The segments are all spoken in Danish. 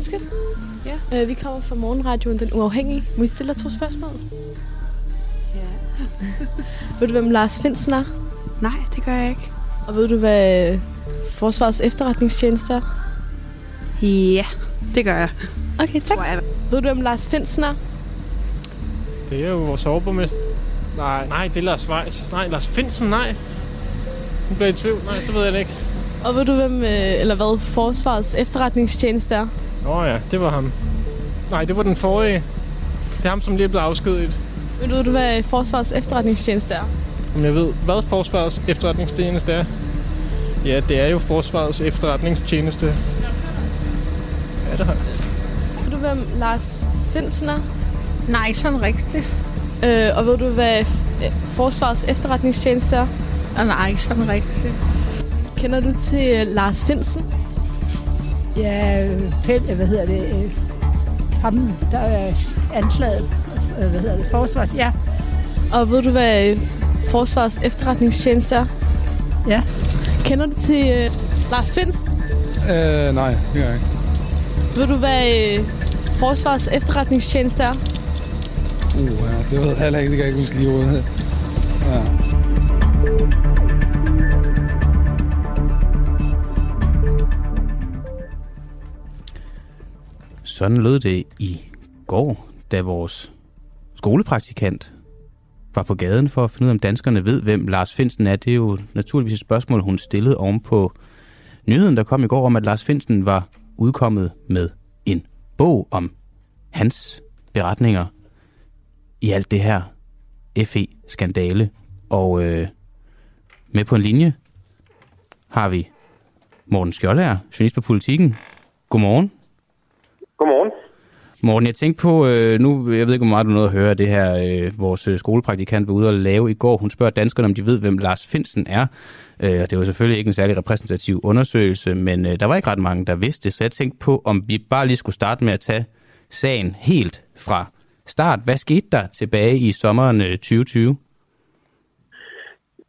Undskyld. Ja. Øh, vi kommer fra Morgenradioen Den Uafhængige. Må vi stille to spørgsmål? Ja. Ved du, hvem Lars Finsen er? Nej, det gør jeg ikke. Og ved du, hvad øh, Forsvarets efterretningstjeneste er? Ja, det gør jeg. Okay, tak. Jeg. Ved du, hvem Lars Finsen er? Det er jo vores overborgmester. Nej, nej, det er Lars Weiss. Nej, Lars Finsen, nej. Nu bliver i tvivl. Nej, så ved jeg det ikke. Og ved du, hvem, øh, eller hvad Forsvarets efterretningstjeneste er? Nå ja, det var ham. Nej, det var den forrige. Det er ham, som lige er blevet afskediget. Men ved du, hvad Forsvarets efterretningstjeneste er? Om jeg ved, hvad Forsvarets efterretningstjeneste er? Ja, det er jo Forsvarets efterretningstjeneste. Ja, det har jeg. Ved du, hvem Lars Finsen er? Nej, sådan rigtigt. Øh, og ved du, hvad øh, Forsvarets efterretningstjeneste er? Og nej, ikke sådan rigtigt. Kender du til øh, Lars Finsen? Ja, Pelle, hvad hedder det? øh, Ham, der er anklaget, øh, hvad hedder det, forsvars, ja. Og ved du, hvad øh, Forsvarets efterretningstjeneste er? Ja. Kender du til øh, Lars Fins? Øh, nej, det gør jeg ikke. Ved du, hvad øh, Forsvarets efterretningstjeneste er? Uh, ja, det ved jeg heller ikke, det kan jeg ikke huske lige ud. Ja. Sådan lød det i går, da vores skolepraktikant var på gaden for at finde ud af, om danskerne ved, hvem Lars Finsen er. Det er jo naturligvis et spørgsmål, hun stillede oven på nyheden, der kom i går om, at Lars Finsen var udkommet med en bog om hans beretninger i alt det her FE-skandale. Og øh, med på en linje har vi Morten Skjoldager, journalist på Politiken. Godmorgen. Godmorgen. Morten, jeg tænkte på, øh, nu, jeg ved ikke, hvor meget du nåede at høre det her, øh, vores øh, skolepraktikant var ude og lave i går. Hun spørger danskerne, om de ved, hvem Lars Finsen er. Øh, og det var selvfølgelig ikke en særlig repræsentativ undersøgelse, men øh, der var ikke ret mange, der vidste det. Så jeg tænkte på, om vi bare lige skulle starte med at tage sagen helt fra start. Hvad skete der tilbage i sommeren øh, 2020?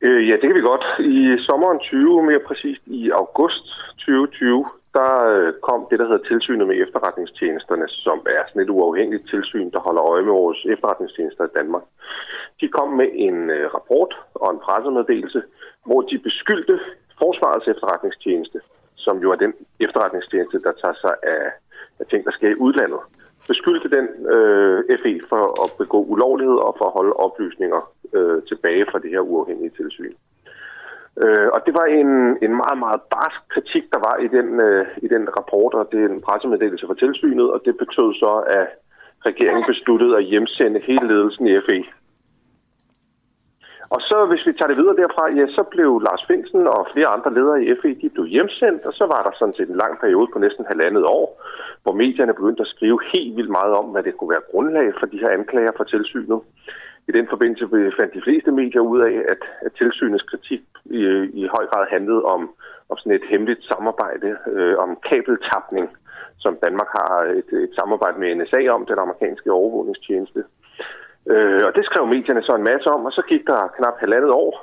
Øh, ja, det kan vi godt. I sommeren 20, mere præcist i august 2020, der øh, kom det, der hedder tilsynet med efterretningstjenesterne, som er sådan et uafhængigt tilsyn, der holder øje med vores efterretningstjenester i Danmark. De kom med en øh, rapport og en pressemeddelelse, hvor de beskyldte Forsvarets efterretningstjeneste, som jo er den efterretningstjeneste, der tager sig af, af ting, der sker i udlandet, beskyldte den øh, FE for at begå ulovlighed og for at holde oplysninger øh, tilbage fra det her uafhængige tilsyn. Øh, og det var en, en meget, meget barsk kritik, der var i den, øh, i den rapport og det en pressemeddelelse fra tilsynet, og det betød så, at regeringen besluttede at hjemsende hele ledelsen i FE. Og så, hvis vi tager det videre derfra, ja, så blev Lars Finsen og flere andre ledere i FE, de blev hjemsendt, og så var der sådan set en lang periode på næsten halvandet år, hvor medierne begyndte at skrive helt vildt meget om, hvad det kunne være grundlag for de her anklager fra tilsynet. I den forbindelse fandt de fleste medier ud af, at, at tilsynets kritik i, i høj grad handlede om, om sådan et hemmeligt samarbejde øh, om kabeltapning, som Danmark har et, et samarbejde med NSA om, den amerikanske overvågningstjeneste. Øh, og det skrev medierne så en masse om, og så gik der knap halvandet år,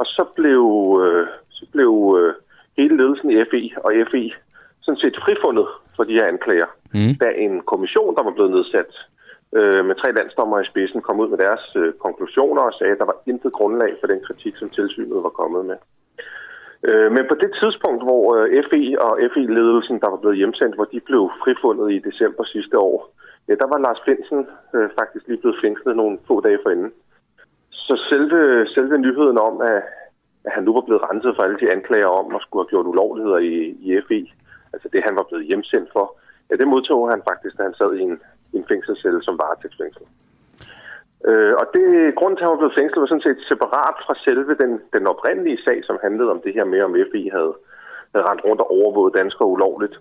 og så blev, øh, så blev øh, hele ledelsen i FE og FE sådan set frifundet for de her anklager, Mm. da en kommission, der var blevet nedsat øh, med tre landsdommer i spidsen, kom ud med deres øh, konklusioner og sagde, at der var intet grundlag for den kritik, som tilsynet var kommet med. Øh, men på det tidspunkt, hvor øh, FE og FE-ledelsen, der var blevet hjemsendt, hvor de blev frifundet i december sidste år, ja, der var Lars Finsen øh, faktisk lige blevet fængslet nogle få dage forinden. Så selve, selve nyheden om, at, at han nu var blevet renset for alle de anklager om at skulle have gjort ulovligheder i, i FE, altså det han var blevet hjemsendt for, ja, det modtog han faktisk, da han sad i en, en fængselscelle som varetægtsfængsel. Øh, og det grund til, at han var blevet fængslet, var sådan set separat fra selve den, den oprindelige sag, som handlede om det her med, om FI havde, havde rendt rundt og overvåget danskere ulovligt.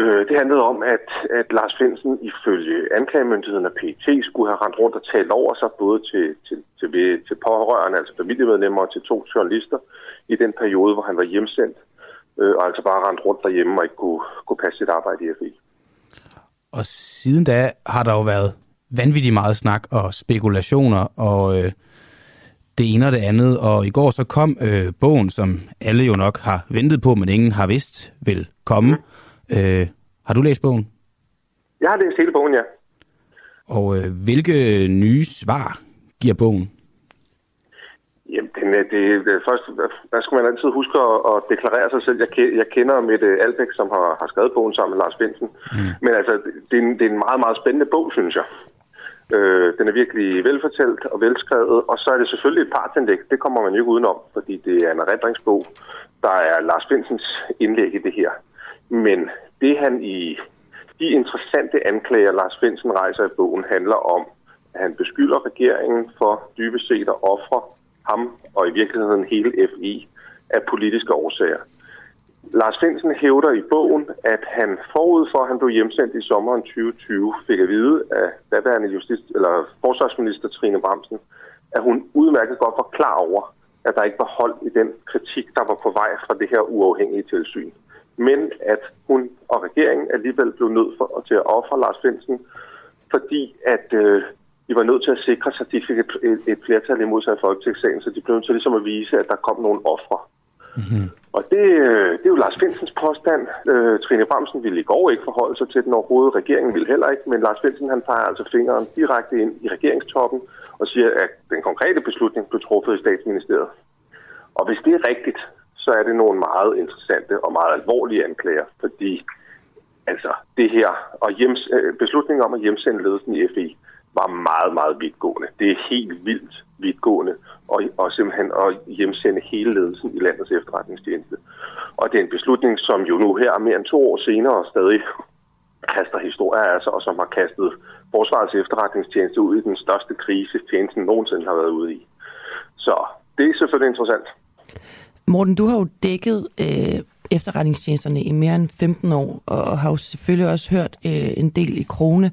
Øh, det handlede om, at, at Lars Finsen ifølge anklagemyndigheden af PT skulle have rendt rundt og talt over sig, både til, til, til, til pårørende, altså familiemedlemmer, og til to journalister, i den periode, hvor han var hjemsendt, øh, og altså bare rendt rundt derhjemme og ikke kunne, kunne passe sit arbejde i FBI. Og siden da har der jo været vanvittigt meget snak og spekulationer og øh, det ene og det andet. Og i går så kom øh, bogen, som alle jo nok har ventet på, men ingen har vidst vil komme. Mm. Øh, har du læst bogen? Jeg har læst hele bogen, ja. Og øh, hvilke nye svar giver bogen? Jamen, er- det, det, først, der skal man altid huske at, at deklarere sig selv. Jeg, jeg kender Mette Albeck, som har, har skrevet bogen sammen med Lars Bensen. Mm. Men altså, det er, en, det er en meget, meget spændende bog, synes jeg. Øh, den er virkelig velfortalt og velskrevet, og så er det selvfølgelig et partsindlæg. Det kommer man jo ikke udenom, fordi det er en erindringsbog. Der er Lars Bensens indlæg i det her. Men det han i de interessante anklager, Lars Bensen rejser i bogen, handler om, at han beskylder regeringen for dybest set at ofre ham og i virkeligheden hele FI af politiske årsager. Lars Finsen hævder i bogen, at han forud for, at han blev hjemsendt i sommeren 2020, fik at vide af daværende justits- eller forsvarsminister Trine Bramsen, at hun udmærket godt var klar over, at der ikke var hold i den kritik, der var på vej fra det her uafhængige tilsyn. Men at hun og regeringen alligevel blev nødt for, til at ofre Lars Finsen, fordi at øh, de var nødt til at sikre sig, at de fik et, et, et flertal imod sig i Folketingssalen, så de blev nødt til ligesom at vise, at der kom nogle ofre. Mm-hmm. Og det, det er jo Lars Finsens påstand. Øh, Trine Bramsen ville i går ikke forholde sig til den overhovedet. Regeringen ville heller ikke, men Lars Finsen han peger altså fingeren direkte ind i regeringstoppen og siger, at den konkrete beslutning blev truffet i statsministeriet. Og hvis det er rigtigt, så er det nogle meget interessante og meget alvorlige anklager, fordi altså det her og hjems, øh, beslutningen om at hjemsende ledelsen i FI var meget, meget vidtgående. Det er helt vildt vidtgående og, og simpelthen at hjemsende hele ledelsen i landets efterretningstjeneste. Og det er en beslutning, som jo nu her mere end to år senere stadig kaster historier af sig, og som har kastet Forsvarets efterretningstjeneste ud i den største krise, tjenesten nogensinde har været ude i. Så det er selvfølgelig interessant. Morten, du har jo dækket øh, efterretningstjenesterne i mere end 15 år, og har jo selvfølgelig også hørt øh, en del i krone.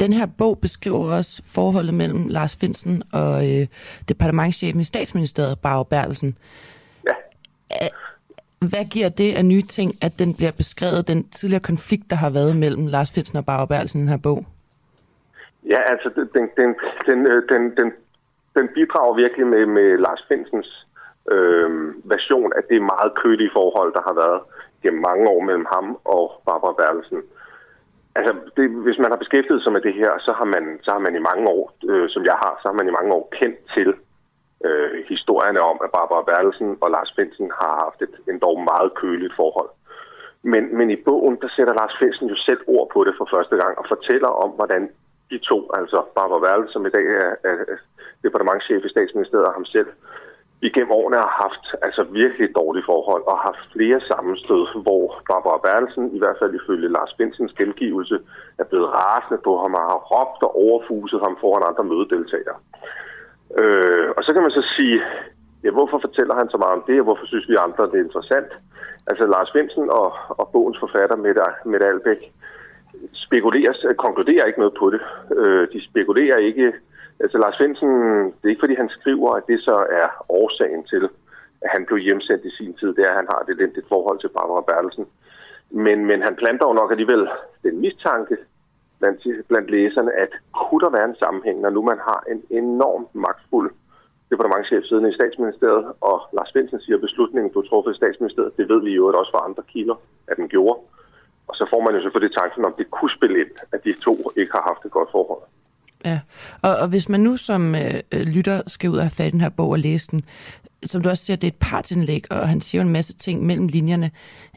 Den her bog beskriver også forholdet mellem Lars Finsen og øh, departementchefen i statsministeriet, Barbara Bertelsen. Ja. Hvad giver det af nye ting, at den bliver beskrevet, den tidligere konflikt, der har været mellem Lars Finsen og Barbara Bertelsen i den her bog? Ja, altså den, den, den, den, øh, den, den, den bidrager virkelig med, med Lars Finsens øh, version af det meget kølige forhold, der har været gennem mange år mellem ham og Barbara Bertelsen. Altså, det, hvis man har beskæftiget sig med det her, så har man, så har man i mange år, øh, som jeg har, så har man i mange år kendt til øh, historierne om, at Barbara Bertelsen og Lars Finsen har haft et endda meget køligt forhold. Men, men i bogen, der sætter Lars Finsen jo selv ord på det for første gang og fortæller om, hvordan de to, altså Barbara Bertelsen, som i dag er, er, er departementchef i statsministeriet og ham selv, igennem årene har haft altså virkelig dårlige forhold og haft flere sammenstød, hvor Barbara Bertelsen, i hvert fald ifølge Lars Bensens gengivelse, er blevet rasende på ham og har råbt og overfuset ham foran andre mødedeltagere. Øh, og så kan man så sige, ja, hvorfor fortæller han så meget om det, og hvorfor synes vi andre, det er interessant? Altså Lars Bensen og, og bogens forfatter Mette, Mette Albæk spekulerer, konkluderer ikke noget på det. Øh, de spekulerer ikke Altså Lars Svendsen, det er ikke fordi han skriver, at det så er årsagen til, at han blev hjemsendt i sin tid. Det er, at han har et elendigt forhold til Barbara Bertelsen. Men, men han planter jo nok alligevel den mistanke blandt, blandt læserne, at kunne der være en sammenhæng, når nu man har en enorm magtfuld departementchef siden i statsministeriet, og Lars Svendsen siger, at beslutningen blev truffet i statsministeriet. Det ved vi jo også fra andre kilder, at den gjorde. Og så får man jo selvfølgelig tanken om, det kunne spille ind, at de to ikke har haft et godt forhold. Ja, og, og hvis man nu som øh, øh, lytter skal ud og have fat i den her bog og læse den, som du også siger, det er et partsindlæg, og han siger en masse ting mellem linjerne.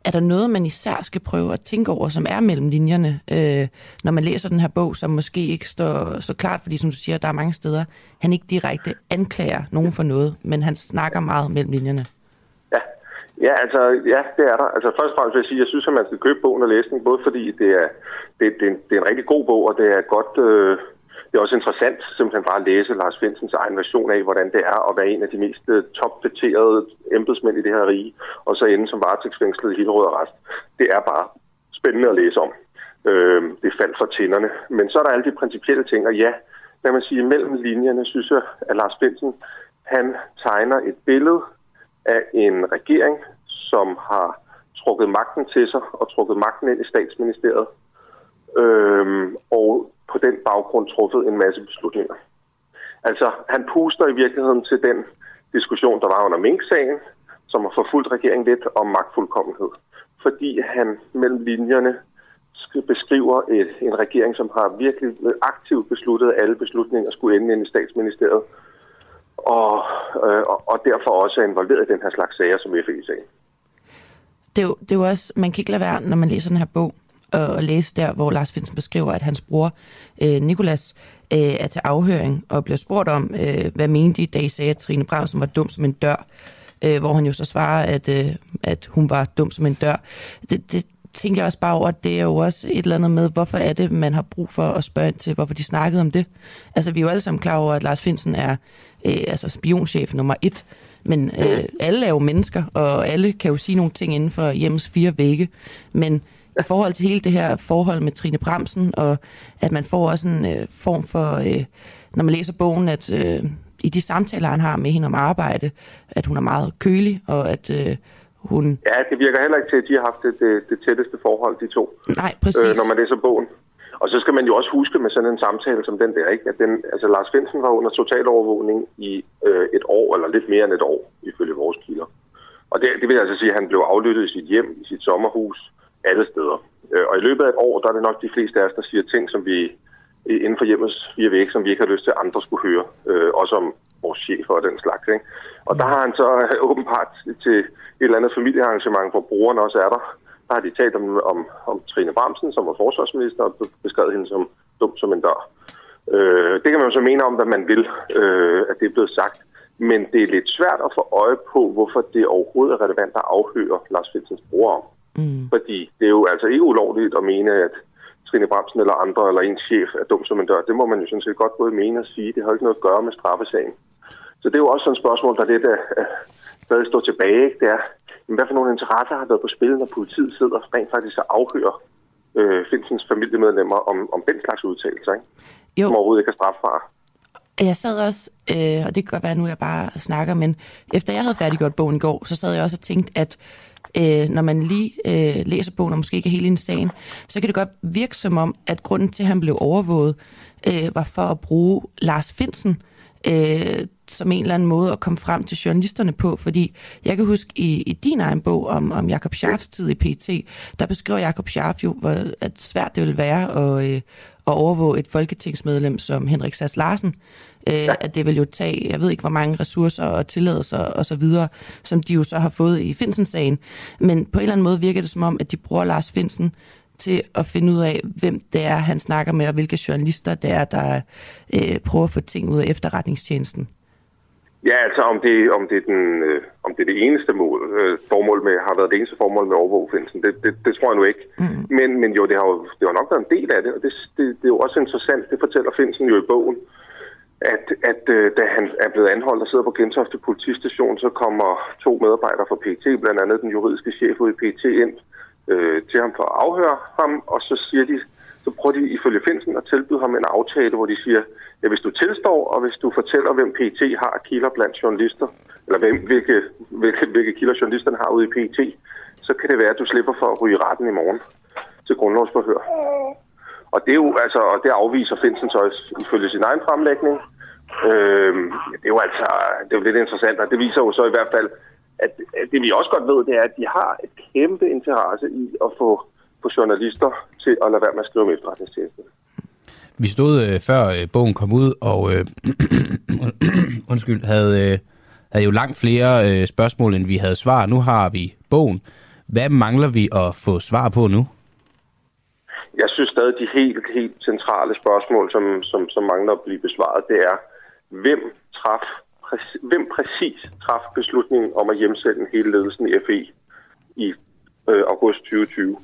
Er der noget, man især skal prøve at tænke over, som er mellem linjerne, øh, når man læser den her bog, som måske ikke står så klart, fordi som du siger, der er mange steder, han ikke direkte anklager nogen for noget, men han snakker meget mellem linjerne. Ja, ja altså, ja, det er der. Altså først og fremmest vil jeg sige, jeg synes, at man skal købe bogen og læse den, både fordi det er, det, det, det er en rigtig god bog, og det er godt... Øh, det er også interessant simpelthen bare at læse Lars Finsens egen version af, hvordan det er at være en af de mest øh, topdaterede embedsmænd i det her rige, og så ende som varetægtsfængslet i Hillerød Arrest. Det er bare spændende at læse om. Øh, det faldt for tænderne. Men så er der alle de principielle ting, og ja, lad man sige, mellem linjerne synes jeg, at Lars Finsen, han tegner et billede af en regering, som har trukket magten til sig og trukket magten ind i statsministeriet. Øhm, og på den baggrund truffet en masse beslutninger. Altså, han puster i virkeligheden til den diskussion, der var under Mink-sagen, som har forfulgt regeringen lidt om magtfuldkommenhed. Fordi han mellem linjerne beskriver et, en regering, som har virkelig aktivt besluttet, at alle beslutninger skulle ende ind i statsministeriet, og, øh, og derfor også er involveret i den her slags sager som FE-sagen. Det er, jo, det er jo også, man kan ikke lade være, når man læser den her bog, at læse der, hvor Lars Finsen beskriver, at hans bror, øh, Nikolas, øh, er til afhøring og bliver spurgt om, øh, hvad mente de, da I sagde, at Trine Bramsen var dum som en dør, øh, hvor han jo så svarer, at, øh, at hun var dum som en dør. Det, det tænker jeg også bare over, at det er jo også et eller andet med, hvorfor er det, man har brug for at spørge ind til, hvorfor de snakkede om det. Altså, vi er jo alle sammen klar over, at Lars Finsen er øh, altså spionchef nummer et, men øh, alle er jo mennesker, og alle kan jo sige nogle ting inden for hjemmes fire vægge. Men i forhold til hele det her forhold med Trine Bremsen, og at man får også en øh, form for, øh, når man læser bogen, at øh, i de samtaler, han har med hende om arbejde, at hun er meget kølig, og at øh, hun... Ja, det virker heller ikke til, at de har haft det, det, det tætteste forhold, de to. Nej, præcis. Øh, når man læser bogen. Og så skal man jo også huske med sådan en samtale som den der, ikke? at den, altså Lars Finsen var under totalovervågning i øh, et år, eller lidt mere end et år, ifølge vores kilder. Og det, det vil altså sige, at han blev aflyttet i sit hjem, i sit sommerhus, alle steder. Øh, og i løbet af et år, der er det nok de fleste af os, der siger ting, som vi inden for hjemmets fire vægge, som vi ikke har lyst til, at andre skulle høre. Øh, også om vores chef og den slags. Ikke? Og der har han så åbenbart til et eller andet familiearrangement, hvor brugerne også er der. Der har de talt om, om, om Trine Bramsen, som var forsvarsminister, og beskrevet hende som dum som en dør. Øh, det kan man jo så mene om, hvad man vil, øh, at det er blevet sagt. Men det er lidt svært at få øje på, hvorfor det overhovedet er relevant at afhøre Lars Finsens bror om. Mm. Fordi det er jo altså ikke ulovligt at mene, at Trine Bramsen eller andre, eller en chef er dum som en dør. Det må man jo sådan set godt både mene og sige. Det har ikke noget at gøre med straffesagen. Så det er jo også sådan et spørgsmål, der lidt uh, stadig står tilbage. Det er, men hvad for nogle interesser har været på spil, når politiet sidder rent faktisk og afhører øh, Finsens familiemedlemmer om, om den slags udtalelser, ikke? Jo. som overhovedet ikke er strafbare. Jeg sad også, øh, og det kan godt være, nu jeg bare snakker, men efter jeg havde færdiggjort bogen i går, så sad jeg også og tænkte, at øh, når man lige øh, læser bogen og måske ikke er helt sagen, så kan det godt virke som om, at grunden til, at han blev overvåget, øh, var for at bruge Lars Finsen øh, som en eller anden måde at komme frem til journalisterne på, fordi jeg kan huske i, i din egen bog om, om Jakob Scharfs tid i PT, der beskriver Jakob Scharf jo, hvor at svært det ville være at, øh, at overvåge et folketingsmedlem som Henrik Sass Larsen. Øh, ja. At det vil jo tage, jeg ved ikke hvor mange ressourcer og tilladelser og så videre, som de jo så har fået i Finsen-sagen. Men på en eller anden måde virker det som om, at de bruger Lars Finsen til at finde ud af, hvem det er, han snakker med, og hvilke journalister det er, der øh, prøver at få ting ud af efterretningstjenesten. Ja, altså om det, om det, er, den, øh, om det er det eneste mål, øh, formål med, har været det eneste formål med overvågfindelsen, det, det, det tror jeg nu ikke. Mm. Men, men jo, det har jo det har nok været en del af det, og det, det, det er jo også interessant, det fortæller Finsen jo i bogen, at, at øh, da han er blevet anholdt og sidder på Gentofte politistation, så kommer to medarbejdere fra PT, blandt andet den juridiske chef ud i PT, ind øh, til ham for at afhøre ham, og så siger de, så prøver de ifølge Finsen at tilbyde ham en aftale, hvor de siger, ja, hvis du tilstår, og hvis du fortæller, hvem PT har kilder blandt journalister, eller hvem, hvilke, hvilke, hvilke kilder journalisterne har ude i PT, så kan det være, at du slipper for at ryge retten i morgen til grundlovsforhør. Og det er jo altså, og det afviser Finsen så ifølge sin egen fremlægning. Øh, det er jo altså, det er jo lidt interessant, og det viser jo så i hvert fald, at det vi også godt ved, det er, at de har et kæmpe interesse i at få, få journalister til at lade være med at skrive om efterretningstjenesten. Vi stod øh, før øh, bogen kom ud, og øh, undskyld, havde, øh, havde jo langt flere øh, spørgsmål, end vi havde svar. Nu har vi bogen. Hvad mangler vi at få svar på nu? Jeg synes stadig, de helt, helt centrale spørgsmål, som, som, som mangler at blive besvaret, det er, hvem traf hvem præcis traf beslutningen om at hjemsende hele ledelsen i FE i øh, august 2020?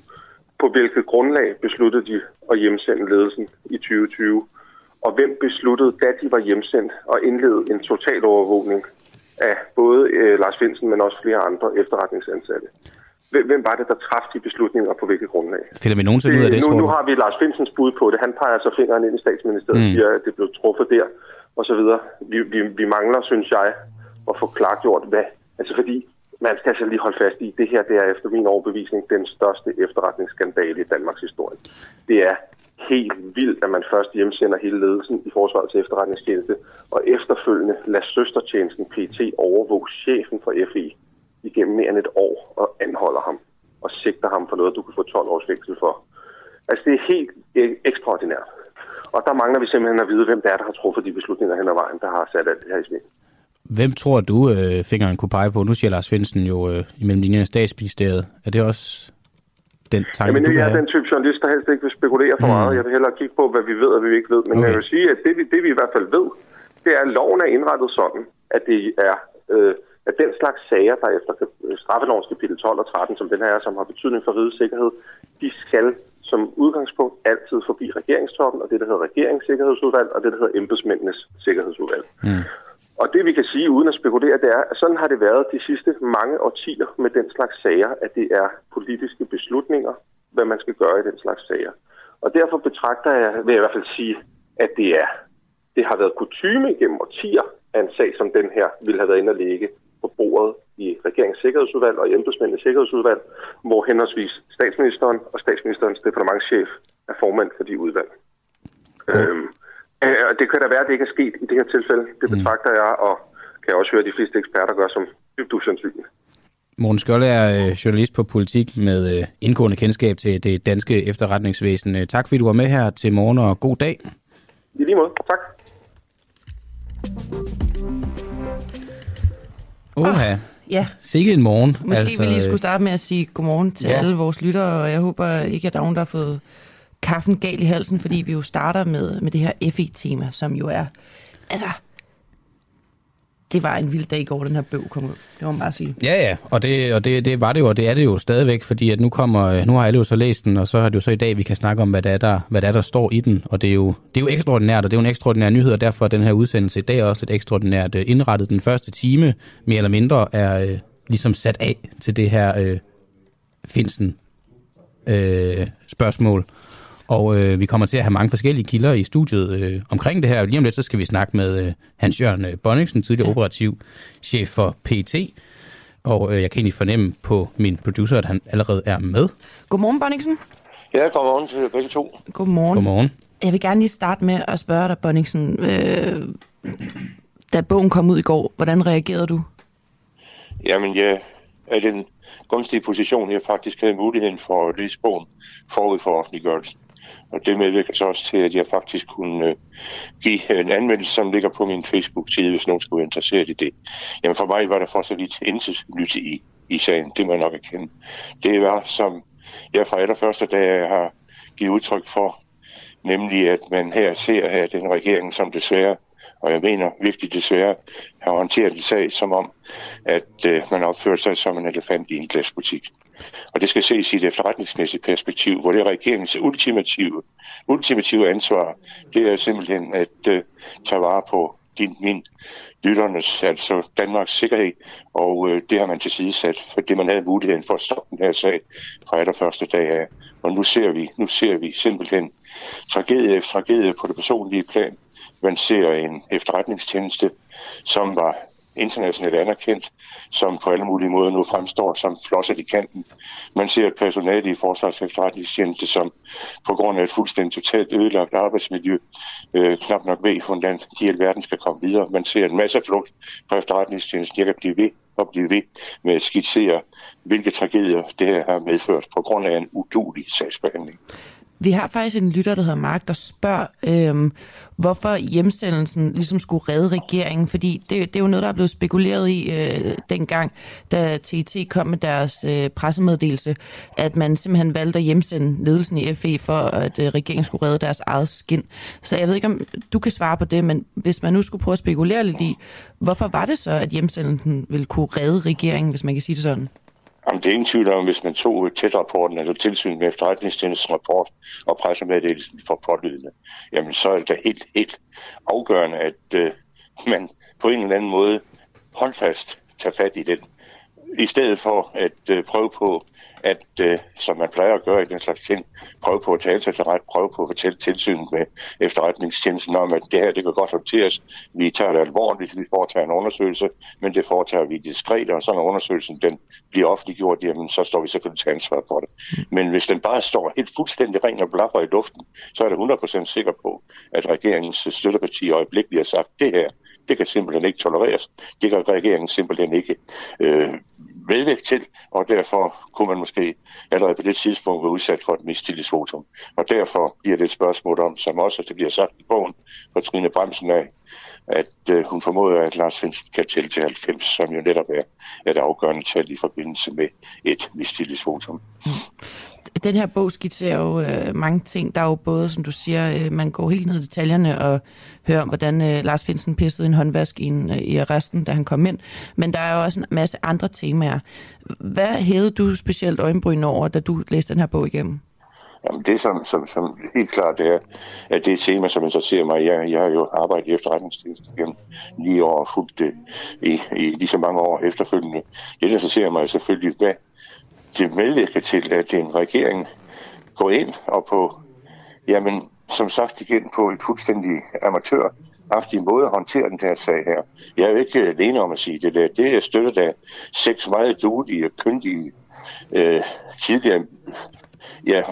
På hvilket grundlag besluttede de at hjemsende ledelsen i 2020? Og hvem besluttede, da de var hjemsendt, at indlede en total overvågning af både øh, Lars Finsen, men også flere andre efterretningsansatte? Hvem var det, der træffede de beslutninger på hvilket grundlag? Finder vi nogensinde ud af det, nu, nu har vi Lars Finsens bud på det. Han peger så fingeren ind i statsministeriet og mm. siger, at det blev truffet der og så videre. Vi, vi, vi mangler, synes jeg, at få klargjort, hvad... Altså fordi, man skal altså lige holde fast i, det her det er efter min overbevisning den største efterretningsskandale i Danmarks historie. Det er helt vildt, at man først hjemsender hele ledelsen i forsvarets efterretningstjeneste, og efterfølgende lader søstertjenesten PT overvåge chefen for FE igennem mere end et år og anholder ham og sigter ham for noget, du kan få 12 års fængsel for. Altså, det er helt e- ekstraordinært. Og der mangler vi simpelthen at vide, hvem det er, der har truffet de beslutninger hen ad vejen, der har sat alt det her i smid. Hvem tror du, øh, fingeren kunne pege på? Nu siger Lars Finsen jo øh, imellem linjerne statsministeriet. Er det også den tanke, Jamen, du jeg er have? den type journalist, der helst ikke vil spekulere for Mm. meget. Jeg vil hellere kigge på, hvad vi ved, og hvad vi ikke ved. Men Okay. jeg vil sige, at det vi, det vi i hvert fald ved, det er, at loven er indrettet sådan, at det er øh, at den slags sager, der efter straffelovens kapitel 12 og 13, som den her er, som har betydning for rigets sikkerhed, de skal som udgangspunkt altid forbi regeringstoppen, og det, der hedder regeringssikkerhedsudvalg, og det, der hedder embedsmændenes sikkerhedsudvalg. Mm. Og det vi kan sige, uden at spekulere, det er, at sådan har det været de sidste mange årtier med den slags sager, at det er politiske beslutninger, hvad man skal gøre i den slags sager. Og derfor betragter jeg, vil jeg i hvert fald sige, at det er det har været kutyme gennem årtier, at en sag som den her ville have været inde at ligge på bordet i regeringens sikkerhedsudvalg og embedsmændenes sikkerhedsudvalg, hvor henholdsvis statsministeren og statsministerens departementschef er formand for de udvalg. Øhm, øh, og det kan da være, at det ikke er sket i det her tilfælde. Det betragter jeg, og kan jeg også høre, at de fleste eksperter gør som dybt usandsynligt. Morten Skjold er øh, journalist på politik med øh, indgående kendskab til det danske efterretningsvæsen. Øh, Tak fordi du var med her til morgen, og god dag. I lige måde. Tak. Oha, Ja, sikke en morgen. måske altså, vi lige skulle starte med at sige godmorgen til ja. alle vores lyttere, og jeg håber ikke, at der er nogen, der har fået kaffen galt i halsen, fordi vi jo starter med, med det her FE-tema, som jo er, altså, det var en vild dag i går, den her bøg kom ud. Det må man bare sige. Ja, ja, og, det, og det, det var det jo, og det er det jo stadigvæk, fordi at nu, kommer, nu har alle jo så læst den, og så har det jo så i dag, vi kan snakke om, hvad der, er, der, hvad der, er, der står i den, og det er, jo, det er jo ekstraordinært, og det er jo en ekstraordinær nyhed, og derfor er den her udsendelse i dag også lidt ekstraordinært øh, indrettet. Den første time, mere eller mindre, er øh, ligesom sat af til det her øh, Finsen øh, spørgsmål. Og øh, vi kommer til at have mange forskellige kilder i studiet øh, omkring det her. Lige om lidt, så skal vi snakke med øh, Hans Jørgen øh, Bonningsen, tidligere operativ chef for PT. Og øh, jeg kan egentlig fornemme på min producer, at han allerede er med. Godmorgen, Bonningsen. Ja, godmorgen til jer begge to. Godmorgen. Godmorgen. Jeg vil gerne lige starte med at spørge dig, Bonningsen. Øh, da bogen kom ud i går, hvordan reagerede du? Jamen, jeg er i den gunstige position, jeg faktisk havde muligheden for at læse bogen forud for offentliggørelsen. Og det medvirker så også til, at jeg faktisk kunne øh, give øh, en anmeldelse, som ligger på min Facebook-side, hvis nogen skulle være interesseret i det. Jamen for mig var der for så lidt intet nyt i, i sagen, det må jeg nok erkende. Det var, som jeg fra allerførste dag har givet udtryk for, nemlig at man her ser, at den regering, som desværre og jeg mener virkelig desværre, har håndteret en sag som om, at øh, man opfører sig som en elefant i en glasbutik. Og det skal ses i et efterretningsmæssigt perspektiv, hvor det er regeringens ultimative, ultimative ansvar, det er simpelthen at øh, tage vare på din, min lytternes, altså Danmarks sikkerhed, og øh, det har man til side sat, fordi man havde muligheden for at stoppe den her sag fra allerførste dag af. Og nu ser vi, nu ser vi simpelthen tragedie efter tragedie på det personlige plan. Man ser en efterretningstjeneste, som var internationalt anerkendt, som på alle mulige måder nu fremstår som flosset i kanten. Man ser et personale i Forsvars efterretningstjeneste, som på grund af et fuldstændig totalt ødelagt arbejdsmiljø øh, knap nok ved, hvordan de i alverden skal komme videre. Man ser en masse flugt på efterretningstjenesten. Jeg kan blive ved og blive ved med at skitsere, hvilke tragedier det her har medført på grund af en udulig sagsbehandling. Vi har faktisk en lytter, der hedder Mark, der spørger, øhm, hvorfor hjemsendelsen ligesom skulle redde regeringen, fordi det, det er jo noget, der er blevet spekuleret i øh, dengang, da TT kom med deres øh, pressemeddelelse, at man simpelthen valgte at hjemsende ledelsen i FE for, at øh, regeringen skulle redde deres eget skin. Så jeg ved ikke, om du kan svare på det, men hvis man nu skulle prøve at spekulere lidt i, hvorfor var det så, at hjemsendelsen ville kunne redde regeringen, hvis man kan sige det sådan? Jamen, det er ingen tvivl om, hvis man tog tæt-rapporten, altså tilsyn med efterretningstjenestens rapport og pressemeddelelsen for pålydende, jamen så er det da helt, helt afgørende, at øh, man på en eller anden måde håndfast tager fat i den. I stedet for at øh, prøve på, at, øh, som man plejer at gøre i den slags ting, prøve på at tale sig til ret, prøve på at fortælle tilsynet med efterretningstjenesten om, at det her, det kan godt håndteres. Vi tager det alvorligt, vi foretager en undersøgelse, men det foretager vi diskret, og så når undersøgelsen den bliver offentliggjort, jamen så står vi selvfølgelig til ansvar for det. Men hvis den bare står helt fuldstændig ren og blaffer i luften, så er det 100% sikker på, at regeringens støtteparti øjeblikkeligt har sagt, det her, det kan simpelthen ikke tolereres. Det kan regeringen simpelthen ikke øh, medvægt til, og derfor kunne man måske allerede på det tidspunkt være udsat for et mistillidsvotum. Og derfor bliver det et spørgsmål om, som også det bliver sagt i bogen fra Trine Bremsen af, at øh, hun formoder, at Lars Finsen kan tælle til 90, som jo netop er et afgørende tal i forbindelse med et mistillidsvotum. Hmm. Den her bog skitserer jo øh, mange ting. Der er jo både, som du siger, øh, man går helt ned i detaljerne og hører om, hvordan øh, Lars Finsen pissede en håndvask i, en, øh, i arresten, da han kom ind. Men der er jo også en masse andre temaer. Hvad hævede du specielt øjenbryn over, da du læste den her bog igennem? Jamen det, som, som, som helt klart det er, at det er et tema, som interesserer mig. Jeg, jeg har jo arbejdet i efterretningstjenesten gennem ni år og fulgt det i, i lige så mange år efterfølgende. Det interesserer mig selvfølgelig, hvad de medvirker til, at en regering går ind og på, jamen, som sagt igen, på et fuldstændig amatør en måde at håndtere den der sag her. Jeg er jo ikke alene om at sige det der. Det er støttet af seks meget duelige, kyndige, øh, tidligere ja,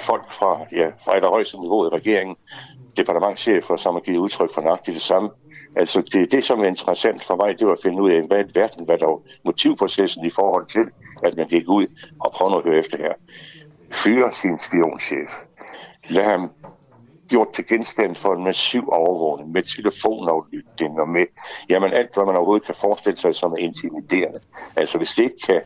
folk fra, ja, fra et højeste niveau i regeringen, departementchefer, som har givet udtryk for nøjagtigt det samme. Altså det, det, som er interessant for mig, det var at finde ud af, hvad er verden, hvad der motivprocessen i forhold til, at man gik ud og prøvede at høre efter her. Fyre sin spionchef. Lad ham gjort til genstand for en massiv overvågning med telefonaflytning og med jamen alt, hvad man overhovedet kan forestille sig som er intimiderende. Altså hvis det ikke kan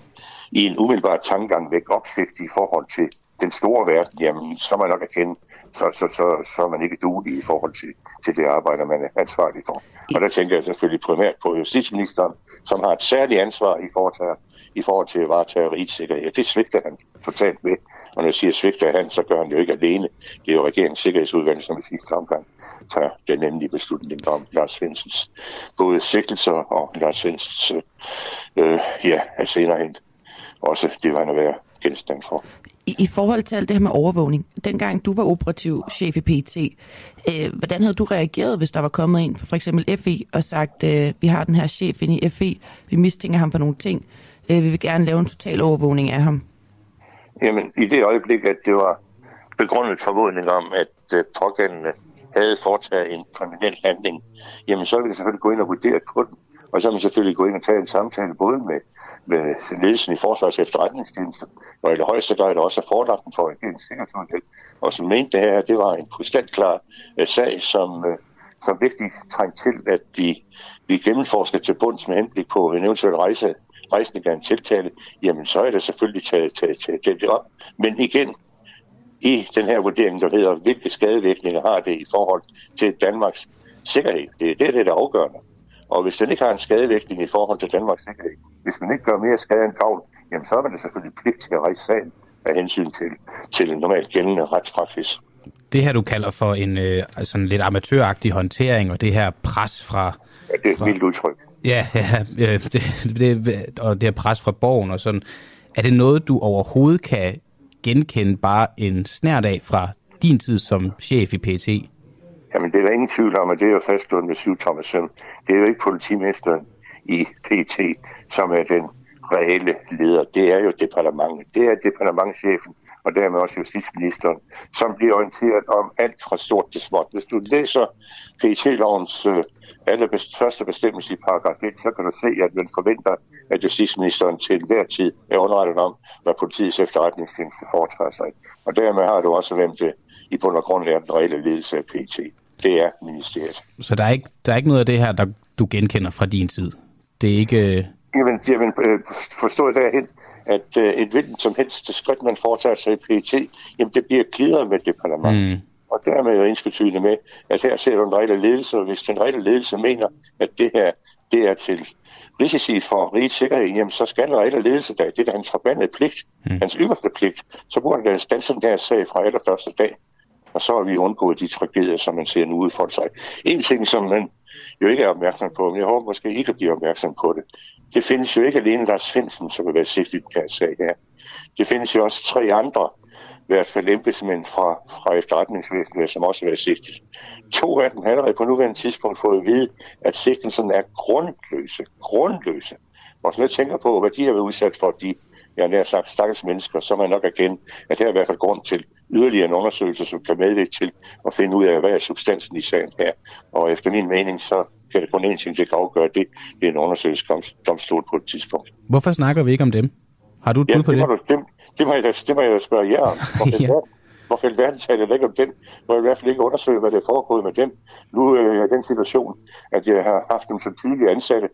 i en umiddelbar tankegang vække opsigt i forhold til den store verden, jamen så er man nok erkendt, så, så, så, så er man ikke duelig i forhold til, til det arbejde, man er ansvarlig for. Og der tænker jeg selvfølgelig primært på justitsministeren, som har et særligt ansvar i forhold til, i forhold til at varetage rigets sikkerhed. Det svigter han totalt med. Og når jeg siger svigter han, så gør han det jo ikke alene. Det er jo regeringens sikkerhedsudvalg, som i sidste omgang tager den endelige beslutning om Lars Svendsens både sigtelser og Lars Svendsens øh, øh, ja, senere hen også det var at være genstand for. I, I forhold til alt det her med overvågning, dengang du var operativ chef i PT, øh, hvordan havde du reageret, hvis der var kommet en fra for eksempel FE og sagt, øh, vi har den her chef inde i FE, vi mistænker ham for nogle ting, øh, vi vil gerne lave en total overvågning af ham? Jamen, i det øjeblik, at det var begrundet formodning om, at øh, pågældende havde foretaget en kriminel handling, jamen så ville vi selvfølgelig gå ind og vurdere på den. Og så vil man selvfølgelig gå ind og tage en samtale både med, med ledelsen i Forsvars efterretningstjeneste, og i det højeste grad også er forelagt for regeringens sikkerhedsudvalg, og som mente det her, det var en krystalklar uh, sag, som, uh, som virkelig trængte til, at vi, vi gennemforsker til bunds med henblik på en eventuel rejse, rejsende af en tiltale, jamen så er det selvfølgelig taget, taget, taget, taget det op. Men igen, i den her vurdering, der hedder, hvilke skadevirkninger har det i forhold til Danmarks sikkerhed. Det er det, der er afgørende. Og hvis den ikke har en skadevirkning i forhold til Danmarks sikkerhed, hvis man ikke gør mere skade end gavn, jamen så er man det selvfølgelig pligt til at rejse sagen af hensyn til, til en normalt gældende retspraksis. Det her, du kalder for en øh, en lidt amatøragtig håndtering, og det her pres fra... Ja, det er et fra, vildt udtryk. Ja, ja øh, det, det, og det her pres fra borgen og sådan. Er det noget, du overhovedet kan genkende bare en snært af fra din tid som chef i PT? Jamen, det er der ingen tvivl om, at det er jo fastslået med syv Thomasen. Det er jo ikke politimesteren i PT, som er den reelle leder. Det er jo departementet. Det er departementchefen, og dermed også justitsministeren, som bliver orienteret om alt fra stort til småt. Hvis du læser PET-lovens øh, allerbest, første bestemmelse i paragraf 1, så kan du se, at man forventer, at justitsministeren til enhver tid er underrettet om, hvad politiets efterretningstjeneste foretager sig. Og dermed har du også, hvem det i bund og grund er den reelle ledelse af PT. Det er ministeriet. Så der er ikke, der er ikke noget af det her, der du genkender fra din tid? Det er ikke... Øh, jamen, jamen øh, forstået derhen, at øh, et hvilken som helst skridt, man foretager sig i PET, jamen det bliver klidret med det parlament. Mm. Og dermed er indskattydeligt med, at her ser du en reel ledelse, og hvis den reelle ledelse mener, at det her det er til risici for rigets sikkerhed, jamen så skal en reel ledelse da, det er hans forbandede pligt, mm. hans ypperste pligt, så burde den stanse den her sag fra allerførste dag. Og så har vi undgået de tragedier, som man ser nu udfolde sig. En ting, som man jo ikke er opmærksom på, men jeg håber måske ikke at blive opmærksom på det, det findes jo ikke alene Lars Svendsen, som vil være sigtet i den sag her. Det findes jo også tre andre, i hvert fald embedsmænd fra, fra efterretningsvæsenet, som også vil være sigtet. To af dem har allerede på nuværende tidspunkt fået at vide, at sigtelsen er grundløse. Grundløse. Og så jeg tænker på, hvad de har været udsat for, de, jeg har nær sagt, stakkels mennesker, så må jeg nok erkende, at det er i hvert fald grund til yderligere en undersøgelse, som kan medvirke til at finde ud af, hvad er substansen i sagen her. Og efter min mening, så kan det kun en ting, der kan afgøre det. Det er en undersøgelsesdomstol på et tidspunkt. Hvorfor snakker vi ikke om dem? Har du et Ja, bud på det, det? må du, det, det, må jeg, da- det må jeg da spørge jer om. Hvorfor, Ja. hvorfor i alverden taler jeg ikke om dem? Må jeg i hvert fald ikke undersøge, hvad der er foregået med dem. Nu øh, er jeg i den situation, at jeg har haft dem som tydelige ansatte,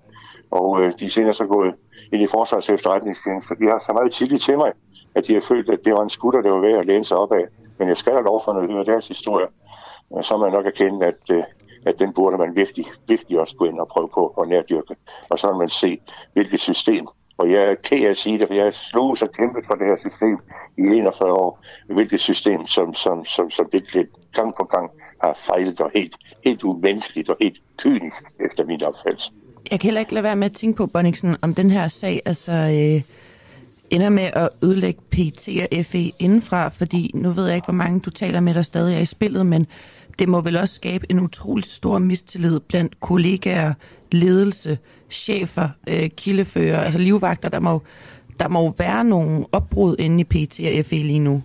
og øh, de er senere så gået ind i forsvars efterretningstjeneste. De har så meget tillid til mig, at de har følt, at det var en skutter, der var værd at læne sig op af. Men jeg skal da lov for, når jeg hører deres historie, øh, så må jeg nok erkende, at, øh, at den burde man virkelig, virkelig også gå ind og prøve på at nærdyrke. Og så vil man se, hvilket system. Og jeg er ked af at sige det, for jeg har slået og kæmpet for det her system i 41 år. Hvilket system, som, som, som, som virkelig gang på gang har fejlet og helt, helt umenneskeligt og helt kynisk efter min opfattelse. Jeg kan heller ikke lade være med at tænke på, Bonniksen, om den her sag altså, øh, ender med at ødelægge PT og FE indenfra, fordi nu ved jeg ikke, hvor mange du taler med, der stadig er i spillet, men det må vel også skabe en utrolig stor mistillid blandt kollegaer, ledelse, chefer, øh, kildefører, altså livvagter. Der må, der må være nogle opbrud inde i PT og FE lige nu.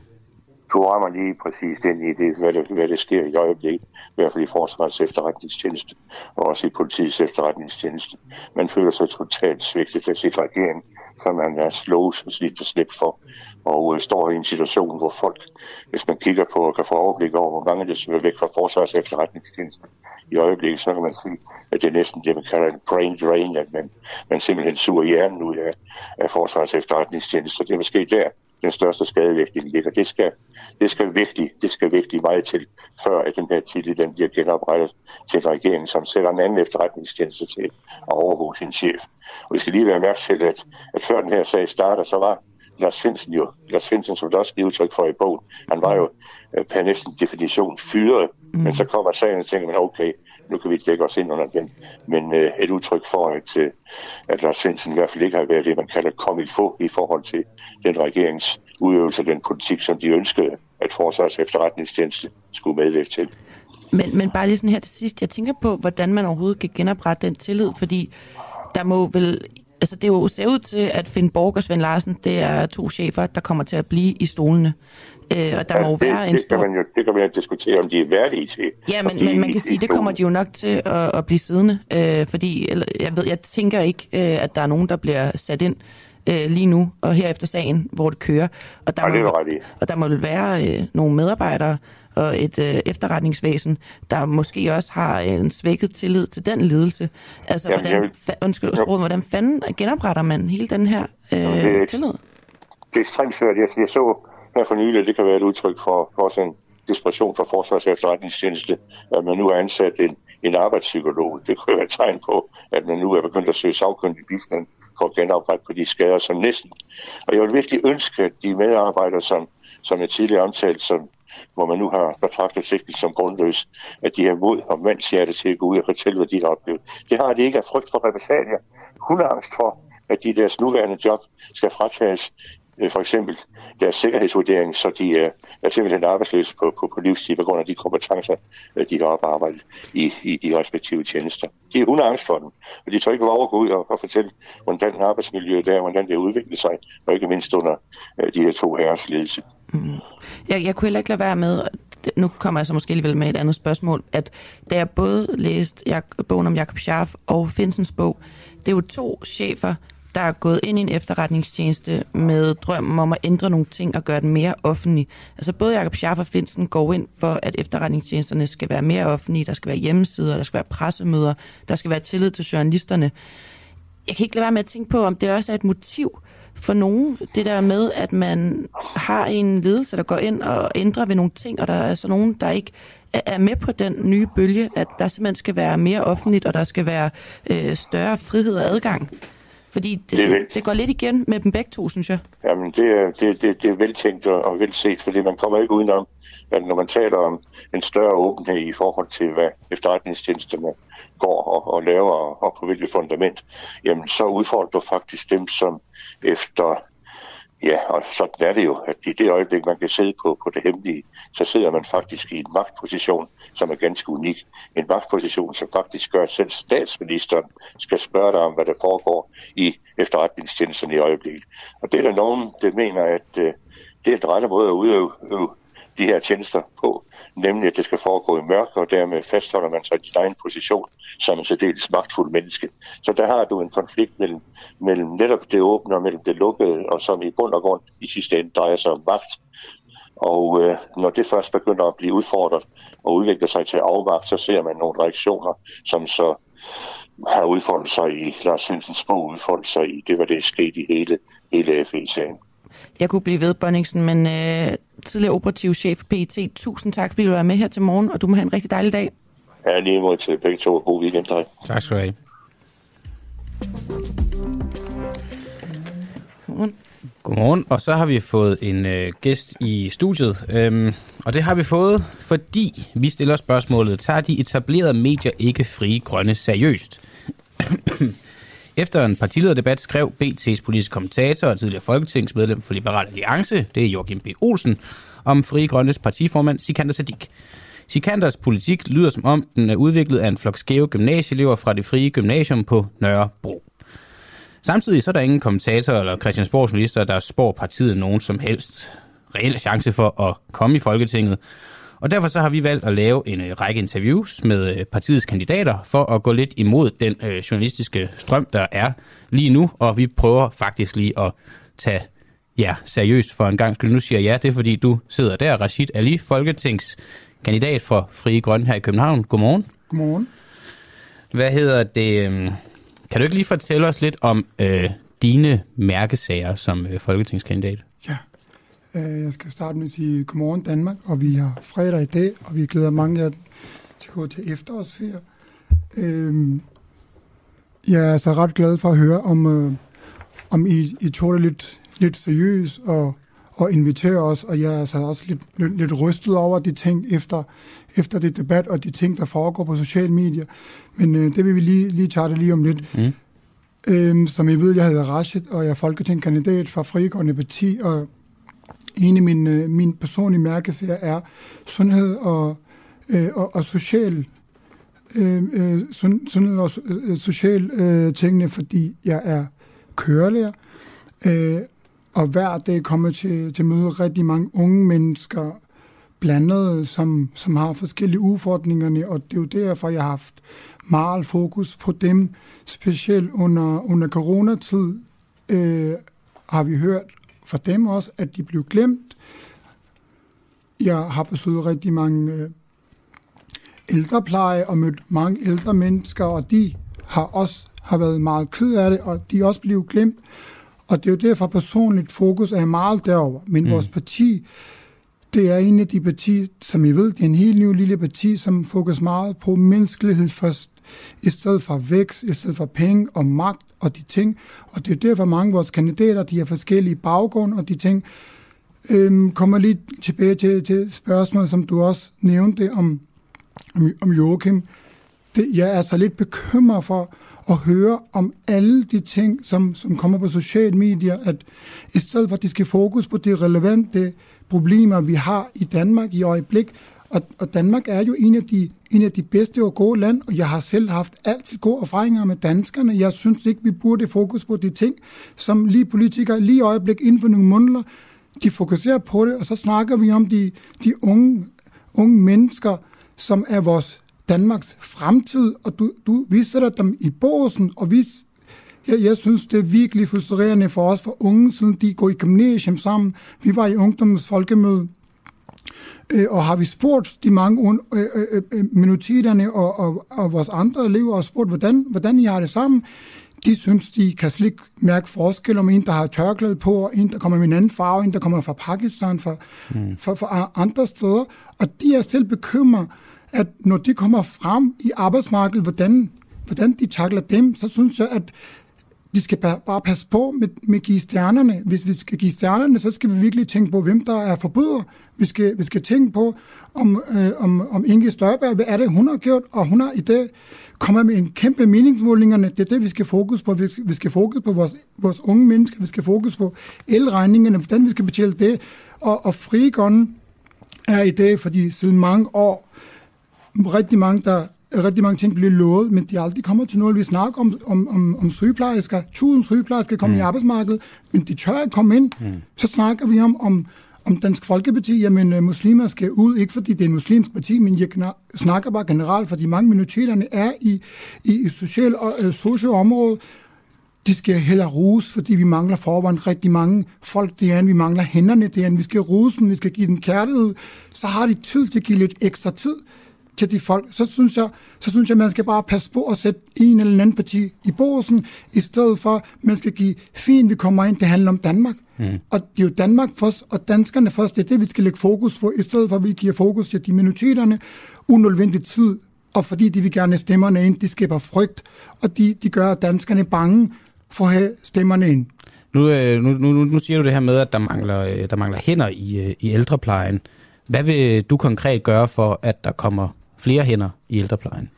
Du rammer lige præcis ind i det, hvad, det, hvad det sker i øjeblikket, i hvert fald i Forsvarets efterretningstjeneste, og også i politiets efterretningstjeneste. Man føler sig totalt svigtet af sit regering, kan man er slås og slidt slip for, og øh, står i en situation, hvor folk, hvis man kigger på og kan få overblik over, hvor mange der søger væk fra forsvars efterretningstjenesten i øjeblikket, så kan man sige, at det er næsten det, man kalder en brain drain, at man, man simpelthen suger hjernen ud af, af forsvars efterretningstjenesten. Så Det er måske der, den største skadevirkning ligger. Det skal, det skal virkelig, det skal virkelig meget til, før at den her tillid den bliver genoprettet til en regering, som sætter en anden efterretningstjeneste til at overvåge sin chef. Og vi skal lige være opmærksom til, at, at før den her sag starter, så var Lars Finsen jo, Lars Finsen, som der også giver udtryk for i bogen, han var jo øh, per næsten definition fyret, mm. men så kommer sagen og tænker man, okay, nu kan vi dække os ind under den. Men øh, et udtryk for, at, øh, at Lars Svendsen i hvert fald ikke har været det, man kalder kom få i forhold til den regerings udøvelse af den politik, som de ønskede, at Forsvars efterretningstjeneste skulle medvirke til. Men, men bare lige sådan her til sidst, jeg tænker på, hvordan man overhovedet kan genoprette den tillid, fordi der må vel, altså det jo ser ud til, at Finn Borg og Svend Larsen, det er to chefer, der kommer til at blive i stolene. Øh, og der må jo det, være en det, stor... kan man jo, det kan man jo diskutere, om de er værdige til. Ja, men, men man kan sige, det kommer de jo nok til at, at blive siddende, øh, fordi eller, jeg ved, jeg tænker ikke, øh, at der er nogen, der bliver sat ind øh, lige nu og her efter sagen, hvor det kører. Og der, det er må, og der må være øh, nogle medarbejdere og et øh, efterretningsvæsen, der måske også har en svækket tillid til den ledelse. Altså, Jamen, hvordan, vil- fa- undskyld, sproget, hvordan fanden genopretter man hele den her øh, det er- tillid? det er ekstremt svært. Jeg, jeg så her for nylig, det kan være et udtryk for, for også en desperation fra Forsvars efterretningstjeneste, at man nu har ansat en, en arbejdspsykolog. Det kunne være et tegn på, at man nu er begyndt at søge sagkyndig bistand for at genoprette på de skader, som næsten. Og jeg vil virkelig ønske, at de medarbejdere, som, som jeg tidligere omtalte, som, hvor man nu har betragtet sigtet som grundløs, at de har mod og mandshjerte til at gå ud og fortælle, hvad de har oplevet. Det har de ikke af frygt for repressalier. Hun har angst for, at de i deres nuværende job skal fratages Øh, for eksempel deres sikkerhedsvurdering, så de er, er simpelthen arbejdsløse på, på, på livstid på grund af de kompetencer, øh, de har oparbejdet i, i de respektive tjenester. De, hun uden angst for dem, og de tør ikke våge at gå ud og, og fortælle, hvordan arbejdsmiljøet er, hvordan det udvikler sig, og ikke mindst under øh, de her to herres ledelse. Mm. Jeg, jeg kunne heller ikke lade være med, nu kommer jeg så måske alligevel med et andet spørgsmål, at da jeg både læste bogen om Jakob Scharf og Finsens bog, det er jo to chefer, der er gået ind i en efterretningstjeneste med drømmen om at ændre nogle ting og gøre den mere offentlig. Altså både Jakob Scharf og Finsen går ind for, at efterretningstjenesterne skal være mere offentlige, der skal være hjemmesider, der skal være pressemøder, der skal være tillid til journalisterne. Jeg kan ikke lade være med at tænke på, om det også er et motiv for nogen, det der med, at man har en ledelse, der går ind og ændrer ved nogle ting, og der er så nogen, der ikke er- er med på den nye bølge, at der simpelthen skal være mere offentligt, og der skal være øh, større frihed og adgang. Fordi det, Det det, går lidt igen med dem begge to, synes jeg. Jamen, det er, det, det, det er veltænkt og, velset, fordi man kommer ikke udenom, at når man taler om en større åbenhed i forhold til, hvad efterretningstjenesterne går og, og laver, og, og på hvilket fundament, jamen så udfordrer du faktisk dem, som efter Ja, og sådan er det jo, at i det øjeblik, man kan sidde på, på det hemmelige, så sidder man faktisk i en magtposition, som er ganske unik. En magtposition, som faktisk gør, at selv statsministeren skal spørge dig om, hvad der foregår i efterretningstjenesten i øjeblikket. Og det er der nogen, der mener, at øh, det er den rette måde at udøve, de her tjenester på, nemlig at det skal foregå i mørke, og dermed fastholder man sig i sin egen position som en særdeles magtfuld menneske. Så der har du en konflikt mellem, mellem netop det åbne og mellem det lukkede, og som i bund og grund i sidste ende drejer sig om magt. Og øh, når det først begynder at blive udfordret og udvikler sig til afmagt, så ser man nogle reaktioner, som så har udfoldet sig i Lars Finsens bog, udfoldet sig i, det var det sket i hele, hele FE-sagen. Jeg kunne blive ved, Bonningsen, men øh, tidligere operativ chef for PET, tusind tak, fordi du var med her til morgen, og du må have en rigtig dejlig dag. Ja, lige mod til begge to. God weekend, dig. Tak skal du have. Godmorgen. Godmorgen, og så har vi fået en øh, gæst i studiet. Øhm, og det har vi fået, fordi vi stiller spørgsmålet, tager de etablerede medier ikke frie grønne seriøst? Efter en partilederdebat skrev BT's politiske kommentator og tidligere folketingsmedlem for Liberal Alliance, det er Joachim B. Olsen, om Frie Grønnes partiformand Sikander Sadik. Sikanders politik lyder som om, den er udviklet af en flok skæve gymnasieelever fra det frie gymnasium på Nørrebro. Samtidig så er der ingen kommentator eller Christiansborgs minister, der spår partiet nogen som helst reel chance for at komme i Folketinget. Og derfor så har vi valgt at lave en øh, række interviews med øh, partiets kandidater for at gå lidt imod den øh, journalistiske strøm, der er lige nu. Og vi prøver faktisk lige at tage ja, seriøst for en gang skyld. Nu siger jeg ja, det er fordi du sidder der. Rashid Ali, folketingskandidat for Frie Grønne her i København. Godmorgen. Godmorgen. Hvad hedder det? øhm, Kan du ikke lige fortælle os lidt om øh, dine mærkesager som øh, folketingskandidat? Øh, Jeg skal starte med at sige godmorgen Danmark, og vi har fredag i dag, og vi glæder mange af til at gå til efterårsferie. Øhm, Jeg er så ret glad for at høre, om, øh, om I, I tog det lidt, lidt seriøst og, og inviterer os, og jeg er så også lidt, lidt, lidt rystet over de ting efter, efter det debat og de ting, der foregår på sociale medier. Men øh, det vil vi lige, lige tage det lige om lidt. Mm. Øhm, som I ved, jeg hedder Rashid, og jeg er folketingskandidat for Frigående Parti, og en af mine, mine personlige mærkesager er sundhed og, øh, og, og social øh, øh, sund, sundhed og øh, social øh, tingene, fordi jeg er kørelærer, øh, og hver dag kommer til, til møde rigtig mange unge mennesker, blandet, som, som har forskellige udfordringer, og det er jo derfor, jeg har haft meget fokus på dem, specielt under, under coronatid, øh, har vi hørt fra dem også, at de blev glemt. Jeg har besøgt rigtig mange øh, ældrepleje og mødt mange ældre mennesker, og de har også har været meget ked af det, og de er også blevet glemt. Og det er jo derfor personligt fokus er meget derover. Men mm. vores parti, det er en af de partier, som I ved, det er en helt ny lille parti, som fokuserer meget på menneskelighed først, i stedet for vækst, i stedet for penge og magt og de ting. Og det er derfor mange af vores kandidater, de har forskellige baggrund og de ting. Øhm, kommer lige tilbage til, til spørgsmålet, som du også nævnte om, om, om Joachim. Det, jeg er så lidt bekymret for at høre om alle de ting, som, som kommer på sociale medier, at i stedet for at de skal fokus på de relevante problemer, vi har i Danmark i øjeblik, og, og Danmark er jo en af, de, en af de bedste og gode land, og jeg har selv haft altid gode erfaringer med danskerne. Jeg synes ikke, vi burde fokus på de ting, som lige politikere lige øjeblik inden for nogle måneder, de fokuserer på det, og så snakker vi om de, de unge, unge mennesker, som er vores Danmarks fremtid, og du, du, viser dig dem i båsen, og vis, jeg, jeg synes, det er virkelig frustrerende for os, for unge, siden de går i gymnasium sammen. Vi var i ungdommens folkemøde, øh, og har vi spurgt de mange un- øh, øh, øh, minoriteterne og, og, og vores andre elever, og spurgt, hvordan, hvordan I har det sammen, de synes, de kan slet ikke mærke forskel om en, der har tørklæde på, og en, der kommer med en anden farve, en, der kommer fra Pakistan, fra, mm. fra, fra andre steder. Og de er selv bekymret, at når de kommer frem i arbejdsmarkedet, hvordan, hvordan de takler dem, så synes jeg, at de skal bare, bare passe på med, med at give stjernerne. Hvis vi skal give stjernerne, så skal vi virkelig tænke på, hvem der er forbryder. Vi skal, vi skal tænke på, om, øh, om, om Inge Støjberg, hvad er det, hun har gjort, og hun har i dag kommet med en kæmpe meningsmålingerne. Det er det, vi skal fokus på. Vi skal, vi skal fokus på vores, vores unge mennesker. Vi skal fokus på elregningerne, hvordan vi skal betale det. Og, og frigånden er i dag, fordi siden mange år, rigtig mange, der rigtig mange ting bliver lovet, men de aldrig kommer til noget. Vi snakker om, om, om, om sygeplejersker. Tusind sygeplejersker kommer mm. i arbejdsmarkedet, men de tør ikke komme ind. Mm. Så snakker vi om, om, om Dansk Folkeparti, jamen øh, muslimer skal ud, ikke fordi det er en muslimsk parti, men jeg snakker bare generelt, fordi mange minoriteterne er i, i, i social og øh, social område, de skal heller rose, fordi vi mangler forvejen rigtig mange folk. derinde. vi mangler hænderne. derinde. vi skal rose dem, vi skal give dem kærlighed. Så har de tid til at give lidt ekstra tid til de folk. Så synes jeg, så synes jeg man skal bare passe på at sætte en eller anden parti i båsen, i stedet for, man skal give fint, vi kommer ind, det handler om Danmark. Mm. Og det er jo Danmark først, og danskerne først, det er det, vi skal lægge fokus på, i stedet for, at vi giver fokus til de minoriteterne, unødvendig tid, og fordi de vil gerne stemmerne ind, de skaber frygt, og de, de gør danskerne bange for at have stemmerne ind. Nu, øh, nu, nu, nu siger du det her med, at der mangler, øh, der mangler hænder i, øh, i ældreplejen. Hvad vil du konkret gøre for, at der kommer flere hænder i ældreplejen?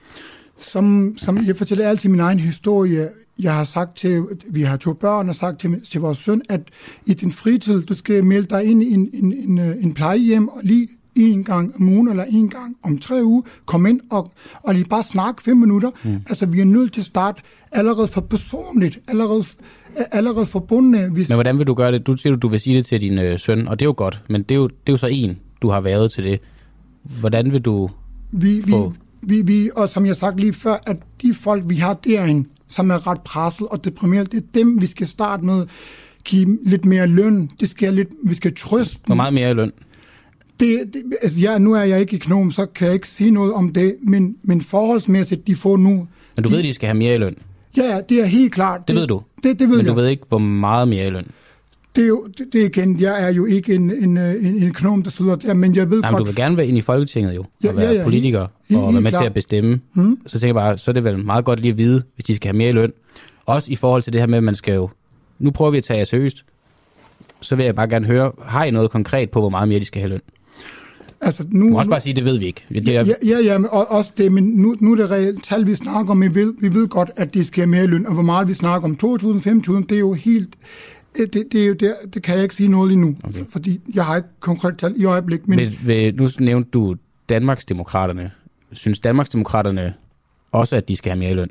Som, som jeg fortæller altid min egen historie. Jeg har sagt til, vi har to børn, og sagt til, til vores søn, at i din fritid, du skal melde dig ind i en, en, en, en plejehjem, og lige en gang om ugen eller en gang om tre uger, kom ind og, og lige bare snakke fem minutter. Mm. Altså, vi er nødt til at starte allerede for personligt, allerede, allerede forbundne. Hvis... Men hvordan vil du gøre det? Du siger, du vil sige det til din øh, søn, og det er jo godt, men det er jo, det er jo så en, du har været til det. Hvordan vil du vi. Vi, vi, vi, og som jeg sagt lige før, at de folk, vi har derinde, som er ret presset og deprimeret, det er dem, vi skal starte med give lidt mere løn. Det skal lidt, vi skal trøste Hvor meget mere løn? Det, det, altså, ja, nu er jeg ikke knom, så kan jeg ikke sige noget om det, men, men forholdsmæssigt, de får nu... Men du de, ved, de skal have mere i løn? Ja, det er helt klart. Det, det ved du? Det, det ved men jeg. du ved ikke, hvor meget mere i løn? Det er jo, det, det igen, jeg er jo ikke en, en, en, en knom, der sidder der, men jeg ved Nej, godt... du vil gerne være ind i Folketinget jo, Ja, og være ja, ja, politiker, helt- og helt være med klart. til at bestemme. Hmm? Så tænker jeg bare, så er det vel meget godt lige at vide, hvis de skal have mere i løn. Også i forhold til det her med, at man skal jo... Nu prøver vi at tage jer seriøst. Så vil jeg bare gerne høre, har I noget konkret på, hvor meget mere de skal have løn? Altså, nu, Du må også nu, bare sige, det ved vi ikke. Det er, ja, ja, ja, men og, også det, men nu, nu er det reelt tal, vi snakker om. Vi ved, vi ved godt, at de skal have mere løn, og hvor meget vi snakker om. 2.000, 5.000, det er jo helt... øh, Det, det, er jo der, det kan jeg ikke sige noget lige nu, okay. fordi jeg har ikke konkret tal i øjeblik. Men ved, ved, nu nævnte du Danmarksdemokraterne. Synes Danmarksdemokraterne også, at de skal have mere i løn?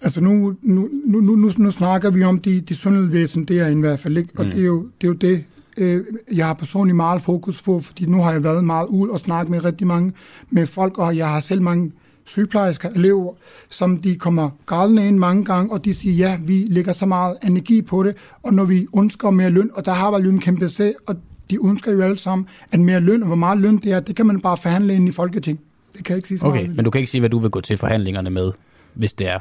altså nu, nu, nu, nu, nu, nu snakker vi om de, de sundhedsvæsen, det er i hvert fald ikke, og Mm. det er jo det, er jo det øh, jeg har personligt meget fokus på, fordi nu har jeg været meget ud og snakket med rigtig mange med folk, og jeg har selv mange sygeplejersker, elever, som de kommer grædende ind mange gange, og de siger, ja, vi lægger så meget energi på det, og når vi ønsker mere løn, og der har været en kæmpe sag, og de ønsker jo alle sammen, at mere løn, og hvor meget løn det er, det kan man bare forhandle ind i Folketing. Det kan jeg ikke sige så Okay, meget. men du kan ikke sige, hvad du vil gå til forhandlingerne med, hvis det er.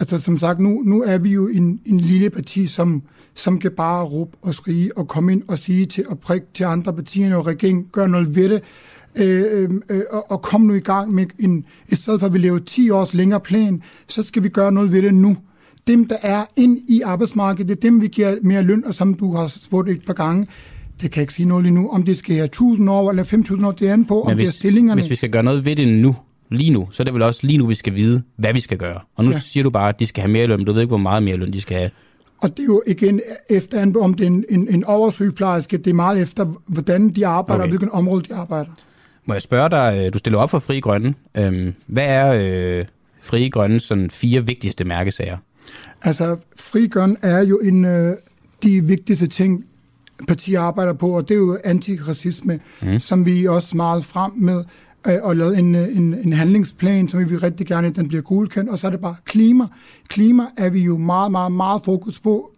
Altså som sagt, nu, nu er vi jo en, en lille parti, som, som kan bare råbe og skrige og komme ind og sige til og prikke til andre partier og regeringen, gør noget ved det, øh, øh, og, og kom nu i gang med en, i stedet for at vi laver 10 års længere plan, så skal vi gøre noget ved det nu. Dem, der er ind i arbejdsmarkedet, det er dem, vi giver mere løn, og som du har spurgt et par gange, det kan jeg ikke sige noget lige nu, om det skal have 1000 år eller 5000 år, det er an på, om Men det er hvis, stillingerne. hvis vi skal gøre noget ved det nu, lige nu, så er det vel også lige nu, vi skal vide, hvad vi skal gøre. Og nu Ja. siger du bare, at de skal have mere løn, men du ved ikke, hvor meget mere løn de skal have. Og det er jo igen efter, om det er en, en, en oversygeplejerske, det er meget efter, hvordan de arbejder. Okay. og hvilken område de arbejder. Må jeg spørge dig, øh, du stiller op for Fri Grønne. Øhm, hvad er øh, Fri Grønne sådan fire vigtigste mærkesager? Altså, frigørn er jo en øh, de vigtigste ting, partier arbejder på, og det er jo antiracisme, mm. Som vi også meget frem med øh, og lavet en, øh, en, en handlingsplan, som vi vil rigtig gerne, at den bliver godkendt. Og så er det bare klima. Klima er vi jo meget, meget, meget fokus på.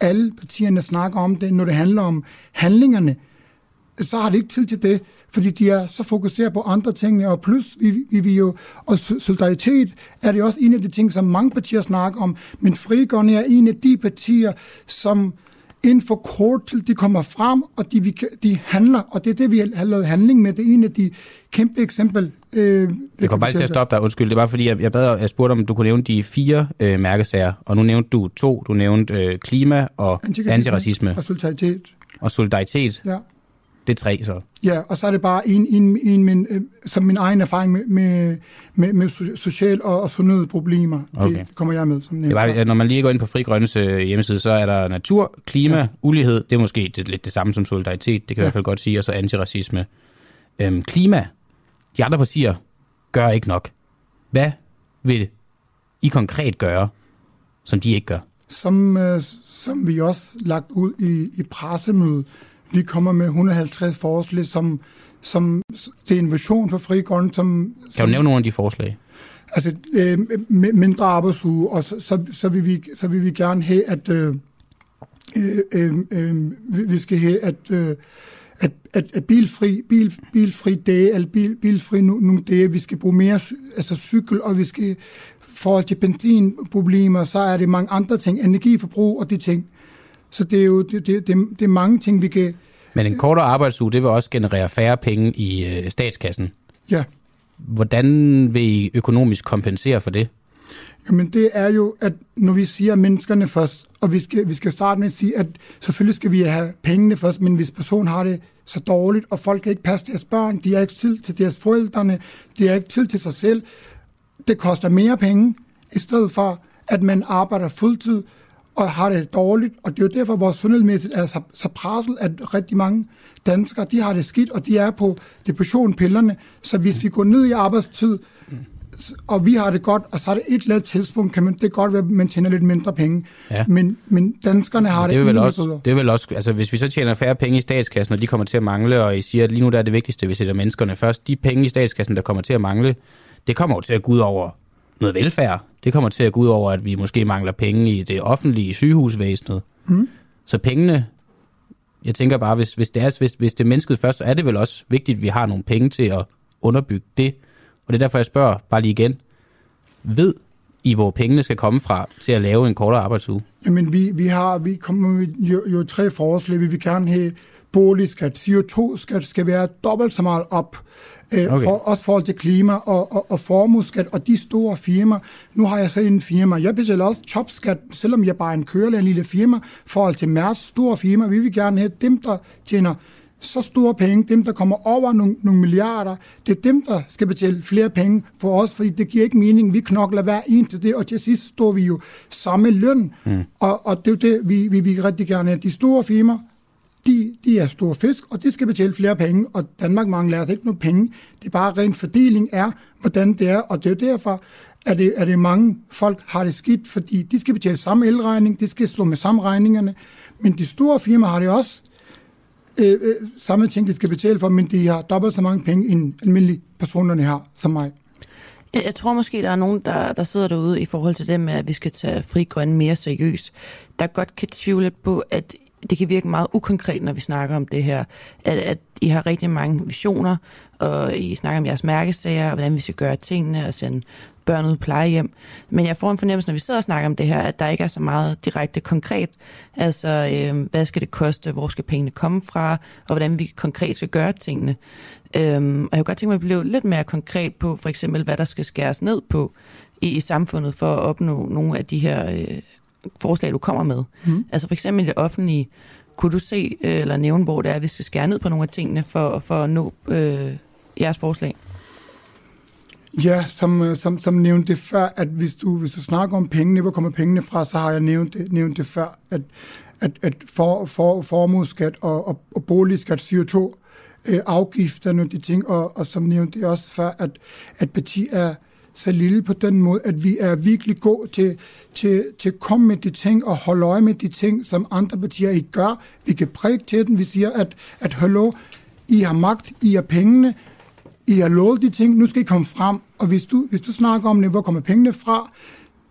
Alle partierne snakker om det. Når det handler om handlingerne, så har de ikke tid til det, fordi de er så fokuseret på andre ting, og plus vi, vi, vi jo, og so- solidaritet er det også en af de ting, som mange partier snakker om, men Frigården er en af de partier, som inden for kort tid, de kommer frem, og de, de handler, og det er det, vi har lavet handling med. Det er en af de kæmpe eksempel. Øh, Jeg kommer bare lige til at stoppe dig, undskyld. Det var fordi, jeg, jeg, bad, jeg spurgte, om du kunne nævne de fire øh, mærkesager, og nu nævnte du to. Du nævnte øh, klima og Antiracisme antiracisme Og solidaritet, og solidaritet. ja. Det er tre så. Ja, og så er det bare en, en, en min, øh, som min egen erfaring med, med, med, med so- social- og, og sundhedsproblemer. Okay. Det kommer jeg med. Som Det er bare, at når man lige går ind på Fri Grønnes øh, hjemmeside, så er der natur, klima, Ja. ulighed. Det er måske det, lidt det samme som solidaritet. Det kan. Ja. jeg i hvert fald godt sige. Og så antiracisme. Øhm, klima. De andre partier gør ikke nok. Hvad vil I konkret gøre, som de ikke gør? som, øh, som vi også lagt ud i, i pressemødet. Vi kommer med 150 forslag, som, som det er en version for Fri Grønne, som... Kan som, du nævne nogle af de forslag? Altså, øh, mi- mindre arbejdsuge, og så, så, så, vil vi, så vil vi gerne have, at øh, øh, øh, øh, vi- skal have, at, øh, at, at, at bilfri, bil, bilfri dage, eller bil, bilfri nu, nogle dage, vi skal bruge mere altså cykel, og vi skal forhold til benzinproblemer, så er det mange andre ting, energiforbrug og de ting. Så det er jo det, det, det, det er mange ting, vi kan... Men en kortere arbejdsuge, det vil også generere færre penge i øh, statskassen. Ja. Hvordan vil I økonomisk kompensere for det? Jamen det er jo, at når vi siger menneskerne først, og vi skal, vi skal starte med at sige, at selvfølgelig skal vi have pengene først, men hvis personen har det så dårligt, og folk kan ikke passe deres børn, de har ikke tid til deres forældrene, de har ikke tid til sig selv, det koster mere penge, i stedet for, at man arbejder fuldtid og har det dårligt. Og det er jo derfor, at vores sundhedsmæssigt er så, så presset, at rigtig mange danskere, de har det skidt, og de er på depressionpillerne. Så hvis vi går ned i arbejdstid, og vi har det godt, og så er det et eller andet tidspunkt, kan man, det kan godt være, at man tjener lidt mindre penge. Ja. Men, men danskerne har det, det er vel også, bedre. det er vel også, altså hvis vi så tjener færre penge i statskassen, og de kommer til at mangle, og I siger, at lige nu der er det vigtigste, vi sætter menneskerne først, de penge i statskassen, der kommer til at mangle, det kommer jo til at gå ud over noget velfærd. Det kommer til at gå ud over, at vi måske mangler penge i det offentlige sygehusvæsenet. Mm. Så pengene, jeg tænker bare, hvis, hvis, det er, hvis, hvis det er mennesket først, så er det vel også vigtigt, at vi har nogle penge til at underbygge det. Og det er derfor, jeg spørger bare lige igen. Ved I, hvor pengene skal komme fra til at lave en kortere arbejdsuge? Jamen, vi, vi, har, vi kommer med jo, jo tre forslag. Vi vil gerne have boligskat, CO2-skat skal være dobbelt så meget op. Øh, Okay. for, også forhold til klima og, og, og formueskat og de store firmaer. Nu har jeg selv en firma. Jeg betaler også topskat, selvom jeg bare er en kørelærer, en lille firma. Forhold til Mærs store firma, vi vil gerne have dem, der tjener så store penge, dem, der kommer over nogle, nogle milliarder, det er dem, der skal betale flere penge for os, fordi det giver ikke mening. Vi knokler hver en til det, og til sidst står vi jo samme løn. Mm. Og, og det er jo det, vi, vi, vi rigtig gerne have. De store firmaer, de, de er store fisk, og de skal betale flere penge, og Danmark mangler altså ikke nogen penge. Det er bare ren fordeling er, hvordan det er, og det er derfor, at det, at det mange folk har det skidt, fordi de skal betale samme elregning, de skal stå med samme regningerne, men de store firmaer har det også øh, øh, samme ting, de skal betale for, men de har dobbelt så mange penge, end almindelige personerne har, som mig. Jeg, jeg tror måske, der er nogen, der, der sidder derude i forhold til det med, at vi skal tage fri grønne mere seriøst, der godt kan tvivle lidt på, at det kan virke meget ukonkret, når vi snakker om det her. At, at I har rigtig mange visioner, og I snakker om jeres mærkesager, og hvordan vi skal gøre tingene, og sende børn ud på plejehjem. Men jeg får en fornemmelse, når vi sidder og snakker om det her, at der ikke er så meget direkte konkret. Altså, øh, hvad skal det koste? Hvor skal pengene komme fra? Og hvordan vi konkret skal gøre tingene. Øhm, og jeg kunne godt tænke mig at blive lidt mere konkret på, for eksempel, hvad der skal skæres ned på i, i samfundet for at opnå nogle af de her øh, forslag, du kommer med. Mm. Altså for eksempel i det offentlige, kunne du se øh, eller nævne, hvor det er, vi skal skære ned på nogle af tingene for, for at nå øh, jeres forslag? Ja, som, øh, som, som nævnt det før, at hvis du, hvis du snakker om pengene, hvor kommer pengene fra, så har jeg nævnt det, nævnt det før, at, at, at for, for, formueskat og, og, og boligskat, CO2, øh, afgifterne og de ting, og, og som nævnt det også før, at, at parti er så lille på den måde, at vi er virkelig gode til, til, til at komme med de ting og holde øje med de ting, som andre partier ikke gør. Vi kan præge til den. Vi siger, at, at hallo, I har magt, I har pengene, I har lovet de ting, nu skal I komme frem. Og hvis du, hvis du snakker om det, hvor kommer pengene fra,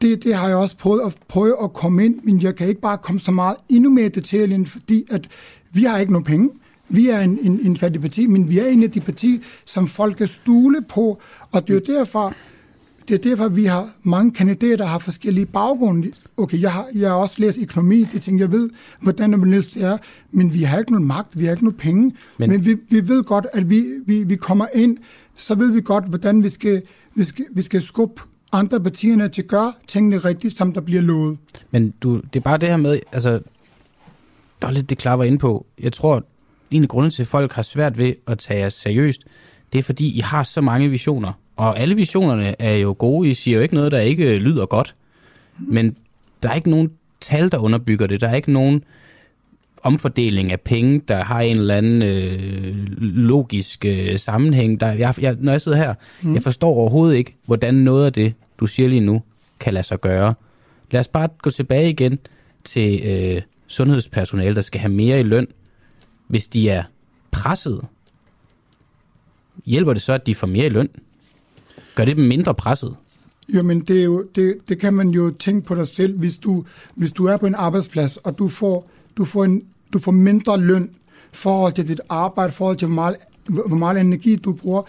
det, det har jeg også prøvet at, prøve at komme ind, men jeg kan ikke bare komme så meget endnu mere i detaljen, fordi at vi har ikke nogen penge. Vi er en, en, en fattig parti, men vi er en af de partier, som folk kan stule på, og det er jo derfor, det er derfor, vi har mange kandidater, der har forskellige baggrunde. Okay, jeg har, jeg har også læst økonomi, det ting, jeg ved, hvordan det er, men vi har ikke nogen magt, vi har ikke nogen penge. Men- Men, vi, vi ved godt, at vi, vi, vi kommer ind, så ved vi godt, hvordan vi skal, vi skal, vi skal skubbe andre partierne til at gøre tingene rigtigt, som der bliver lovet. Men du, det er bare det her med, altså, der er lidt det klar var inde på. Jeg tror, en af grundene til, at folk har svært ved at tage jer seriøst, det er fordi, I har så mange visioner. Og alle visionerne er jo gode. I siger jo ikke noget, der ikke lyder godt. Men der er ikke nogen tal, der underbygger det. Der er ikke nogen omfordeling af penge, der har en eller anden øh, logisk øh, sammenhæng. Der, jeg, jeg, når jeg sidder her, mm. jeg forstår overhovedet ikke, hvordan noget af det, du siger lige nu, kan lade sig gøre. Lad os bare gå tilbage igen til øh, sundhedspersonale, der skal have mere i løn, hvis de er presset. Hjælper det så, at de får mere i løn? Gør det dem mindre presset? Jamen, det, er jo, det, det kan man jo tænke på dig selv. Hvis du, hvis du er på en arbejdsplads, og du får, du får, en, du får mindre løn forhold til dit arbejde, forhold til hvor meget, hvor meget energi du bruger,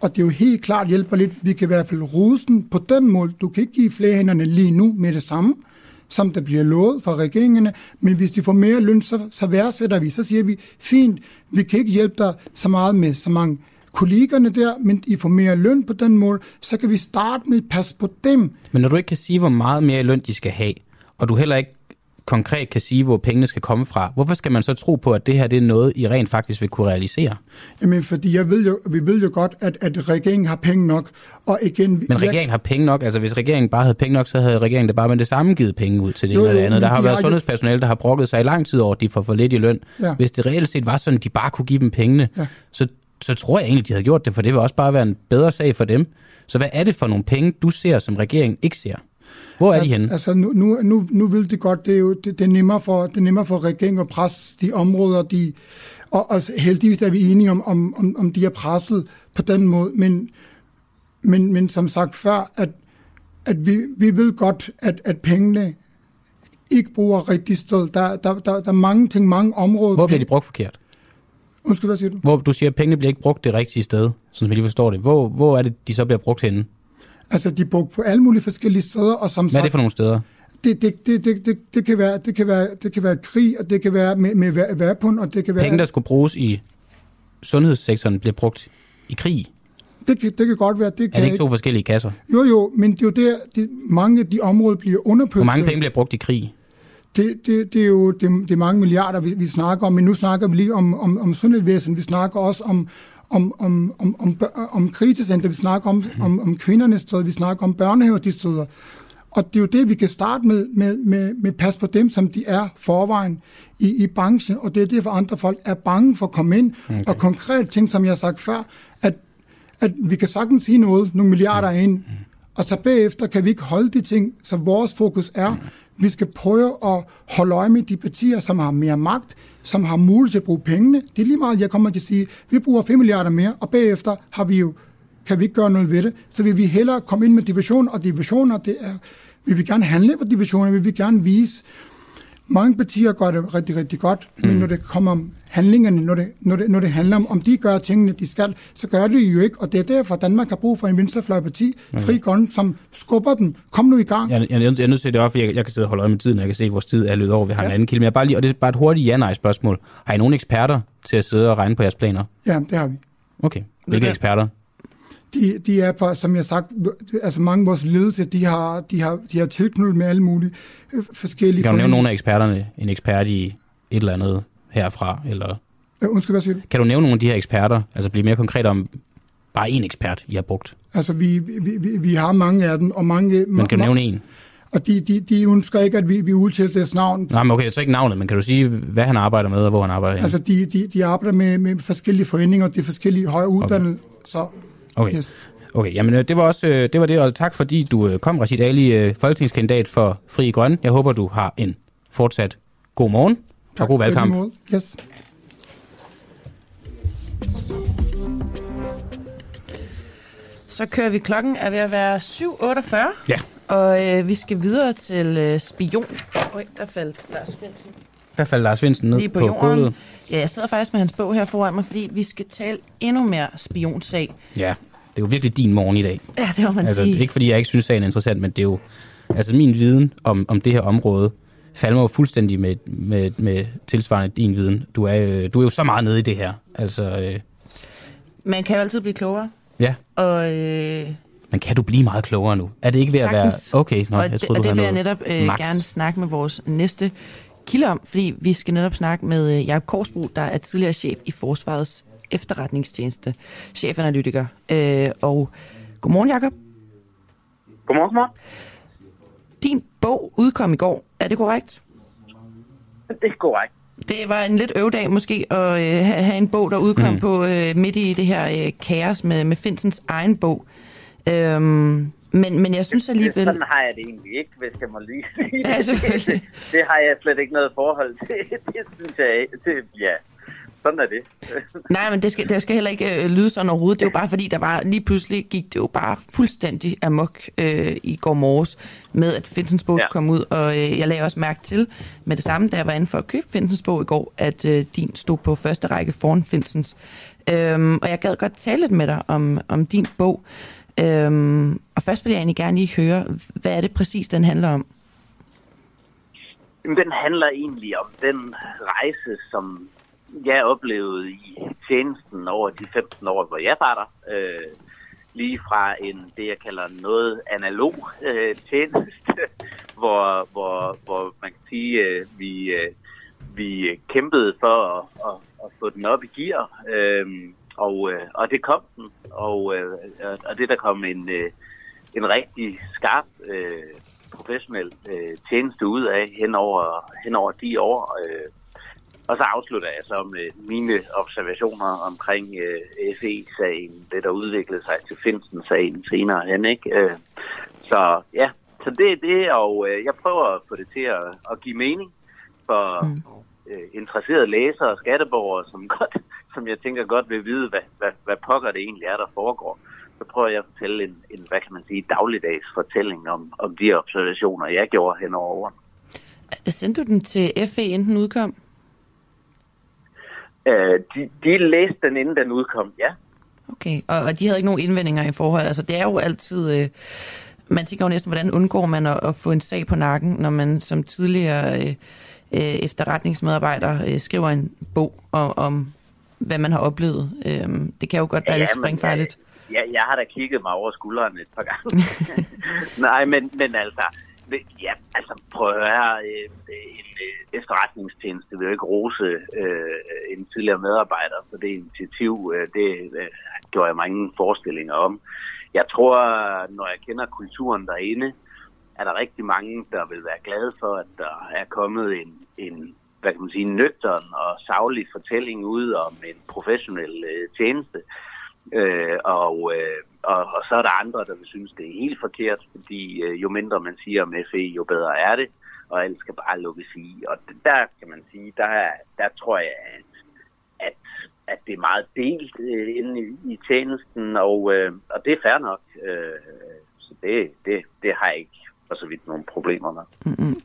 og det er jo helt klart hjælper lidt. Vi kan i hvert fald rusen på den mål. Du kan ikke give flere hænderne lige nu med det samme, som der bliver lovet fra regeringerne. Men hvis de får mere løn, så, så værdsætter vi. Så siger vi, fint, vi kan ikke hjælpe dig så meget med så mange kollegerne der, men I får mere løn på den mål, så kan vi starte med at passe på dem. Men når du ikke kan sige, hvor meget mere løn de skal have, og du heller ikke konkret kan sige, hvor pengene skal komme fra, hvorfor skal man så tro på, at det her det er noget, I rent faktisk vil kunne realisere? Jamen, fordi jeg ved jo, vi ved jo godt, at, at regeringen har penge nok, og igen... Men regeringen har penge nok, altså hvis regeringen bare havde penge nok, så havde regeringen da bare med det samme givet penge ud til det Jo, ene eller det andet. Der har været har sundhedspersonale, der har brokket sig i lang tid over, at de får for lidt i løn. Ja. Hvis det reelt set var sådan, at de bare kunne give dem pengene, Ja. så, så tror jeg egentlig, de havde gjort det, for det vil også bare være en bedre sag for dem. Så hvad er det for nogle penge, du ser, som regeringen ikke ser? Hvor er de henne? Altså, nu, nu, nu, nu vil det godt, det er jo det, det er nemmere for, det er nemmere for regeringen at presse de områder, de, og, og heldigvis er vi enige om, om, om, om de er presset på den måde, men, men, men som sagt før, at, at vi, vi ved godt, at, at pengene ikke bruger rigtig sted. Der, der, der, der er mange ting, mange områder. Hvor bliver de brugt forkert? Undskyld, hvad siger du? Hvor du siger, at pengene bliver ikke brugt det rigtige sted, som jeg lige forstår det. Hvor, hvor er det, de så bliver brugt henne? Altså, de er brugt på alle mulige forskellige steder, og som Hvad er det for nogle steder? det, det, det, det, det, det, kan være, det, kan være, det kan være krig, og det kan være med, med væ- våben, og det kan være... Penge, der skulle bruges i sundhedssektoren, bliver brugt i krig. Det kan, det kan godt være, det Er kan det ikke ikke. to forskellige kasser? Jo, jo, men det er jo der, det, mange af de områder bliver underprioriteret. Hvor mange penge bliver brugt i krig? Det, det, det er jo det, det er mange milliarder, vi, vi snakker om, men nu snakker vi lige om, om, om sundhedsvæsen. Vi snakker også om, om, om, om, om, om krisecenter, vi snakker om, om, om kvindernes steder, vi snakker om børnehaver de steder. Og det er jo det, vi kan starte med, med, med, med pas på dem, som de er forvejen i, i branchen, og det er det, for andre folk er bange for at komme ind. Okay. Og konkret ting, som jeg har sagt før, at, at vi kan sagtens sige noget, nogle milliarder ind, og så bagefter kan vi ikke holde de ting, så vores fokus er, vi skal prøve at holde øje med de partier, som har mere magt, som har mulighed til at bruge pengene. Det er lige meget, jeg kommer til at sige, vi bruger 5 milliarder mere, og bagefter har vi jo, kan vi ikke gøre noget ved det. Så vil vi hellere komme ind med division, og divisioner, det er, vi vil gerne handle på divisioner, vi vil gerne vise, mange partier gør det rigtig, rigtig godt, mm. men når det kommer om handlingerne, når det, når, det, når det handler om, om de gør tingene, de skal, så gør det jo ikke. Og det er derfor, at Danmark har brug for en venstrefløjparti, mm. Fri Grønne, som skubber den. Kom nu i gang. Jeg, jeg, jeg er nødt til det op, for jeg, jeg kan sidde og holde øje med tiden, og jeg kan se, at vores tid er løbet over. Vi har ja. en anden kilde. Men jeg bare lige, og det er bare et hurtigt ja-nej-spørgsmål. Har I nogle eksperter til at sidde og regne på jeres planer? Ja, det har vi. Okay. Hvilke eksperter? De, de er på, som jeg har sagt, altså mange af vores ledelse, de har, de har, de har tilknyttet med alle mulige øh, forskellige... Kan du nævne nogle af eksperterne? En ekspert i et eller andet herfra? Eller Øh, undskyld, hvad siger du? kan du nævne nogle af de her eksperter? Altså blive mere konkret om bare en ekspert, I har brugt. Altså, vi, vi, vi, vi har mange af dem, og mange... Men kan du nævne en? Og de, de, de ønsker ikke, at vi, vi udtaler deres navn. Nej, men okay, så ikke navnet, men kan du sige, hvad han arbejder med, og hvor han arbejder henne? Altså, de, de, de arbejder med, med forskellige foreninger, de forskellige højere uddannelser. Så, Okay. yes. Okay, jamen øh, det var også øh, det, var det og tak fordi du øh, kom, Rashid Ali, folketingskandidat for Fri Grønne. Jeg håber, du har en fortsat god morgen og god valgkamp. Yes. Så kører vi klokken er ved at være 7.48. Ja. Og øh, vi skal videre til øh, spion. Oj, der faldt Lars Svendsen Der faldt Lars Svendsen ned lige på, på, gulvet. Ja, jeg sidder faktisk med hans bog her foran mig, fordi vi skal tale endnu mere spionsag. Ja, er jo virkelig din morgen i dag. Ja, det må man Altså, sige. ikke fordi jeg ikke synes, sagen er interessant, men det er jo... Altså, min viden om, om det her område falder jo fuldstændig med, med, med tilsvarende din viden. Du er, øh, du er jo så meget nede i det her. Altså, øh, Man kan jo altid blive klogere. ja. Og, øh, Men kan du blive meget klogere nu? Er det ikke ved at være... Sagtens. Okay, nå, og, jeg det, troede, og du det havde vil jeg netop øh, max. gerne snakke med vores næste kilde om, fordi vi skal netop snakke med øh, Jacob Korsbro, der er tidligere chef i Forsvarets efterretningstjeneste, chefanalytiker. Øh, og godmorgen, Jacob. Godmorgen, godmorgen. Din bog udkom i går. Er det korrekt? Det er korrekt. Det var en lidt øvdag måske at øh, have, en bog, der udkom mm. på øh, midt i det her øh, kaos med, med Finsens egen bog. Øhm, Men, men jeg synes alligevel... Sådan har jeg det egentlig ikke, hvis jeg må lige sige Ja, det. selvfølgelig. det. Det har jeg slet ikke noget forhold til. Det synes jeg, det, ja, sådan er det. Nej, men det skal, det skal heller ikke øh, lyde sådan overhovedet. Det er jo bare fordi, der var lige pludselig gik det jo bare fuldstændig amok øh, i går morges med, at Finsens bog ja. kom ud. Og øh, jeg lagde også mærke til med det samme, da jeg var inde for at købe Finsens bog i går, at øh, din stod på første række foran Finsens. Øhm, og jeg gad godt tale lidt med dig om, om din bog. Øhm, og først vil jeg egentlig gerne lige høre, hvad er det præcis, den handler om? Jamen, Den handler egentlig om den rejse, som jeg oplevede i tjenesten over de 15 år, hvor jeg var der. Øh, lige fra en, det jeg kalder noget analog øh, tjeneste, hvor, hvor, hvor man kan sige, øh, vi, øh, vi kæmpede for at, at, at få den op i gear. Øh, og, øh, og det kom den, og, øh, og det der kom en, øh, en rigtig skarp øh, professionel øh, tjeneste ud af hen over, hen over de år. Øh, og så afslutter jeg så med mine observationer omkring øh, FE-sagen, det der udviklede sig til Finsen-sagen senere hen, ikke? Øh, så ja, så det er det, og øh, jeg prøver at få det til at, at give mening for mm. øh, interesserede læsere og skatteborgere, som, godt, som jeg tænker godt vil vide, hvad, hvad, hvad pokker det egentlig er, der foregår. Så prøver jeg at fortælle en, en hvad kan man sige, dagligdags fortælling om, om de observationer, jeg gjorde hen over årene. Sendte du den til FE, inden den udkom? Øh, de, de læste den, inden den udkom, ja. Okay, og, og de havde ikke nogen indvendinger i forhold. Altså, det er jo altid... Øh, man tænker jo næsten, hvordan undgår man at, at få en sag på nakken, når man som tidligere øh, øh, efterretningsmedarbejder øh, skriver en bog om, om, hvad man har oplevet. Øh, det kan jo godt være ja, lidt springfarligt. Ja, jeg har da kigget mig over skulderen et par gange. Nej, men, men altså, ja, altså prøv at høre øh, en øh, efterretningstjeneste vil jo ikke rose øh, en tidligere medarbejder for det initiativ. Øh, det øh, gjorde jeg mange forestillinger om. Jeg tror, når jeg kender kulturen derinde, er der rigtig mange, der vil være glade for, at der er kommet en, en hvad kan man sige, nøgteren og savlig fortælling ud om en professionel øh, tjeneste. Øh, og, øh, og, og så er der andre, der vil synes, det er helt forkert, fordi øh, jo mindre man siger om FE, jo bedre er det, og alt skal bare lukkes i. Og der kan man sige, der, der tror jeg, at, at, at det er meget delt øh, inde i, i tjenesten, og, øh, og det er fair nok. Øh, så det, det, det har jeg ikke for så vidt nogle problemer med. Mm-hmm.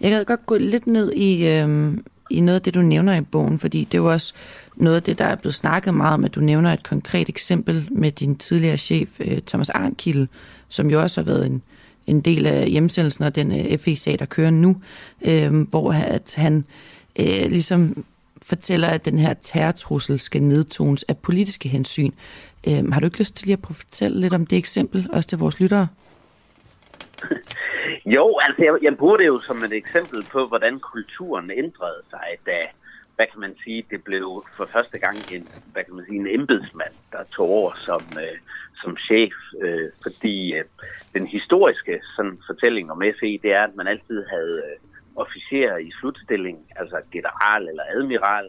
Jeg kan godt gå lidt ned i, øh, i noget af det, du nævner i bogen, fordi det er jo også noget af det, der er blevet snakket meget om, at du nævner et konkret eksempel med din tidligere chef, øh, Thomas Arnkilde, som jo også har været en, en del af hjemsendelsen og den øh, FE-sag, der kører nu, øh, hvor at han øh, ligesom fortæller, at den her terrortrussel skal nedtones af politiske hensyn. Øh, har du ikke lyst til lige at fortælle lidt om det eksempel, også til vores lyttere? Jo, altså jeg, jeg bruger det jo som et eksempel på, hvordan kulturen ændrede sig, da, hvad kan man sige, det blev for første gang en, hvad kan man sige, en embedsmand, der tog over som, øh, som chef, øh, fordi øh, den historiske sådan, fortælling om FE, det er, at man altid havde øh, officerer i slutstilling, altså general eller admiral,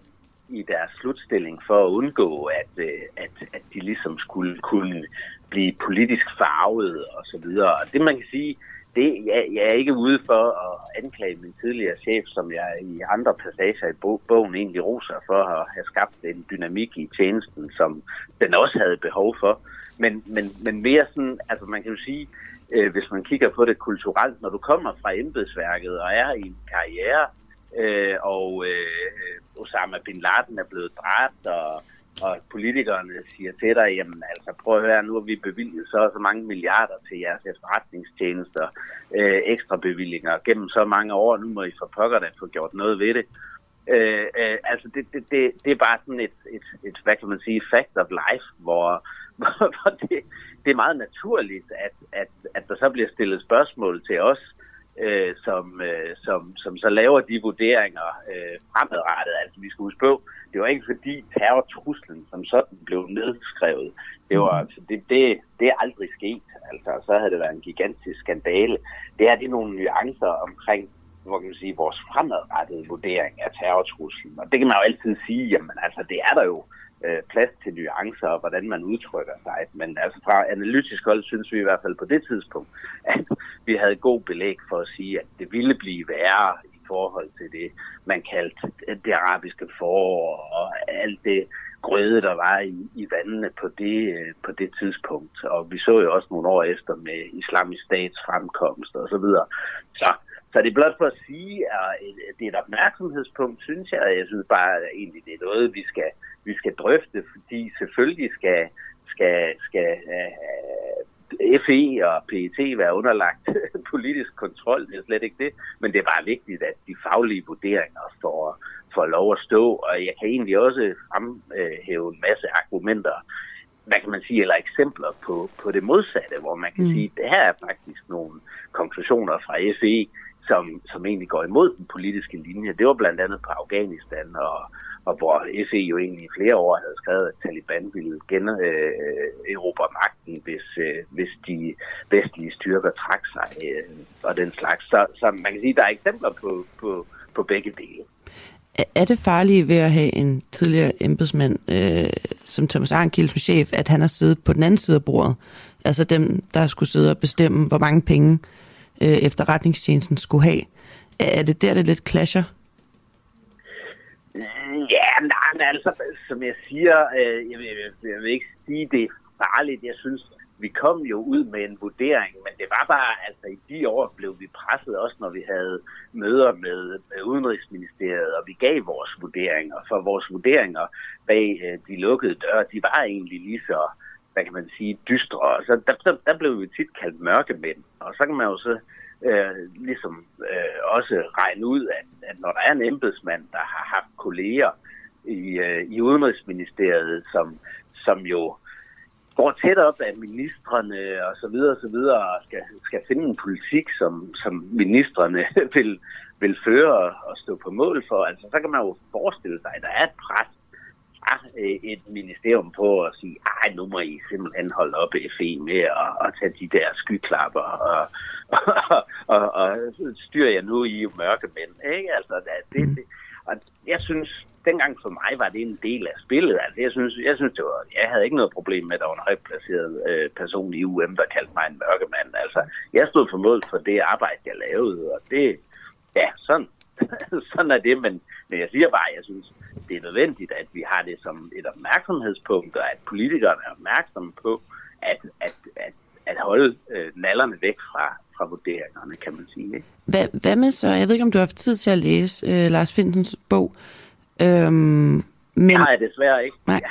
i deres slutstilling for at undgå, at, øh, at, at de ligesom skulle kunne blive politisk farvet og så videre. Og det man kan sige, det, jeg, jeg er ikke ude for at anklage min tidligere chef, som jeg i andre passager i bogen egentlig roser for at have skabt en dynamik i tjenesten, som den også havde behov for. Men, men, men mere sådan, altså man kan jo sige, øh, hvis man kigger på det kulturelt, når du kommer fra embedsværket og er i en karriere, øh, og øh, Osama Bin Laden er blevet dræbt, og og politikerne siger til dig, jamen altså prøv at høre, nu har vi bevilget så så mange milliarder til jeres efterretningstjenester, øh, ekstra bevillinger gennem så mange år, nu må I for pokker da få gjort noget ved det. Øh, øh, altså det, det, det, det er bare sådan et, et, et, hvad kan man sige, fact of life, hvor, hvor det, det er meget naturligt, at, at, at der så bliver stillet spørgsmål til os, øh, som, øh, som, som så laver de vurderinger øh, fremadrettet. Altså vi skal huske på, det var ikke fordi terrortruslen som sådan blev nedskrevet. Det var altså, det, det, det er aldrig sket. Altså, så havde det været en gigantisk skandale. Det er det nogle nuancer omkring hvor kan man sige, vores fremadrettede vurdering af terrortruslen. Og det kan man jo altid sige, jamen altså, det er der jo øh, Øh, plads til nuancer og hvordan man udtrykker sig. Men altså fra analytisk hold synes vi i hvert fald på det tidspunkt, at vi havde god belæg for at sige, at det ville blive værre i forhold til det, man kaldte det arabiske forår og alt det grøde, der var i, i vandene på det, øh, på det tidspunkt. Og vi så jo også nogle år efter med islamisk stats fremkomst og så videre. Så så det er blot for at sige, at det er et opmærksomhedspunkt, synes jeg. Jeg synes bare, at egentlig det er noget, vi skal, vi skal drøfte, fordi selvfølgelig skal, skal, skal uh, FE og PET være underlagt politisk kontrol, det er slet ikke det, men det er bare vigtigt, at de faglige vurderinger får, får lov at stå, og jeg kan egentlig også fremhæve en masse argumenter, hvad kan man sige, eller eksempler på, på det modsatte, hvor man kan mm. sige, at det her er faktisk nogle konklusioner fra FE, som, som egentlig går imod den politiske linje. Det var blandt andet på Afghanistan, og, og hvor FE jo egentlig i flere år havde skrevet, at Taliban ville generobre øh, magten, hvis, øh, hvis de vestlige styrker trak sig øh, og den slags. Så, så man kan sige, at der er eksempler på, på, på begge dele. Er det farligt ved at have en tidligere embedsmand øh, som Thomas Arnkild som chef, at han har siddet på den anden side af bordet? Altså dem, der skulle sidde og bestemme, hvor mange penge øh, efterretningstjenesten skulle have. Er det der, det lidt clasher? Ja, nej, men altså, som jeg siger, øh, jeg, vil, jeg vil ikke sige, det er farligt. Jeg synes, vi kom jo ud med en vurdering, men det var bare, altså i de år blev vi presset også, når vi havde møder med, med Udenrigsministeriet, og vi gav vores vurderinger. For vores vurderinger bag øh, de lukkede døre, de var egentlig lige så, hvad kan man sige, dystre. Så der, der, der blev vi tit kaldt mørkemænd. Og så kan man jo så øh, ligesom øh, også regne ud, at, at når der er en embedsmand, der har haft kolleger i, øh, i Udenrigsministeriet, som, som jo går tæt op af ministerne og så videre og så videre, og skal, skal finde en politik, som, som ministerne vil, vil føre og stå på mål for. Altså, så kan man jo forestille sig, at der er et pres fra øh, et ministerium på at sige, ej, nu må I simpelthen holde op FE med at, at tage de der skyklapper og, og, og, og styrer jeg nu i mørke mænd. Ikke? Altså, det, det, og jeg synes, dengang for mig var det en del af spillet. Altså, jeg synes, jeg, synes det var, jeg havde ikke noget problem med, at der var en højt placeret øh, person i UM, der kaldte mig en mørkemand. Altså, jeg stod for mål for det arbejde, jeg lavede, og det, ja, sådan, sådan er det, men, men jeg siger bare, jeg synes, det er nødvendigt, at vi har det som et opmærksomhedspunkt, og at politikerne er opmærksomme på, at, at, at, at holde øh, nallerne væk fra, fra vurderingerne, kan man sige. Ikke? Hvad, hvad med så, jeg ved ikke, om du har haft tid til at læse øh, Lars Finsens bog, Øhm, men, jeg desværre ikke. Nej,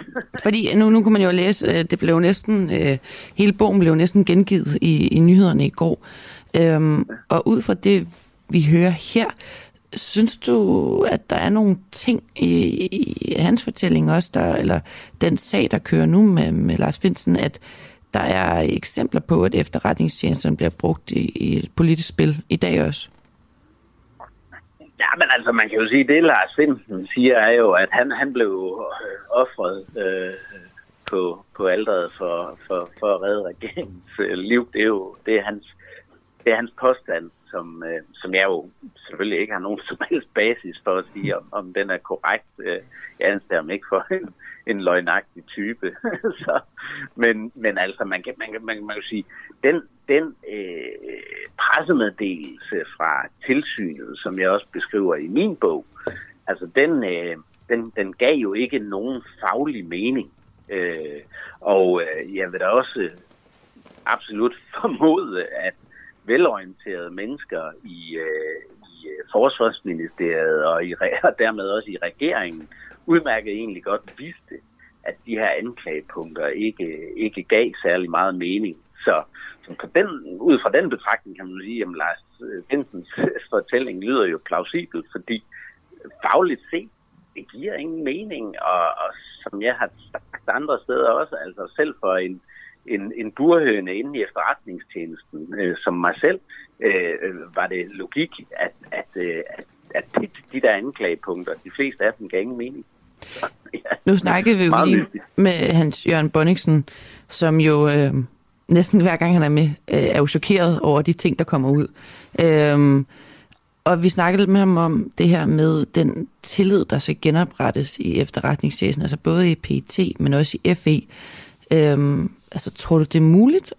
fordi nu, nu kunne man jo læse, øh, det blev næsten, øh, hele bogen blev næsten gengivet i, i nyhederne i går. Øhm, og ud fra det, vi hører her, synes du, at der er nogle ting i, i hans fortælling også, der, eller den sag, der kører nu med, med Lars Finsen, at der er eksempler på, at efterretningstjenesten bliver brugt i, i et politisk spil i dag også? Ja, men altså, man kan jo sige, det Lars Finsen siger, er jo, at han, han blev øh, offret øh, på, på alderet for, for, for at redde regeringens øh, liv. Det er jo det er hans, det er hans påstand, som, øh, som jeg jo selvfølgelig ikke har nogen som helst basis for at sige, om, om den er korrekt. Øh, jeg anser ham ikke for en, en løgnagtig type. så, men, men altså, man kan, man, kan, man, kan, man kan sige, den, den øh, pressemeddelelse fra tilsynet, som jeg også beskriver i min bog, altså den, øh, den, den gav jo ikke nogen faglig mening. Øh, og øh, jeg vil da også absolut formode, at velorienterede mennesker i, øh, i øh, Forsvarsministeriet og, i, og dermed også i regeringen udmærket egentlig godt vidste, at de her anklagepunkter ikke, ikke gav særlig meget mening. Så, så på den, ud fra den betragtning kan man sige, at Lars øh, Finsens fortælling lyder jo plausibel, fordi fagligt set, det giver ingen mening, og, og som jeg har sagt andre steder også, altså selv for en, en, en burhøne inde i efterretningstjenesten, øh, som mig selv, øh, var det logik, at, at, øh, at, at de, de der anklagepunkter, de fleste af dem gav ingen mening. ja. Nu snakkede vi jo lige med Hans Jørgen Bonniksen, som jo øh, næsten hver gang han er med, øh, er jo chokeret over de ting, der kommer ud. Øh, Og vi snakkede lidt med ham om det her med den tillid, der skal genoprettes i efterretningstjenesten, altså både i PET, men også i FE. Øhm, altså, tror du, det er muligt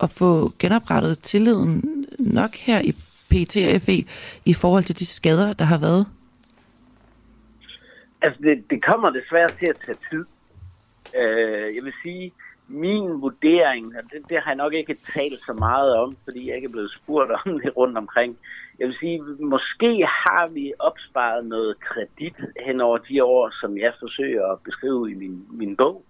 at få genoprettet tilliden nok her i PET og FE i forhold til de skader, der har været? Altså, det, det kommer desværre til at tage tid. Øh, jeg vil sige, min vurdering, og det, det har jeg nok ikke talt så meget om, fordi jeg ikke er blevet spurgt om det rundt omkring. Jeg vil sige, måske har vi opsparet noget kredit hen over de år, som jeg forsøger at beskrive i min, min bog,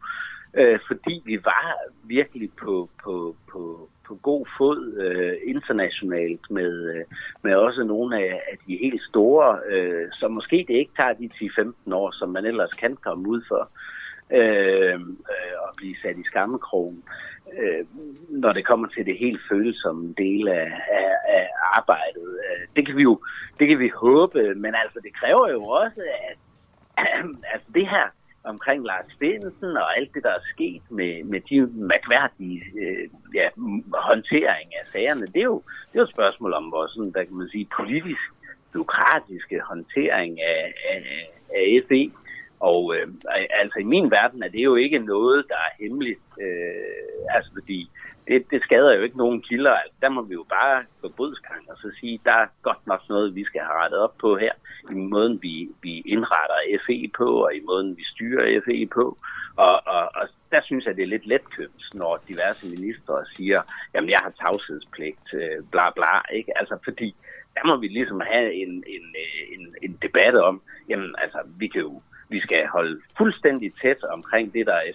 øh, fordi vi var virkelig på, på, på, på god fod øh, internationalt med, øh, med også nogle af, af de helt store, øh, som måske det ikke tager de 10-15 år, som man ellers kan komme ud for øh, øh og blive sat i skammekrogen, øh, når det kommer til det helt følsomme del af, af, af arbejdet. Øh, det kan vi jo det kan vi håbe, men altså det kræver jo også, at altså det her omkring Lars Stensen og alt det, der er sket med, med de mærkværdige øh, ja, håndtering af sagerne, det er, jo, det er jo et spørgsmål om vores sådan, der kan man sige, politisk, demokratiske håndtering af, af, af FE. Og øh, altså i min verden er det jo ikke noget, der er hemmeligt. Øh, altså fordi det, det skader jo ikke nogen kilder. Altså, der må vi jo bare gå brydskang og så sige, der er godt nok noget, vi skal have rettet op på her. I måden, vi, vi indretter FE på, og i måden, vi styrer FE på. Og, og, og der synes jeg, det er lidt letkøbt, når diverse ministre siger, jamen jeg har tavshedspligt, øh, bla bla. Ikke? Altså fordi der må vi ligesom have en, en, øh, en, en debat om, jamen altså vi kan jo vi skal holde fuldstændig tæt omkring det, der er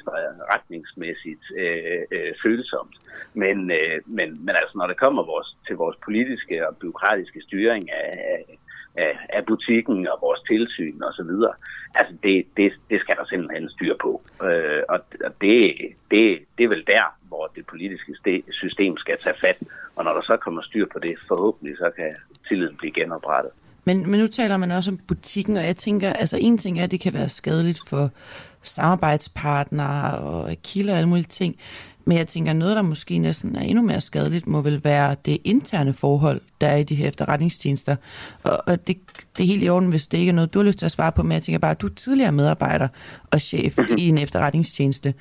retningsmæssigt øh, øh, følsomt. Men, øh, men, men altså, når det kommer vores, til vores politiske og byråkratiske styring af, af, af butikken og vores tilsyn og så videre, altså det, det, det skal der simpelthen styr på. Øh, og og det, det, det er vel der, hvor det politiske system skal tage fat. Og når der så kommer styr på det, forhåbentlig så kan tilliden blive genoprettet. Men, men nu taler man også om butikken, og jeg tænker, altså en ting er, at det kan være skadeligt for samarbejdspartnere og kilder og alle mulige ting. Men jeg tænker, noget, der måske næsten er endnu mere skadeligt, må vel være det interne forhold, der er i de her efterretningstjenester. Og, og det, det er helt i orden, hvis det ikke er noget, du har lyst til at svare på, men jeg tænker bare, at du er tidligere medarbejder og chef i en efterretningstjeneste.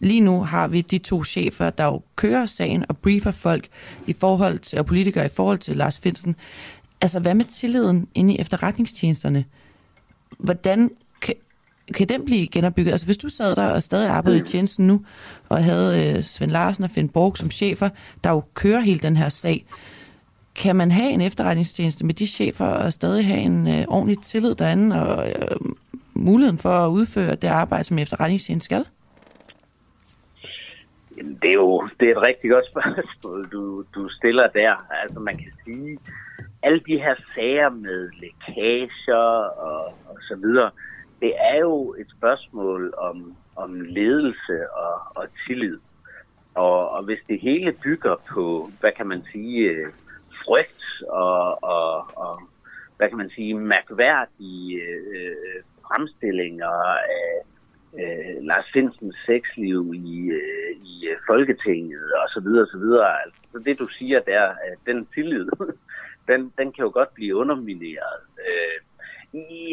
Lige nu har vi de to chefer, der jo kører sagen og briefer folk i forhold til, og politikere i forhold til Lars Finsen. Altså, hvad med tilliden inde i efterretningstjenesterne? Hvordan kan, kan den blive genopbygget? Altså, hvis du sad der og stadig arbejdede i tjenesten nu, og havde øh, Svend Larsen og Finn Borg som chefer, der jo kører hele den her sag, kan man have en efterretningstjeneste med de chefer og stadig have en øh, ordentlig tillid derinde og øh, muligheden for at udføre det arbejde, som efterretningstjenesten skal? Det er jo det er et rigtig godt spørgsmål, du, du stiller der. Altså man kan sige, alle de her sager med lækager og, og så videre, det er jo et spørgsmål om, om ledelse og, og tillid. Og, og hvis det hele bygger på, hvad kan man sige, øh, frygt og, og, og hvad kan man sige, mærkværdige øh, fremstillinger af øh, Lars Finsens sexliv i, øh, i øh, Folketinget og så videre, så videre. Altså det du siger der, øh, den tillid, den, den kan jo godt blive undermineret. Øh,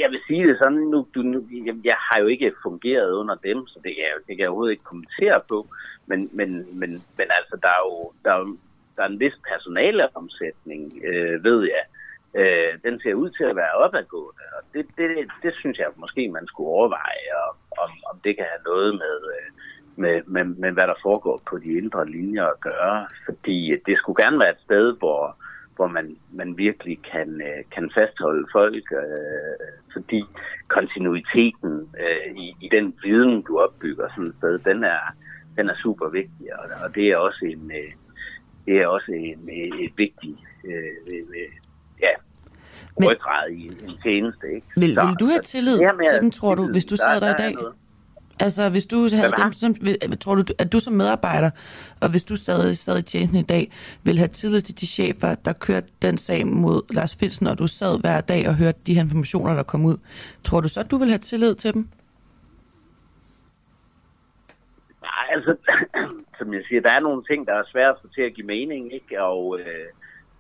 jeg vil sige det sådan, nu, du, nu, jeg har jo ikke fungeret under dem, så det, er, det kan jeg overhovedet ikke kommentere på, men, men, men, men altså, der er jo der er, der er en vis personaleomsætning, øh, ved jeg. Øh, den ser ud til at være opadgående, og det, det, det synes jeg måske, man skulle overveje, og, om, om det kan have noget med, øh, med, med, med, hvad der foregår på de indre linjer at gøre, fordi øh, det skulle gerne være et sted, hvor hvor man, man virkelig kan, øh, kan fastholde folk, øh, fordi kontinuiteten øh, i, i den viden, du opbygger sådan et sted, den er, den er super vigtig, og, og det er også en, øh, det er også en, et, et vigtigt øh, øh, ja, ryggrad i en tjeneste. Ikke? Vil, vil du have tillid til dem, tror du, hvis du sidder der, der i dag? Noget. Altså, hvis du havde dem, som, tror du, at du som medarbejder, og hvis du stadig sad i tjenesten i dag, vil have tillid til de chefer, der kørte den sag mod Lars Finsen, og du sad hver dag og hørte de her informationer, der kom ud. Tror du så, at du vil have tillid til dem? Nej, altså, som jeg siger, der er nogle ting, der er svært at få til at give mening, ikke? Og, øh,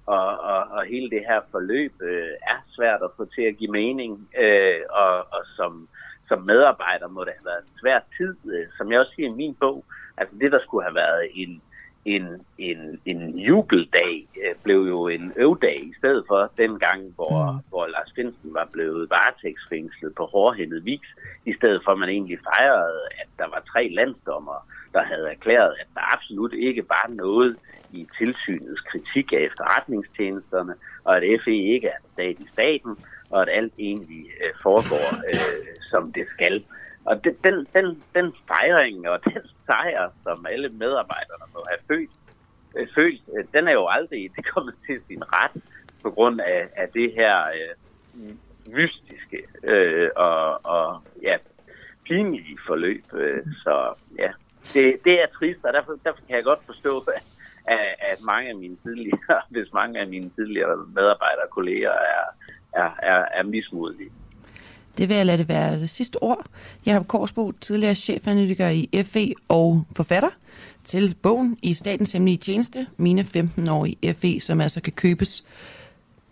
og, og, og hele det her forløb øh, er svært at få til at give mening, øh, og, og som, som medarbejder må det have været en svær tid, øh, som jeg også siger i min bog, altså det, der skulle have været en, en, en, en jubeldag, øh, blev jo en øvdag i stedet for den gang, hvor, mm. hvor Lars Finsen var blevet varetægtsfængslet på hårdhændet vis, i stedet for at man egentlig fejrede, at der var tre landsdommer, der havde erklæret, at der absolut ikke var noget i tilsynets kritik af efterretningstjenesterne, og at FE ikke er en stat i staten, og at alt egentlig øh, foregår, øh, som det skal. Og det, den, den, den fejring og den sejr, som alle medarbejderne må have følt, øh, følt øh, den er jo aldrig det kommer til sin ret på grund af, af det her øh, mystiske øh, og, og ja, pinlige forløb. Øh, så ja, det, det er trist, og derfor, derfor kan jeg godt forstå, at, at mange af mine tidligere, hvis mange af mine tidligere medarbejdere og kolleger er, er, er, er mismodige. Det vil jeg lade det være det sidste ord. Jeg har Korsbo, tidligere chefanalytiker i FE og forfatter til bogen i Statens Hemmelige Tjeneste, mine 15 år i FE, som altså kan købes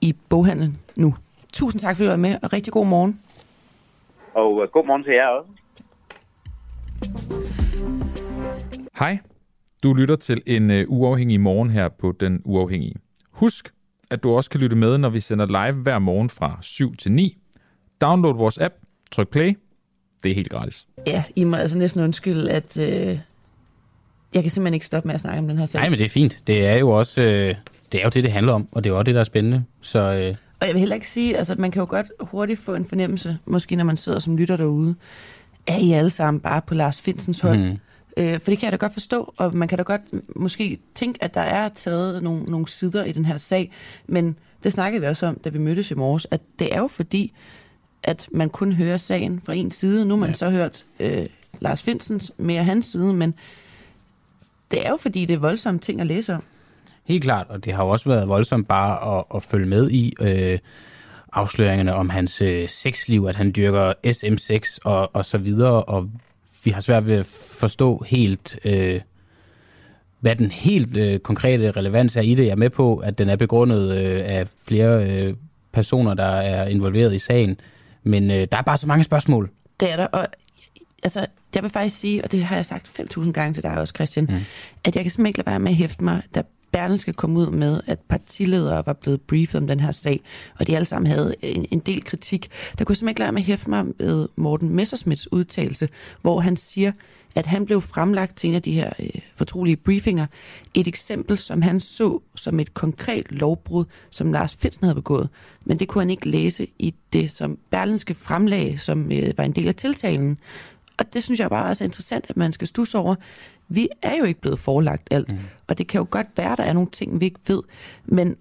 i boghandlen nu. Tusind tak, fordi du var med, og rigtig god morgen. Og uh, god morgen til jer også. Hej, du lytter til en uh, uafhængig morgen her på Den Uafhængige. Husk, at du også kan lytte med, når vi sender live hver morgen fra 7 til 9. Download vores app, tryk play. Det er helt gratis. Ja, I må altså næsten undskylde, at øh, jeg kan simpelthen ikke stoppe med at snakke om den her sag. Nej, men det er fint. Det er jo også øh, det, er jo det, det handler om, og det er også det, der er spændende. Så, øh... Og jeg vil heller ikke sige, altså man kan jo godt hurtigt få en fornemmelse, måske når man sidder som lytter derude, er I alle sammen bare på Lars Finsens hold? Mm. Øh, for det kan jeg da godt forstå, og man kan da godt måske tænke, at der er taget nogle, nogle sider i den her sag, men det snakkede vi også om, da vi mødtes i morges, at det er jo fordi, at man kun hører sagen fra en side. Nu har man ja. så hørt øh, Lars Finsens mere hans side, men det er jo fordi, det er voldsomme ting at læse om. Helt klart, og det har jo også været voldsomt bare at, at følge med i øh, afsløringerne om hans øh, sexliv, at han dyrker SM6 og, og så videre, og vi har svært ved at forstå helt, øh, hvad den helt øh, konkrete relevans er i det. Jeg er med på, at den er begrundet øh, af flere øh, personer, der er involveret i sagen, men øh, der er bare så mange spørgsmål. Det er der, og altså, jeg vil faktisk sige, og det har jeg sagt 5.000 gange til dig også, Christian, mm. at jeg kan simpelthen ikke lade være med at hæfte mig, da skal kom ud med, at partiledere var blevet briefet om den her sag, og de alle sammen havde en, en del kritik. Der kunne jeg simpelthen ikke lade mig at hæfte mig med Morten Messersmiths udtalelse, hvor han siger, at han blev fremlagt til en af de her øh, fortrolige briefinger, et eksempel, som han så som et konkret lovbrud, som Lars Finsen havde begået. Men det kunne han ikke læse i det, som Berlinske fremlag, som øh, var en del af tiltalen. Og det synes jeg bare også er interessant, at man skal stusse over. Vi er jo ikke blevet forelagt alt, mm. og det kan jo godt være, at der er nogle ting, vi ikke ved. Men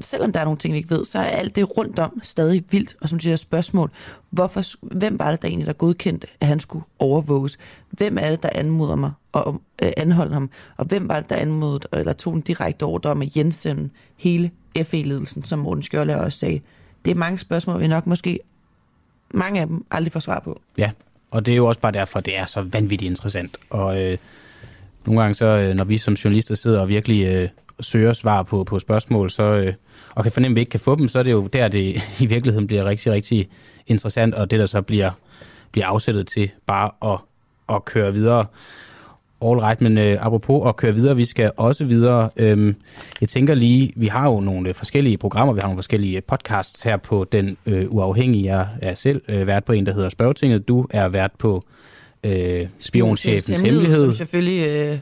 selvom der er nogle ting, vi ikke ved, så er alt det rundt om stadig vildt. Og som siger spørgsmål, hvorfor, hvem var det, der egentlig der godkendte, at han skulle overvåges? Hvem er det, der anmoder mig og øh, anholde ham? Og hvem var det, der anmodede, eller tog en direkte ordre om at hjensende hele FE-ledelsen, som Morten Skjørle også sagde? Det er mange spørgsmål, vi nok måske, mange af dem, aldrig får svar på. Ja, og det er jo også bare derfor, det er så vanvittigt interessant. Og øh, nogle gange så, øh, når vi som journalister sidder og virkelig øh, søger svar på, på spørgsmål, så, øh, og kan fornemme, at vi ikke kan få dem, så er det jo der, det i virkeligheden bliver rigtig, rigtig interessant, og det der så bliver, bliver afsættet til bare at, at køre videre. All right, men øh, apropos at køre videre, vi skal også videre. Øhm, jeg tænker lige, vi har jo nogle forskellige programmer, vi har nogle forskellige podcasts her på Den øh, Uafhængige. Jeg er selv øh, vært på en, der hedder Spørgetinget. Du er vært på øh, Spionchefens Hemmelighed. Som selvfølgelig øh,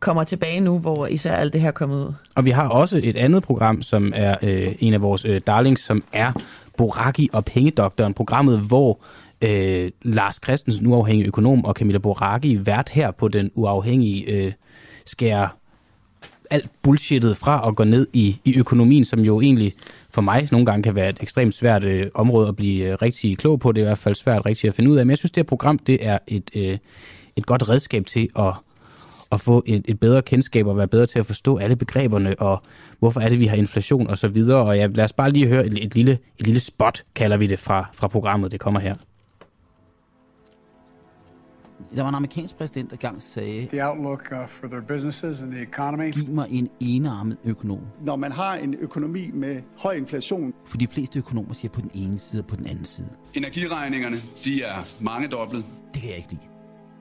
kommer tilbage nu, hvor især alt det her kommer ud. Og vi har også et andet program, som er øh, en af vores øh, darlings, som er Boraki og Pengedoktoren. Programmet, hvor øh, Lars Christensen, uafhængig økonom, og Camilla Boraki, vært her på den uafhængige, øh, skærer alt bullshittet fra og går ned i, i økonomien, som jo egentlig for mig nogle gange kan være et ekstremt svært øh, område at blive øh, rigtig klog på. Det er i hvert fald svært rigtig at finde ud af. Men jeg synes, det her program det er et, øh, et godt redskab til at at få et, et bedre kendskab og være bedre til at forstå alle begreberne, og hvorfor er det, vi har inflation og så videre. Og ja, lad os bare lige høre et, et, lille, et lille spot, kalder vi det, fra, fra programmet. Det kommer her der var en amerikansk præsident, der gang sagde, the outlook uh, for their businesses and the economy. giv mig en enarmet økonom. Når man har en økonomi med høj inflation, For de fleste økonomer siger på den ene side og på den anden side. Energiregningerne, de er mange doblet. Det kan jeg ikke lide.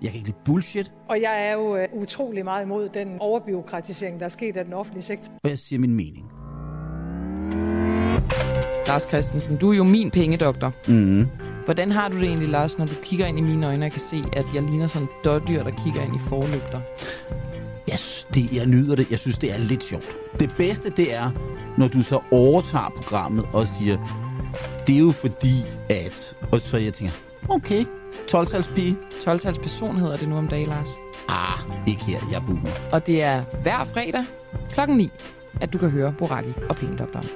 Jeg kan ikke lide bullshit, Og jeg er jo øh, utrolig meget imod den overbiokratisering, der er sket af den offentlige sektor. og jeg siger min mening. Lars Christensen, du er jo min pengedoktor. Mm. Hvordan har du det egentlig, Lars, når du kigger ind i mine øjne og kan se, at jeg ligner sådan en dårdyr, der kigger ind i forlygter? Jeg, synes, det, jeg nyder det. Jeg synes, det er lidt sjovt. Det bedste, det er, når du så overtager programmet og siger, det er jo fordi, at... Og så jeg tænker, okay, 12-talspige. 12-tals person hedder det nu om dagen, Lars. Ah, ikke her, jeg er boomer. Og det er hver fredag klokken 9, at du kan høre Boraki og Pengedoktoren.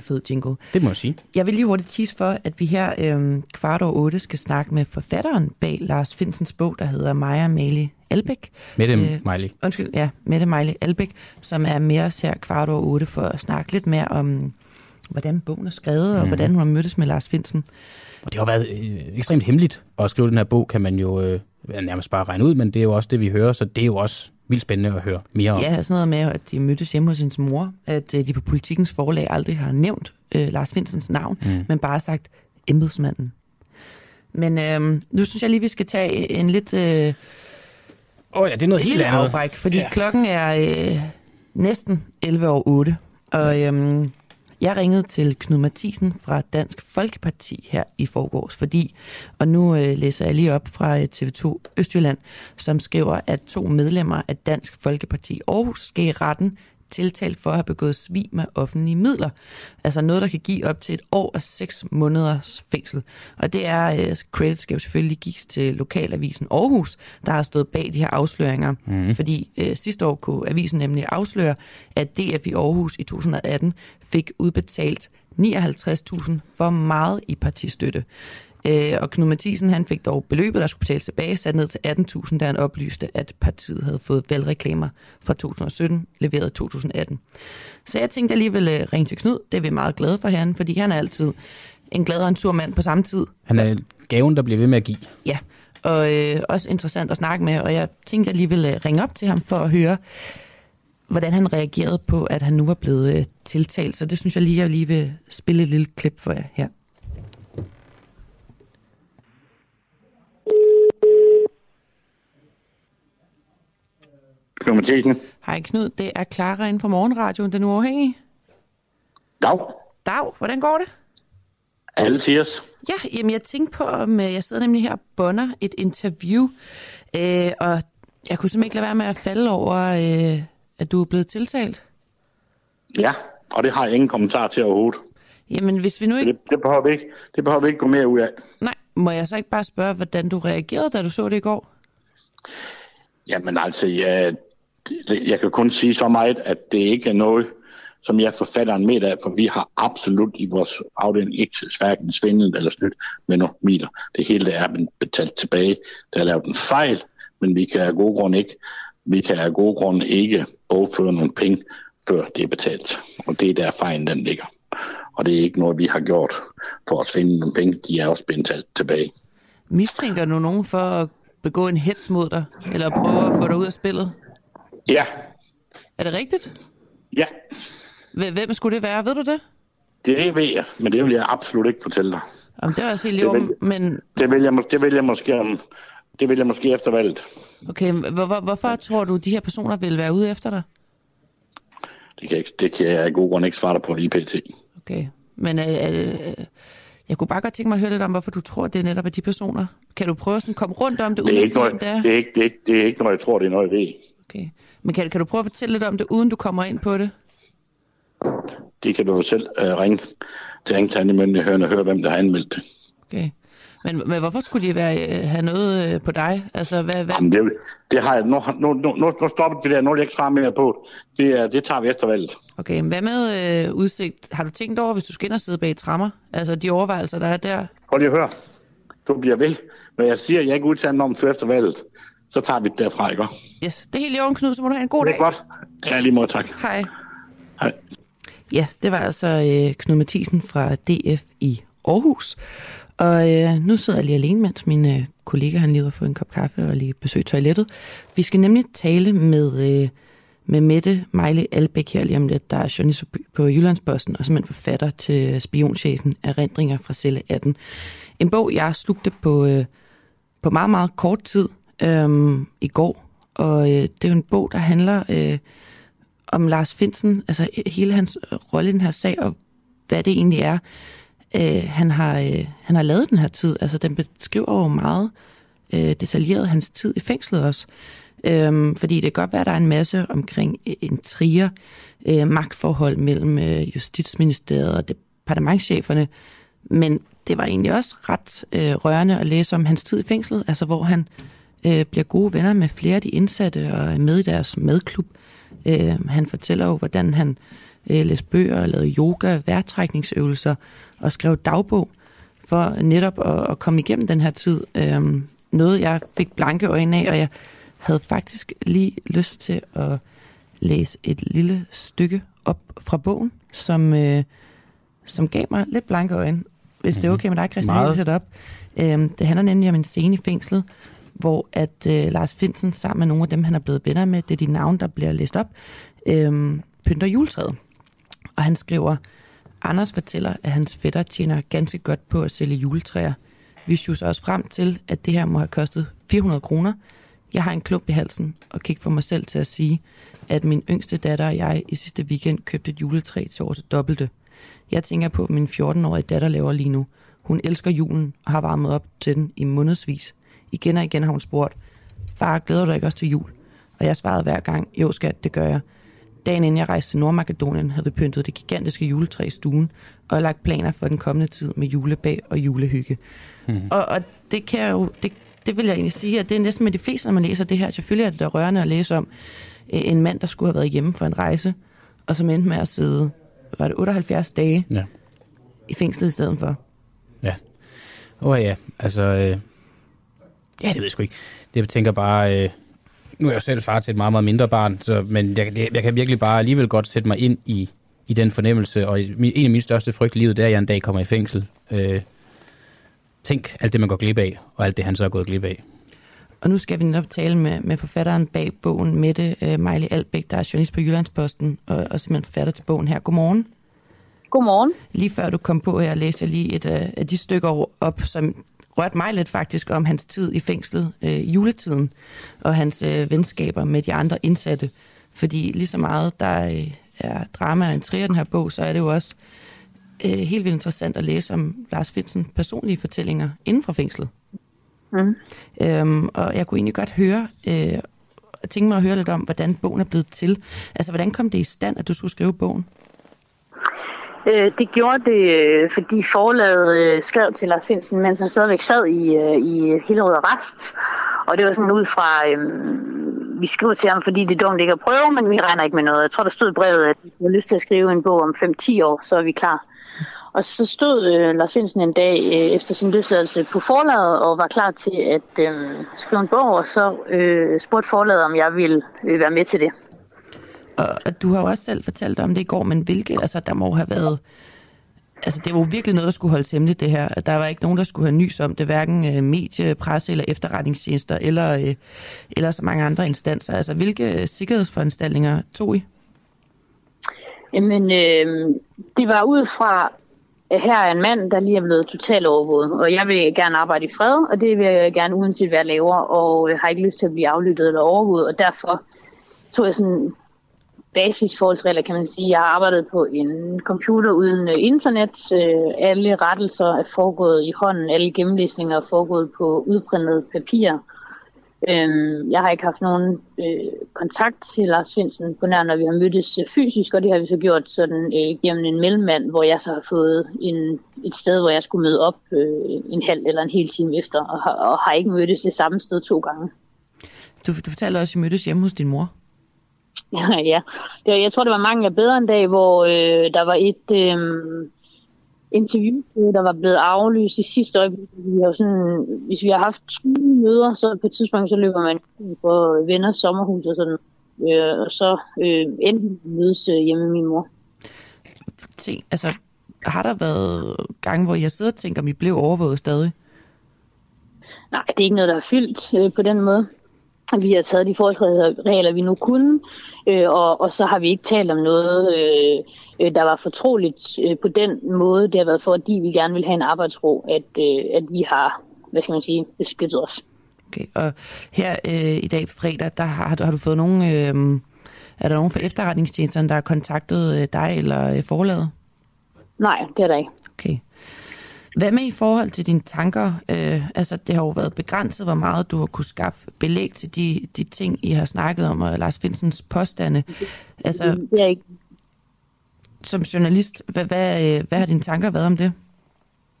En fed jingle. Det må jeg sige. Jeg vil lige hurtigt tease for, at vi her øhm, kvart over otte skal snakke med forfatteren bag Lars Finsens bog, der hedder Maja Mali Albæk. Mette Øh, Miley. Undskyld, ja, Mette Mejle Albæk, som er med os her kvart over otte for at snakke lidt mere om, hvordan bogen er skrevet, og Mhm. hvordan hun har mødtes med Lars Finsen. Og det har været øh, ekstremt hemmeligt at skrive den her bog, kan man jo øh, nærmest bare regne ud, men det er jo også det, vi hører, så det er jo også vildt spændende at høre mere om. Ja, sådan noget med, at de mødtes hjemme hos hendes mor, at øh, de på politikens forlag aldrig har nævnt øh, Lars Finsens navn, Mm. men bare sagt embedsmanden. Men øh, nu synes jeg lige, vi skal tage en lidt... Øh, Åh oh ja, det er noget helt andet. afbræk, fordi Ja. klokken er øh, næsten 11 over 8, og øh, jeg ringede til Knud Mathisen fra Dansk Folkeparti her i forgårs, fordi, og nu øh, læser jeg lige op fra øh, TV2 Østjylland, som skriver, at to medlemmer af Dansk Folkeparti Aarhus skal i retten tiltalt for at have begået svig med offentlige midler. Altså noget, der kan give op til et år og seks måneders fængsel. Og det er, øh, credit skal jo selvfølgelig gives til lokalavisen Aarhus, der har stået bag de her afsløringer. Mhm. Fordi øh, sidste år kunne avisen nemlig afsløre, at DF i Aarhus i 2018 fik udbetalt 59.000 for meget i partistøtte. Øh, og Knud Mathisen, han fik dog beløbet, der skulle betales tilbage, sat ned til 18.000, da han oplyste, at partiet havde fået valgreklamer fra 2017, leveret i 2018. Så jeg tænkte alligevel øh, ringe til Knud. Det er vi meget glade for herren, fordi han er altid en glad og en sur mand på samme tid. Han er gaven, der bliver ved med at give. Ja, og øh, også interessant at snakke med, og jeg tænkte alligevel øh, ringe op til ham for at høre, hvordan han reagerede på, at han nu var blevet øh, tiltalt. Så det synes jeg lige, jeg lige vil spille et lille klip for jer her. Knud Mathisen. Hej Knud, det er Clara inden fra Morgenradioen, den uafhængige. Dag. Dag, hvordan går det? Alle tiers. Ja, jamen jeg tænkte på, om øh, jeg sidder nemlig her og bonder et interview, øh, og jeg kunne simpelthen ikke lade være med at falde over, øh, at du er blevet tiltalt. Ja, og det har jeg ingen kommentar til overhovedet. Jamen hvis vi nu ikke... Det, det, behøver vi ikke, det behøver vi ikke gå mere ud af. Nej, må jeg så ikke bare spørge, hvordan du reagerede, da du så det i går? Jamen altså, jeg, jeg kan kun sige så meget, at det ikke er noget, som jeg forfatter en med af, for vi har absolut i vores afdeling ikke hverken svindel eller snydt med nogle midler. Det hele er betalt tilbage. Der er lavet en fejl, men vi kan af gode grunde ikke, vi kan af gode grunde ikke overføre nogle penge, før det er betalt. Og det er der fejlen den ligger. Og det er ikke noget, vi har gjort for at svinde nogle penge. De er også betalt tilbage. Mistænker du nogen for at begå en hets mod dig, eller prøve at få dig ud af spillet? Ja, Er det rigtigt? ja, Hv- Hvem skulle det være, ved du det? det ved jeg, men det vil jeg absolut ikke fortælle dig. Om det er også helt Det vil- men Det vil jeg, det vil jeg måske det vil jeg måske efter valget. okay, hvor, hvor, hvorfor tror du, de her personer vil være ude efter dig? Det kan, ikke- det kan jeg af gode grunde ikke svare dig på lige pt. Okay, men øh, øh, jeg kunne bare godt tænke mig at høre lidt om, hvorfor du tror, det er netop af de personer. Kan du prøve at komme rundt om det, Det er, ikke noget, det er? det, er ikke, det, er ikke, det er ikke noget, jeg tror, det er noget, jeg ved. Okay. Men kan, kan du prøve at fortælle lidt om det, uden du kommer ind på det? Det kan du jo selv uh, ringe til anklagemyndigheden og høre, hvem der har anmeldt det. Okay. Men, men hvorfor skulle de være, øh, have noget øh, på dig? Altså, hvad, hvad? Jamen, det, det har jeg, nu, nu, nu, nu, stopper det der, nu vil jeg ikke svare mere på det. Det, er- det tager vi efter valget. Okay, men hvad med øh, udsigt? Har du tænkt over, hvis du skal ind og sidde bag trammer? Altså, de overvejelser, der er der? Prøv lige at høre. Du bliver ved. Når jeg siger, at jeg ikke udtaler om før efter valget, så tager vi det derfra, ikke? Yes, det er helt i orden, Knud, så må du have en god Det dag. er godt. Ja, lige måde, tak. Hej. Hej. Ja, det var altså øh, Knud Mathisen fra DF i Aarhus. Og øh, nu sidder jeg lige alene, mens min øh, kollega han lige har fået en kop kaffe og lige besøgt toilettet. Vi skal nemlig tale med, øh, med Mette Mejle Albæk her lige om lidt, der er journalist på Jyllandsposten og simpelthen forfatter til spionchefen af Rendringer fra Celle 18. En bog, jeg slugte på, øh, på meget, meget kort tid øh, i går. Og øh, det er jo en bog, der handler øh, om Lars Finsen, altså hele hans øh, rolle i den her sag, og hvad det egentlig er, øh, han, har, øh, han har lavet den her tid. Altså, den beskriver jo meget øh, detaljeret hans tid i fængslet også. Øhm, fordi det kan godt være, at der er en masse omkring øh, en trier øh, magtforhold mellem øh, Justitsministeriet og departementcheferne, men det var egentlig også ret øh, rørende at læse om hans tid i fængslet, altså hvor han øh, bliver gode venner med flere af de indsatte og er med i deres madklub. Øh, han fortæller jo, hvordan han øh, læste bøger, lavede yoga, værtrækningsøvelser og skrev dagbog for netop at, at komme igennem den her tid. Øh, noget, jeg fik blanke øjne af, og jeg havde faktisk lige lyst til at læse et lille stykke op fra bogen, som, øh, som gav mig lidt blanke øjne, hvis mm-hmm. det er okay med dig, Christian, Meget. jeg op. Øhm, det handler nemlig om en scene i fængslet, hvor at øh, Lars Finsen sammen med nogle af dem, han er blevet venner med, det er de navne, der bliver læst op, øh, pynter juletræet. Og han skriver, Anders fortæller, at hans fætter tjener ganske godt på at sælge juletræer. Vi synes også frem til, at det her må have kostet 400 kroner. Jeg har en klump i halsen og kigger for mig selv til at sige, at min yngste datter og jeg i sidste weekend købte et juletræ til års dobbelte. Jeg tænker på, at min 14-årige datter laver lige nu. Hun elsker julen og har varmet op til den i månedsvis. Igen og igen har hun spurgt, far, glæder du ikke også til jul? Og jeg svarede hver gang, jo skat, det gør jeg. Dagen inden jeg rejste til Nordmakedonien, havde vi pyntet det gigantiske juletræ i stuen og lagt planer for den kommende tid med julebag og julehygge. Hmm. Og, og det kan jeg jo, det, det vil jeg egentlig sige, at det er næsten med de fleste, når man læser det her. Selvfølgelig er det da rørende at læse om øh, en mand, der skulle have været hjemme for en rejse, og som endte med at sidde, var det 78 dage ja. i fængslet i stedet for. Ja. Åh oh, ja, altså... Øh, ja, det ved jeg sgu ikke. Det jeg tænker bare... Øh, nu er jeg jo selv far til et meget, meget mindre barn, så, men jeg, jeg kan virkelig bare alligevel godt sætte mig ind i, i den fornemmelse, og en af mine største frygt i livet, det er, at jeg en dag kommer i fængsel. Øh, tænk alt det, man går glip af, og alt det, han så er gået glip af. Og nu skal vi netop tale med, med forfatteren bag bogen, Mette uh, Mejle Albæk, der er journalist på Jyllandsposten, og, og simpelthen forfatter til bogen her. Godmorgen. Godmorgen. Lige før du kom på her, læste jeg lige et uh, af de stykker op, som rørte mig lidt faktisk om hans tid i fængslet, uh, juletiden, og hans uh, venskaber med de andre indsatte. Fordi lige så meget der uh, er drama og intriger i den her bog, så er det jo også uh, helt vildt interessant at læse om Lars Finsen personlige fortællinger inden for fængslet. Mm. Øhm, og jeg kunne egentlig godt høre, øh, tænke mig at høre lidt om, hvordan bogen er blevet til. Altså, hvordan kom det i stand, at du skulle skrive bogen? Øh, det gjorde det, øh, fordi forlaget øh, skrev til Lars Finsen, mens han stadigvæk sad i, øh, i Hillerød Arrest. Og det var sådan ud fra, øh, vi skriver til ham, fordi det er dumt ikke at prøve, men vi regner ikke med noget. Jeg tror, der stod i brevet, at vi har lyst til at skrive en bog om 5-10 år, så er vi klar. Og så stod øh, Lars Finsen en dag øh, efter sin løsladelse på forlaget og var klar til at øh, skrive en bog, og så øh, spurgte forlaget, om jeg ville øh, være med til det. Og du har jo også selv fortalt om det i går, men hvilke, altså der må have været, altså det var virkelig noget, der skulle holdes hemmeligt det her. Der var ikke nogen, der skulle have nys om det, hverken øh, medie, presse eller efterretningstjenester, eller, øh, eller så mange andre instanser. Altså hvilke øh, sikkerhedsforanstaltninger tog I? Jamen, øh, det var ud fra, her er en mand, der lige er blevet totalt overvåget, og jeg vil gerne arbejde i fred, og det vil jeg gerne uanset hvad jeg laver, og øh, har ikke lyst til at blive aflyttet eller overvåget, og derfor tog jeg sådan basisforholdsregler, kan man sige. Jeg har arbejdet på en computer uden øh, internet. Øh, alle rettelser er foregået i hånden, alle gennemlæsninger er foregået på udprintet papir. Øhm, jeg har ikke haft nogen øh, kontakt til Lars Svendsen på nær, når vi har mødtes fysisk, og det har vi så gjort sådan gennem en mellemmand, hvor jeg så har fået en, et sted, hvor jeg skulle møde op en halv eller en hel time efter, og har, og har ikke mødtes det samme sted to gange. Du, du fortalte også, at I mødtes hjemme hos din mor. ja, det, jeg tror, det var mange af bedre en dag, hvor øh, der var et... Øh, interview, der var blevet aflyst i sidste øjeblik. Vi har sådan, hvis vi har haft 20 møder, så på et tidspunkt så løber man på venners sommerhus og sådan. Øh, og så øh, endte vi mødes øh, hjemme med min mor. ting, altså har der været gange, hvor jeg sidder og tænker, om I blev overvåget stadig? Nej, det er ikke noget, der er fyldt øh, på den måde. Vi har taget de forholdsregler, vi nu kunne, øh, og, og så har vi ikke talt om noget, øh, øh, der var fortroligt øh, på den måde. Det har været fordi, vi gerne vil have en arbejdsro, at, øh, at vi har, hvad skal man sige, beskyttet os. Okay, og her øh, i dag fredag, der har, har du fået nogen, øh, er der nogen fra efterretningstjenesterne, der har kontaktet øh, dig eller øh, forlaget? Nej, det er der ikke. Okay. Hvad med i forhold til dine tanker? Øh, altså, det har jo været begrænset, hvor meget du har kunne skaffe belæg til de, de ting, I har snakket om, og Lars Finsens påstande. Altså, det er ikke. Som journalist, hvad, hvad, øh, hvad har dine tanker været om det?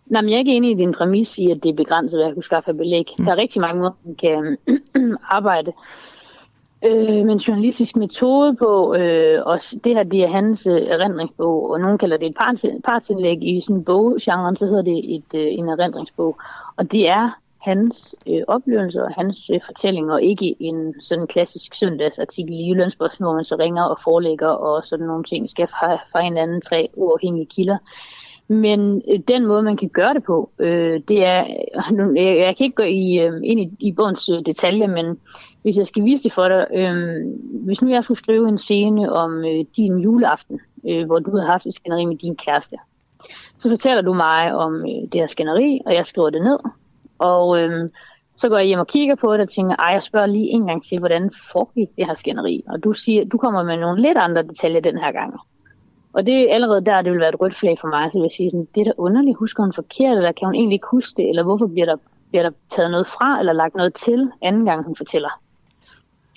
Nej, men jeg er ikke enig i din præmis i, at det er begrænset, hvad jeg kunne skaffe belæg. Mm. Der er rigtig mange måder, man kan arbejde øh, med en journalistisk metode på, øh, og det her det er hans øh, erindringsbog, og nogen kalder det et partsindlæg i sådan en boggenre, så hedder det et, øh, en erindringsbog. Og det er hans øh, oplevelser og hans øh, fortællinger, og ikke en sådan klassisk søndagsartikel i Jyllandsposten, hvor man så ringer og forelægger og sådan nogle ting, skal fra, fra en anden tre uafhængige kilder. Men øh, den måde, man kan gøre det på, øh, det er, jeg, jeg kan ikke gå i, øh, ind i, i bogens øh, detaljer, men hvis jeg skal vise det for dig, øh, hvis nu jeg skulle skrive en scene om øh, din juleaften, øh, hvor du har haft et skænderi med din kæreste, så fortæller du mig om øh, det her skænderi, og jeg skriver det ned. Og øh, så går jeg hjem og kigger på det og tænker, ej, jeg spørger lige en gang til, hvordan foregik det her skænderi. Og du, siger, du kommer med nogle lidt andre detaljer den her gang. Og det er allerede der, det vil være et rødt flag for mig, så jeg vil sige, sådan, det er da underligt, husker hun forkert, eller kan hun egentlig ikke huske det, eller hvorfor bliver der, bliver der taget noget fra, eller lagt noget til, anden gang hun fortæller.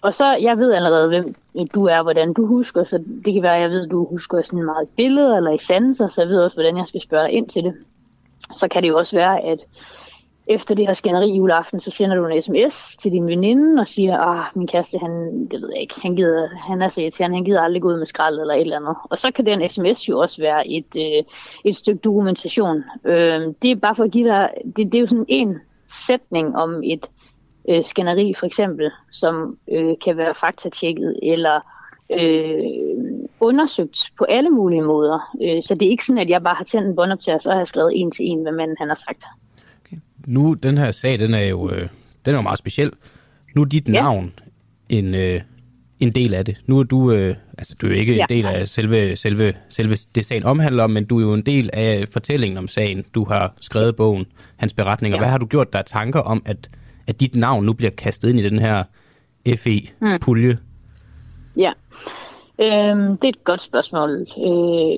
Og så, jeg ved allerede, hvem øh, du er, hvordan du husker, så det kan være, at jeg ved, at du husker sådan meget billede eller essenser, så jeg ved også, hvordan jeg skal spørge dig ind til det. Så kan det jo også være, at efter det her skænderi juleaften, så sender du en sms til din veninde og siger, ah, min kæreste, han, det ved jeg ikke, han, gider, han er så irriterende, han gider aldrig gå ud med skrald eller et eller andet. Og så kan den sms jo også være et, øh, et stykke dokumentation. Øh, det er bare for at give dig, det, det er jo sådan en sætning om et øh, skænderi for eksempel, som øh, kan være faktatjekket eller øh, undersøgt på alle mulige måder. Øh, så det er ikke sådan, at jeg bare har tændt en båndoptager, og så har jeg skrevet en til en, hvad manden han har sagt. Nu, den her sag, den er jo, øh, den er jo meget speciel. Nu er dit ja. navn en, øh, en del af det. Nu er du, øh, altså du er ikke ja. en del af selve, selve, selve det sagen omhandler om, men du er jo en del af fortællingen om sagen. Du har skrevet bogen, hans beretninger. Ja. Hvad har du gjort der tanker om, at at dit navn nu bliver kastet ind i den her FE-pulje? Mm. Ja, øhm, det er et godt spørgsmål. Øh,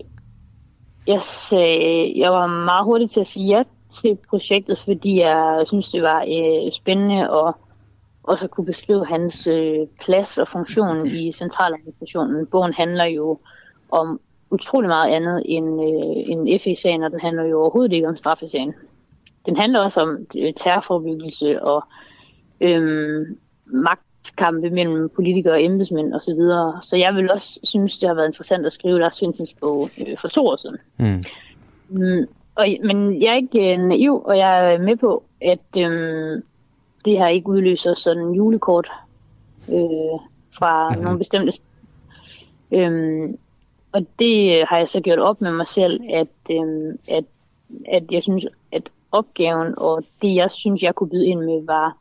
jeg, sagde, jeg var meget hurtig til at sige ja til projektet, fordi jeg synes, det var øh, spændende at også kunne beskrive hans øh, plads og funktion i centraladministrationen. Bogen handler jo om utrolig meget andet end, øh, end FE-sagen, og den handler jo overhovedet ikke om straffesagen den handler også om øh, terrorforbyggelse og øhm, magtkampe mellem politikere og embedsmænd osv. Så, videre. så jeg vil også synes, det har været interessant at skrive Lars Svendsens bog øh, for to år siden. Mm. Og, men jeg er ikke øh, naiv, og jeg er med på, at øh, det her ikke udløser sådan julekort øh, fra mm-hmm. nogle bestemte øhm, og det har jeg så gjort op med mig selv, at, øh, at, at jeg synes, at opgaven, og det jeg synes, jeg kunne byde ind med, var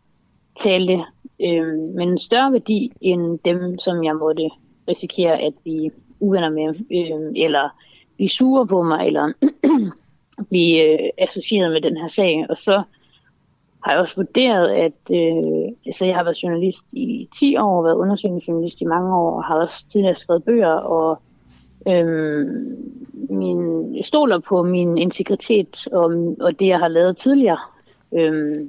tale øh, med en større værdi end dem, som jeg måtte risikere at blive uvenner med, øh, eller blive sure på mig, eller blive øh, associeret med den her sag. Og så har jeg også vurderet, at øh, altså jeg har været journalist i 10 år, været undersøgende journalist i mange år, og har også tidligere skrevet bøger, og øh, min, jeg stoler på min integritet og, og det, jeg har lavet tidligere. Øh,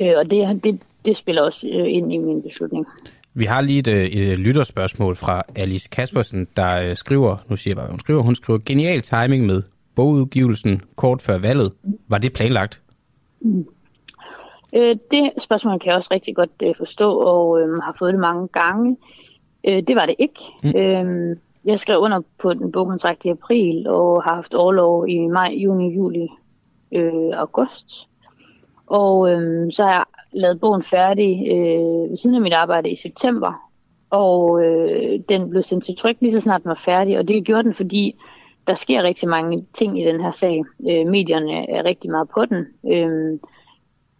øh, og det, det, det spiller også øh, ind i min beslutning. Vi har lige et, øh, et lytterspørgsmål fra Alice Kaspersen, der øh, skriver, nu siger jeg bare, hun skriver, hun skriver, genial timing med bogudgivelsen kort før valget. Var det planlagt? Mm. Øh, det spørgsmål kan jeg også rigtig godt øh, forstå, og øh, har fået det mange gange. Øh, det var det ikke. Mm. Øh, jeg skrev under på den bogkontrakt i april, og har haft overlov i maj, juni, juli, øh, august. Og øh, så har jeg lavet bogen færdig øh, ved siden af mit arbejde i september. Og øh, den blev sendt til tryk lige så snart den var færdig, og det gjorde den, fordi der sker rigtig mange ting i den her sag. Øh, medierne er rigtig meget på den. Øh,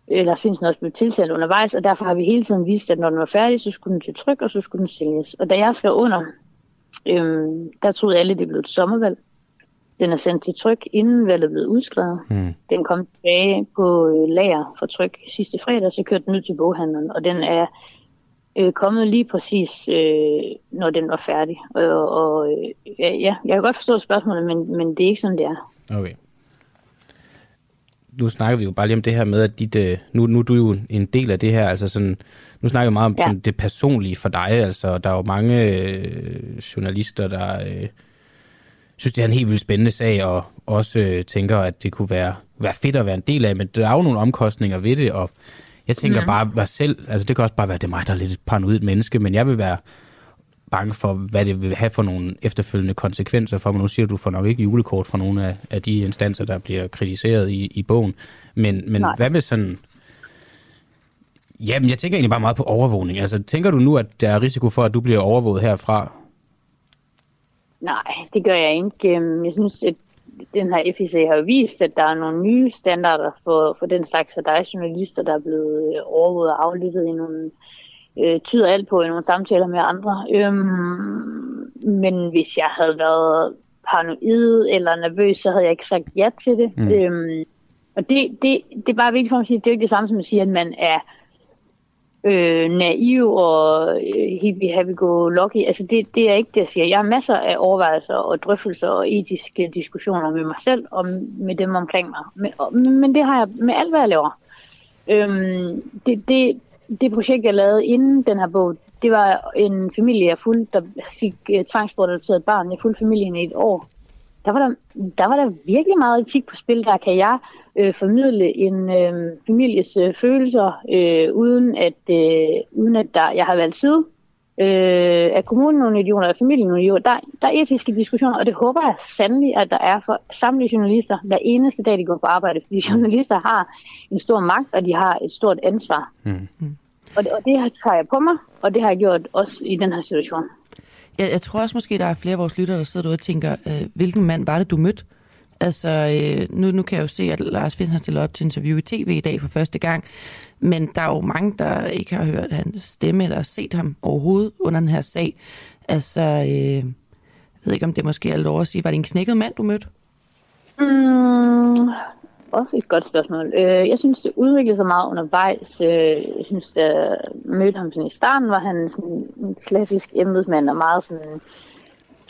Lars Finsen også blev tiltalt undervejs, og derfor har vi hele tiden vist, at når den var færdig, så skulle den til tryk, og så skulle den sælges. Og da jeg skrev under, øh, der troede alle, det blev et sommervalg. Den er sendt til tryk, inden valget blev udskrevet. Mm. Den kom tilbage på øh, lager for tryk sidste fredag, så kørte den ud til boghandleren, og den er øh, kommet lige præcis, øh, når den var færdig. Og, og øh, ja, jeg kan godt forstå spørgsmålet, men, men det er ikke sådan, det er. Okay. Nu snakker vi jo bare lige om det her med, at dit, øh, nu, nu er du jo en del af det her, altså sådan, nu snakker vi meget om ja. sådan det personlige for dig, altså der er jo mange øh, journalister, der øh, synes, det er en helt vildt spændende sag, og også øh, tænker, at det kunne være, være fedt at være en del af, men der er jo nogle omkostninger ved det, og jeg tænker mm. bare mig selv, altså det kan også bare være, det er mig, der er lidt et paranoid menneske, men jeg vil være bange for, hvad det vil have for nogle efterfølgende konsekvenser for mig. Nu siger du, du får nok ikke julekort fra nogle af, af de instanser, der bliver kritiseret i, i bogen. Men, men hvad med sådan... Jamen, jeg tænker egentlig bare meget på overvågning. Altså, tænker du nu, at der er risiko for, at du bliver overvåget herfra? Nej, det gør jeg ikke. Øhm, Jeg synes, at den her FIC har vist, at der er nogle nye standarder for, for den slags, og der er journalister, der er blevet øh, overvåget og aflyttet i nogle, øh, tyder alt på i nogle samtaler med andre. Øhm, men hvis jeg havde været paranoid eller nervøs, så havde jeg ikke sagt ja til det. Mm. Øhm, og det, det, det er bare vigtigt for mig at sige, at det er jo ikke det samme som at sige, at man er øh, naiv og øh, hippie happy go lucky. Altså det, det er ikke det, jeg siger. Jeg har masser af overvejelser og drøftelser og etiske diskussioner med mig selv og med dem omkring mig. Men, og, men det har jeg med alt, hvad jeg laver. Øhm, det, det, det projekt, jeg lavede inden den her bog, det var en familie, jeg fulgte, der fik uh, tvangsbortadopteret et barn. Jeg fulgte familien i et år. Der var der, der var der virkelig meget etik på spil. Der kan jeg øh, formidle en øh, families øh, følelser, øh, uden at, øh, uden at der, jeg har valgt side. Øh, er kommunen nogle idioter, er familien nogle idioter? Der, der er etiske diskussioner, og det håber jeg sandelig, at der er for samtlige journalister, hver eneste dag, de går på arbejde. Fordi journalister har en stor magt, og de har et stort ansvar. Mm. Og det, og det tager jeg på mig, og det har jeg gjort også i den her situation. Jeg, jeg tror også måske, der er flere af vores lyttere, der sidder derude og tænker, øh, hvilken mand var det, du mødte? Altså, øh, nu, nu kan jeg jo se, at Lars Finsen har stillet op til interview i tv i dag for første gang, men der er jo mange, der ikke har hørt hans stemme eller set ham overhovedet under den her sag. Altså, øh, jeg ved ikke, om det måske er lov at sige, var det en knækket mand, du mødte? Mm, også et godt spørgsmål. Øh, jeg synes, det udviklede sig meget undervejs. Øh, jeg synes, da jeg mødte ham sådan i starten, var han sådan en klassisk embedsmand og meget sådan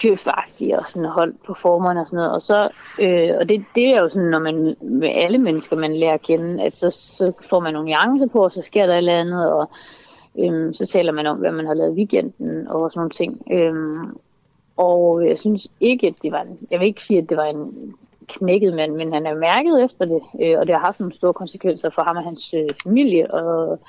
djøfagtig og sådan holdt på formerne og sådan noget. Og, så, øh, og det, det er jo sådan, når man med alle mennesker, man lærer at kende, at så, så får man nogle nuancer på, og så sker der et eller andet, og øh, så taler man om, hvad man har lavet i weekenden og sådan nogle ting. Øh, og jeg synes ikke, at det var en, jeg vil ikke sige, at det var en knækket mand, men han er mærket efter det, øh, og det har haft nogle store konsekvenser for ham og hans øh, familie, og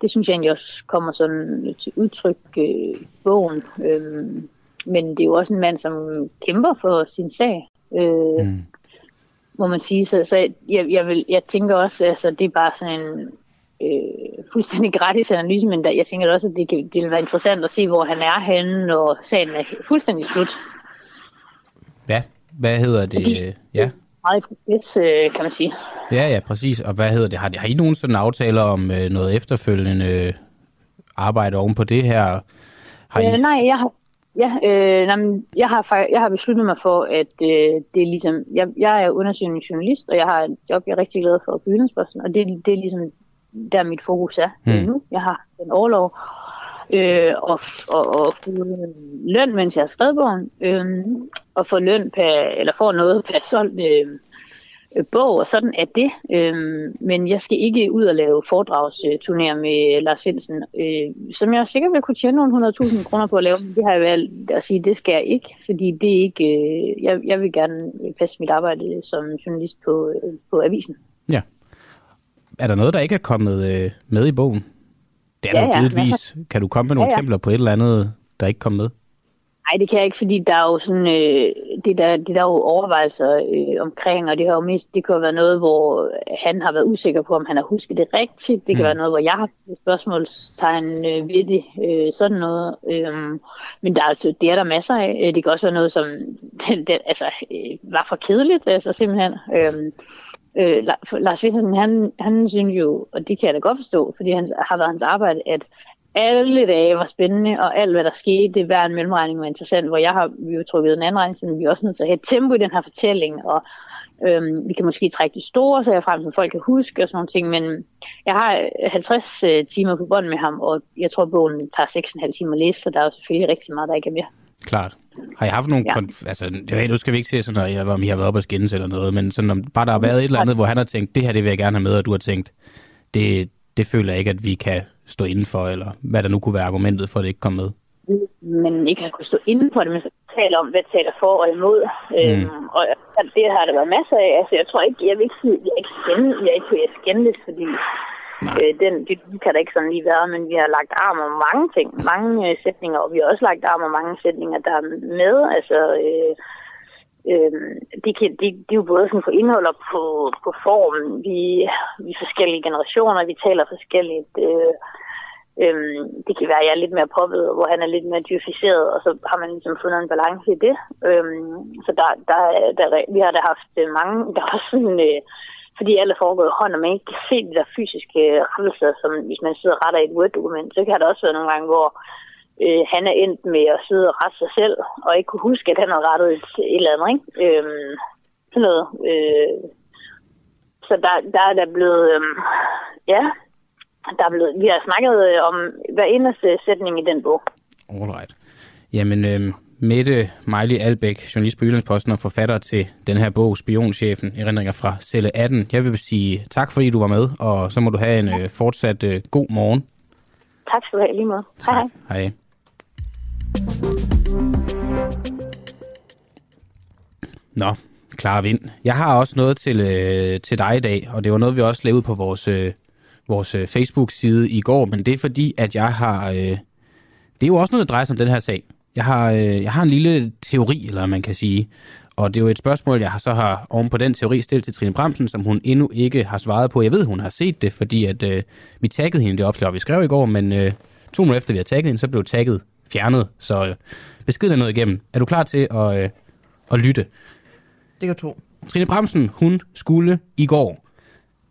det synes jeg egentlig også kommer sådan til udtryk øh, i bogen. Øhm, men det er jo også en mand, som kæmper for sin sag, øh, mm. må man sige. Så, så jeg, jeg, vil, jeg tænker også, altså det er bare sådan en øh, fuldstændig gratis analyse, men der, jeg tænker også, at det, kan, det vil være interessant at se, hvor han er henne, når sagen er fuldstændig slut. Ja, hvad hedder det? Fordi- Ja. Meget i proces, øh, kan man sige. Ja, ja, præcis. Og hvad hedder det? Har, har I nogen sådan aftaler om øh, noget efterfølgende øh, arbejde oven på det her? Har I... Øh, nej, jeg har, ja, øh, nej, men jeg, har, jeg har besluttet mig for, at øh, det er ligesom, jeg, jeg er undersøgende journalist, og jeg har et job, jeg er rigtig glad for, Bydelsposten, og det, det er ligesom, der mit fokus er Mm. mm. nu. Jeg har en overlov, øh, og, og, og få løn, mens jeg har skrevet bogen, øh, og få løn per, eller få noget per solgt øh, øh, bog, og sådan er det. Øh, men jeg skal ikke ud og lave foredragsturnéer med Lars Finsen, øh, som jeg sikkert vil kunne tjene nogle 100.000 kroner på at lave, men det har jeg valgt at sige, det skal jeg ikke, fordi det er ikke, øh, jeg, jeg vil gerne passe mit arbejde som journalist på, øh, på avisen. Ja. Er der noget, der ikke er kommet øh, med i bogen? Det er Ja, givetvis. masser. Kan du komme med nogle Ja, ja. eksempler på et eller andet, der ikke kom med? Nej, det kan jeg ikke, fordi der er jo sådan, øh, det, der, det der er jo overvejelser øh, omkring, og det har jo mest, det kan jo være noget, hvor han har været usikker på, om han har husket det rigtigt. Det kan mm. være noget, hvor jeg har spørgsmålstegn øh, ved det, øh, sådan noget. Øh, men der er, altså, det er der masser af. Øh, det kan også være noget, som den, den, altså, øh, var for kedeligt, altså simpelthen. Øh, øh, Lars Finsen, han, han synes jo, og det kan jeg da godt forstå, fordi han har været hans arbejde, at alle dage var spændende, og alt hvad der skete, hver en mellemregning var interessant, hvor jeg har vi jo trukket en anden regning, så vi er også nødt til at have et tempo i den her fortælling, og øhm, vi kan måske trække de store sager frem, som folk kan huske og sådan nogle ting, men jeg har øh, 50 øh, timer på bånd med ham, og jeg tror, bogen tager 6,5 timer at læse, så der er jo selvfølgelig rigtig meget, der ikke er mere. Klart. Har I haft nogle... Ja. Konf- altså, ved, nu skal vi ikke se sådan, jeg, om I har været op og skændes eller noget, men sådan, om bare der har været et eller andet, hvor han har tænkt, det her det vil jeg gerne have med, og du har tænkt, det, det føler jeg ikke, at vi kan stå inden for, eller hvad der nu kunne være argumentet for, at det ikke kom med? Men ikke har kunne stå inden på det, men tale om, hvad taler for og imod. Mm. Øhm, og det har der været masser af. Altså, jeg tror ikke, jeg vil ikke sige, jeg er ikke skænde, jeg er ikke skændes, fordi øh, den, det, kan der ikke sådan lige være, men vi har lagt arm om mange ting, mange øh, sætninger, og vi har også lagt arm om mange sætninger, der er med. Altså, øh, øh, de, kan, de, de er jo både sådan på indhold og på, på form. Vi, vi er forskellige generationer, vi taler forskelligt. Øh, Øhm, det kan være, at jeg er lidt mere poppet, hvor han er lidt mere dyrficeret, og så har man ligesom fundet en balance i det. Øhm, så der, der, der, vi har da haft øh, mange, der var sådan, øh, fordi alle foregår hånd, og man ikke kan se de der fysiske øh, rettelser, som hvis man sidder og retter i et Word-dokument, så kan der også være nogle gange, hvor øh, han er endt med at sidde og rette sig selv, og ikke kunne huske, at han har rettet et, et eller andet, ikke? Øhm, sådan noget. Øh, så der, der er der blevet, øh, ja, der er blevet, vi har snakket øh, om hver eneste sætning i den bog. Alright. Jamen, øh, Mette Miley Albæk, journalist på Jyllandsposten og forfatter til den her bog, Spionchefen, erindringer fra celle 18. Jeg vil sige tak, fordi du var med, og så må du have en øh, fortsat øh, god morgen. Tak skal du have, lige måde. Hej, hej. Hej. Nå, klar vind. Jeg har også noget til, øh, til dig i dag, og det var noget, vi også lavede på vores øh, vores øh, Facebook-side i går, men det er fordi, at jeg har... Øh, det er jo også noget, der drejer sig om den her sag. Jeg har, øh, jeg har en lille teori, eller man kan sige, og det er jo et spørgsmål, jeg så har oven på den teori stillet til Trine Bramsen, som hun endnu ikke har svaret på. Jeg ved, hun har set det, fordi at, øh, vi taggede hende det opslag, vi skrev i går, men øh, to minutter efter vi har tagget hende, så blev tagget fjernet. Så øh, beskeden er noget igennem. Er du klar til at, øh, at lytte? Det kan tro. Trine Bramsen, hun skulle i går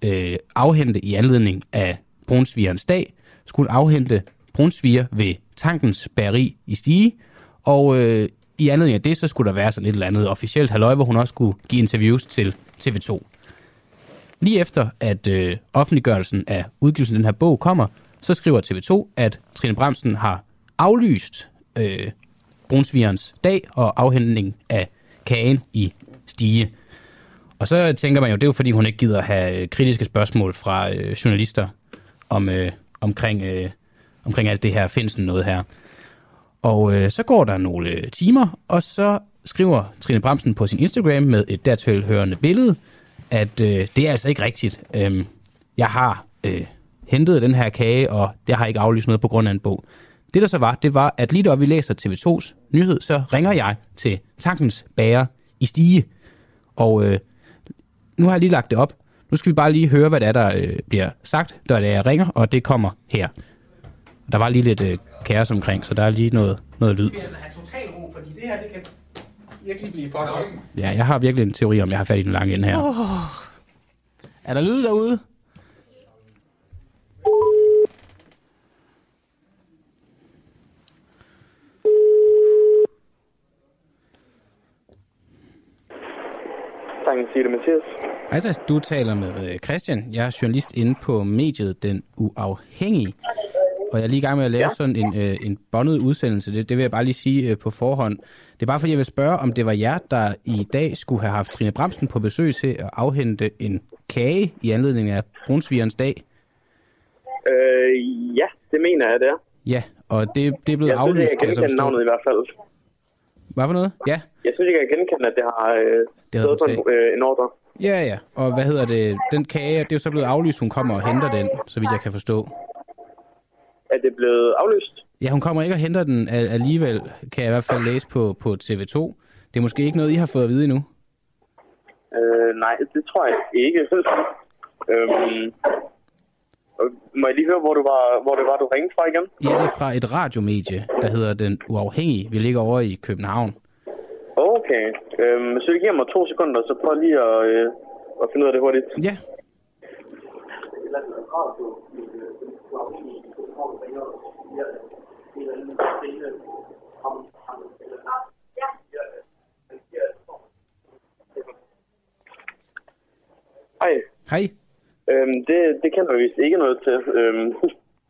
øh, afhente i anledning af brunsvigerens dag, skulle afhente brunsviger ved tankens bæreri i Stige, og øh, i anledning af det, så skulle der være sådan et eller andet officielt halvøj, hvor hun også skulle give interviews til TV2. Lige efter, at øh, offentliggørelsen af udgivelsen af den her bog kommer, så skriver TV2, at Trine Bremsen har aflyst øh, brunsvigerens dag og afhentning af kagen i Stige. Og så tænker man jo, det er jo fordi, hun ikke gider have øh, kritiske spørgsmål fra øh, journalister om, øh, omkring, øh, omkring alt det her Finsen noget her. Og øh, så går der nogle øh, timer, og så skriver Trine Bremsen på sin Instagram med et dertil hørende billede, at øh, det er altså ikke rigtigt. Øhm, jeg har øh, hentet den her kage, og det har ikke aflyst noget på grund af en bog. Det der så var, det var, at lige da vi læser TV2's nyhed, så ringer jeg til Tankens Bager i Stige. Og øh, nu har jeg lige lagt det op. Nu skal vi bare lige høre, hvad der, er, der øh, bliver sagt, da jeg ringer, og det kommer her. Der var lige lidt øh, kaos omkring, så der er lige noget, noget lyd. Vi altså have total ro, fordi det her, det kan virkelig blive up. Ja, jeg har virkelig en teori om, jeg har fat i den lange ende her. Oh. Er der lyd derude? Sangen siger det, Mathias. Hej så, du taler med øh, Christian. Jeg er journalist inde på mediet Den Uafhængige. Og jeg er lige i gang med at lave ja. sådan en, øh, en bondet udsendelse. Det, det vil jeg bare lige sige øh, på forhånd. Det er bare fordi, jeg vil spørge, om det var jer, der i dag skulle have haft Trine Bremsen på besøg til at afhente en kage i anledning af Brunsvigerens dag. Øh, ja, det mener jeg, det er. Ja, og det, det er blevet jeg aflyst. Synes, jeg kan genkende navnet i hvert fald. Hvad for noget? Ja. Jeg synes, jeg kan genkende, at det har øh, det stået på en, øh, en ordre. Ja, ja. Og hvad hedder det? Den kage, det er jo så blevet aflyst, hun kommer og henter den, så vidt jeg kan forstå. Er det blevet aflyst? Ja, hun kommer ikke og henter den al- alligevel, kan jeg i hvert fald læse på, på TV2. Det er måske ikke noget, I har fået at vide endnu. Øh, nej, det tror jeg ikke. øhm, må jeg lige høre, hvor, du var, hvor det var, du ringede fra igen? Ja, det er fra et radiomedie, der hedder Den Uafhængige. Vi ligger over i København. Okay. Øhm, så det giver mig to sekunder, så prøv lige at, øh, at finde ud af det hurtigt. Ja. Hej. Hej. Øhm, det, det kender vi vist ikke noget til. Øhm,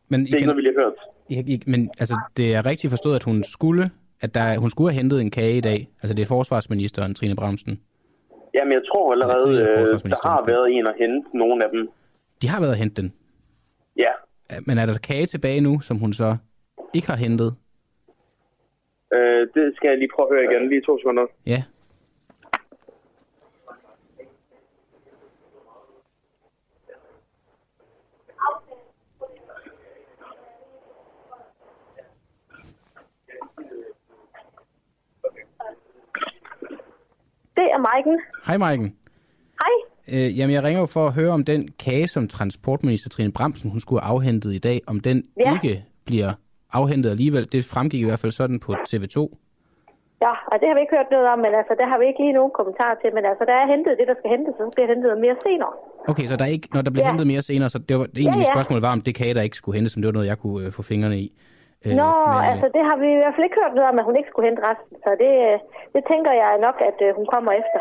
Men det er ikke noget, vi lige har hørt. I, I, men altså, det er rigtigt forstået, at hun skulle, at der, hun skulle have hentet en kage i dag. Altså, det er forsvarsministeren, Trine Bramsen. Jamen, jeg tror allerede, tidligere øh, der har været en at hente nogle af dem. De har været at hente den. Ja. Men er der kage tilbage nu, som hun så ikke har hentet? Øh, det skal jeg lige prøve at høre igen. Lige to sekunder. Ja. Det er Maiken. Hej, Maiken. Hej. Øh, jamen, jeg ringer jo for at høre om den kage, som transportminister Trine Bramsen hun skulle have afhentet i dag, om den Ja. ikke bliver afhentet alligevel. Det fremgik i hvert fald sådan på TV2. Ja, og det har vi ikke hørt noget om, men altså, der har vi ikke lige nogen kommentar til. Men altså, der er hentet det, der skal hentes, så bliver hentet mere senere. Okay, så der er ikke, når der bliver Ja. hentet mere senere, så det var egentlig Ja, ja. spørgsmål var, om det kage, der ikke skulle hentes, som det var noget, jeg kunne øh, få fingrene i. Øh, Nå, men, øh, altså, det har vi i hvert fald ikke hørt noget om, at hun ikke skulle hente resten. Så det, øh, det tænker jeg nok, at øh, hun kommer efter.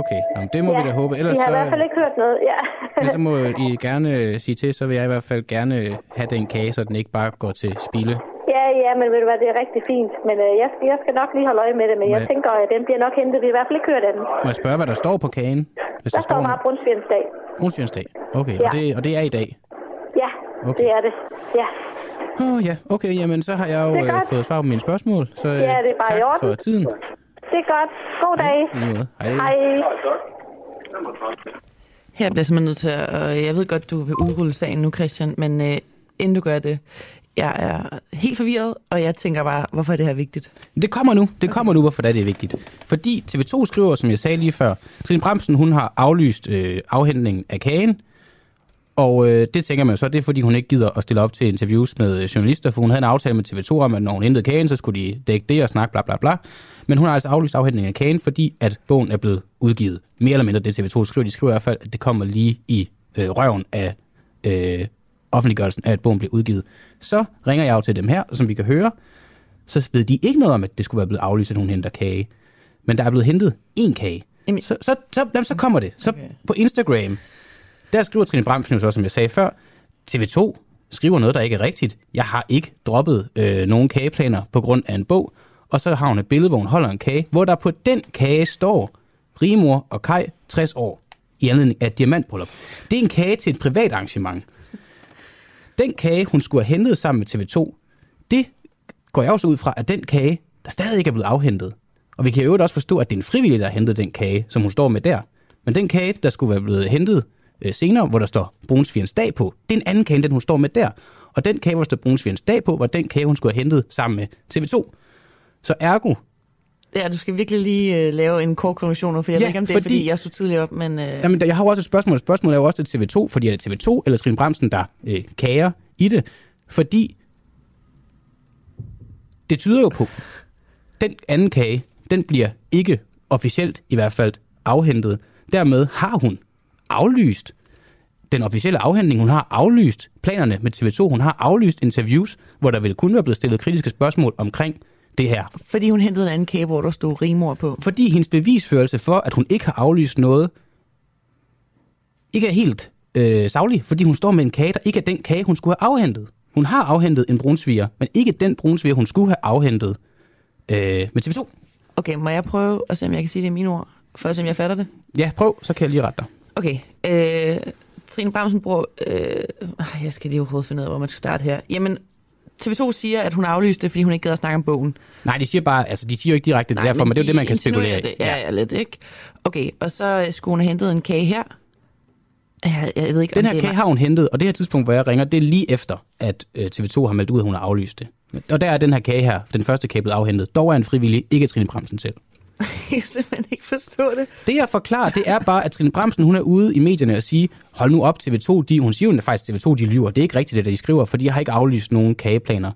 Okay, Nå, men det må ja, vi da håbe. Ellers vi har så, i hvert fald ikke hørt noget, ja. ellers så må I gerne øh, sige til, så vil jeg i hvert fald gerne øh, have den kage, så den ikke bare går til spilde. ja, ja, men ved du hvad, det er rigtig fint. Men øh, jeg, skal, jeg skal nok lige holde øje med det, men Må jeg jeg- tænker, at den bliver nok hentet. Vi har i hvert fald ikke hørt af den. Må jeg spørge, hvad der står på kagen? Hvis Der står bare Brunsvigernsdag. Brunsvigernsdag. Okay, Ja. og, det, og det er i dag? Ja, Okay. det er det. Ja. Åh oh, ja, okay, jamen så har jeg jo øh, fået svar på mine spørgsmål, så øh, Ja, det er bare tak i orden. for tiden. Det er godt. God dag. Måde. Hej. Hej. Her bliver jeg simpelthen nødt til at... Og jeg ved godt, du vil udrulle sagen nu, Christian, men øh, inden du gør det, jeg er helt forvirret, og jeg tænker bare, hvorfor er det her vigtigt? Det kommer nu. Det kommer nu, hvorfor det er, det er vigtigt. Fordi TV2 skriver, som jeg sagde lige før, Trine Bramsen, hun har aflyst øh, afhentningen af kagen, og øh, det tænker man jo så, det er fordi, hun ikke gider at stille op til interviews med øh, journalister, for hun havde en aftale med TV2 om, at når hun hentede kagen, så skulle de dække det og snakke bla bla bla. Men hun har altså aflyst afhentningen af kagen, fordi at bogen er blevet udgivet. Mere eller mindre det TV2 skriver. De skriver i hvert fald, at det kommer lige i øh, røven af øh, offentliggørelsen af, at bogen bliver udgivet. Så ringer jeg jo til dem her, som vi kan høre, så ved de ikke noget om, at det skulle være blevet aflyst, at hun henter kage. Men der er blevet hentet én kage. Så, så, så, jamen, så kommer det. Så okay. på Instagram, der skriver Trine Bramsen jo så, som jeg sagde før, TV2 skriver noget, der ikke er rigtigt. Jeg har ikke droppet øh, nogen kageplaner på grund af en bog. Og så har hun et billede, hvor hun holder en kage, hvor der på den kage står Rimor og Kai 60 år i anledning af et diamantbryllup. Det er en kage til et privat arrangement. Den kage, hun skulle have hentet sammen med TV2, det går jeg også ud fra, at den kage, der stadig ikke er blevet afhentet. Og vi kan jo øvrigt også forstå, at det er en frivillig, der har hentet den kage, som hun står med der. Men den kage, der skulle være blevet hentet øh, senere, hvor der står Brunsvigens dag på, det er en anden kage, end den hun står med der. Og den kage, hvor der står Brunsvigens dag på, var den kage, hun skulle have hentet sammen med TV2. Så ergo, Ja, du skal virkelig lige uh, lave en kort konklusion, for jeg Ja, ved ikke, om det er, fordi- fordi jeg stod tidligere op, men... Uh, Jamen, jeg har jo også et spørgsmål. Spørgsmålet er jo også til TV2, fordi er det TV2 eller Trine Bramsen, der øh, kager i det? Fordi det tyder jo på, den anden kage, den bliver ikke officielt i hvert fald afhentet. Dermed har hun aflyst den officielle afhandling. Hun har aflyst planerne med TV2. Hun har aflyst interviews, hvor der ville kun være blevet stillet kritiske spørgsmål omkring det her. Fordi hun hentede en anden kage, hvor der stod rimor på. Fordi hendes bevisførelse for, at hun ikke har aflyst noget, ikke er helt øh, savlig, fordi hun står med en kage, der ikke er den kage, hun skulle have afhentet. Hun har afhentet en brunsviger, men ikke den brunsviger, hun skulle have afhentet øh, med TV2. Okay, må jeg prøve at se, om jeg kan sige det i mine ord, for at se, om jeg fatter det? Ja, prøv, så kan jeg lige rette dig. Okay, øh, Trine Bramsen bruger... Øh, jeg skal lige overhovedet finde ud af, hvor man skal starte her. Jamen, TV2 siger, at hun aflyste det, fordi hun ikke gider at snakke om bogen. Nej, de siger bare, altså de siger jo ikke direkte det Nej, derfor, men, det er jo de det, man kan spekulere i. Det. Ja, ja, lidt, ikke? Okay, og så øh, skulle hun have hentet en kage her. Jeg, jeg ved ikke, Den her er kage har hun hentet, og det her tidspunkt, hvor jeg ringer, det er lige efter, at øh, TV2 har meldt ud, at hun har aflyst det. Og der er den her kage her, den første kage blevet afhentet. Dog er en frivillig, ikke Trine Bremsen selv. Jeg kan simpelthen ikke forstå det. Det jeg forklarer, det er bare, at Trine Bremsen, hun er ude i medierne og sige, hold nu op TV2, de, hun siger jo faktisk, at TV2 de lyver. Det er ikke rigtigt, det der de skriver, for de har ikke aflyst nogen kageplaner.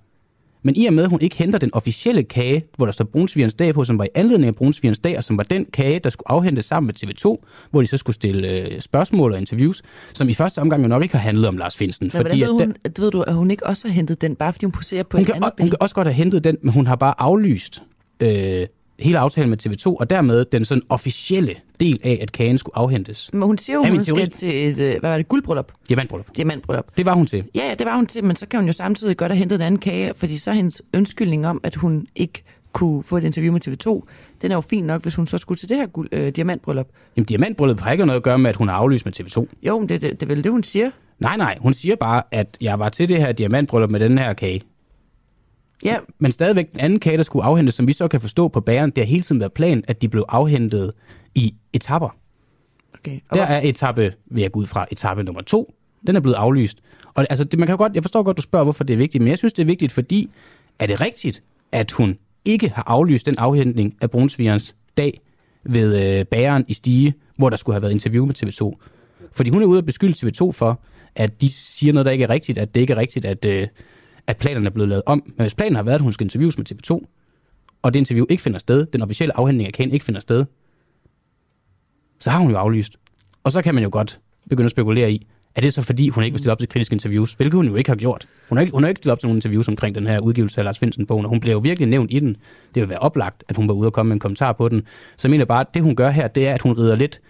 Men i og med, at hun ikke henter den officielle kage, hvor der står Brunsvigerens dag på, som var i anledning af Brunsvigerens dag, og som var den kage, der skulle afhentes sammen med TV2, hvor de så skulle stille øh, spørgsmål og interviews, som i første omgang jo nok ikke har handlet om Lars Finsen. Men hvordan ved, at hun, den, at, ved du, at hun ikke også har hentet den, bare fordi hun poserer på hun, et kan, andet hun kan også godt have hentet den, men hun har bare aflyst øh, hele aftalen med TV2, og dermed den sådan officielle del af, at kagen skulle afhentes. Men hun siger jo, Er hun skal til et, øh, hvad var det, guldbryllup? Diamantbryllup. Diamantbryllup. Det var hun til. Ja, ja, det var hun til, men så kan hun jo samtidig godt have hentet en anden kage, fordi så er hendes undskyldning om, at hun ikke kunne få et interview med TV2, den er jo fin nok, hvis hun så skulle til det her guld, øh, diamantbryllup. Jamen, diamantbrylluppet har ikke noget at gøre med, at hun har aflyst med TV2. Jo, men det, det, det er vel det, hun siger. Nej, nej, hun siger bare, at jeg var til det her diamantbryllup med den her kage. Ja. Men stadigvæk den anden kage, der skulle afhentes, som vi så kan forstå på bageren, det har hele tiden været plan, at de blev afhentet i etapper. Okay. Der er etape, vil jeg gå ud fra, etape nummer to. Den er blevet aflyst. Og altså, det, man kan godt, jeg forstår godt, du spørger, hvorfor det er vigtigt, men jeg synes, det er vigtigt, fordi er det rigtigt, at hun ikke har aflyst den afhentning af Brunsvigerens dag ved øh, bageren i Stige, hvor der skulle have været interview med TV2? Fordi hun er ude og beskylde TV2 for, at de siger noget, der ikke er rigtigt, at det ikke er rigtigt, at, øh, at planerne er blevet lavet om. Men hvis planen har været, at hun skal interviews med TV2, og det interview ikke finder sted, den officielle afhentning af kagen ikke finder sted, så har hun jo aflyst. Og så kan man jo godt begynde at spekulere i, er det så fordi, hun ikke vil stille op til kritiske interviews? Hvilket hun jo ikke har gjort. Hun har ikke, hun har ikke stillet op til nogle interviews omkring den her udgivelse af Lars Finsen-bogen, og hun bliver jo virkelig nævnt i den. Det vil være oplagt, at hun var ude og komme med en kommentar på den. Så jeg mener bare, at det hun gør her, det er, at hun rider lidt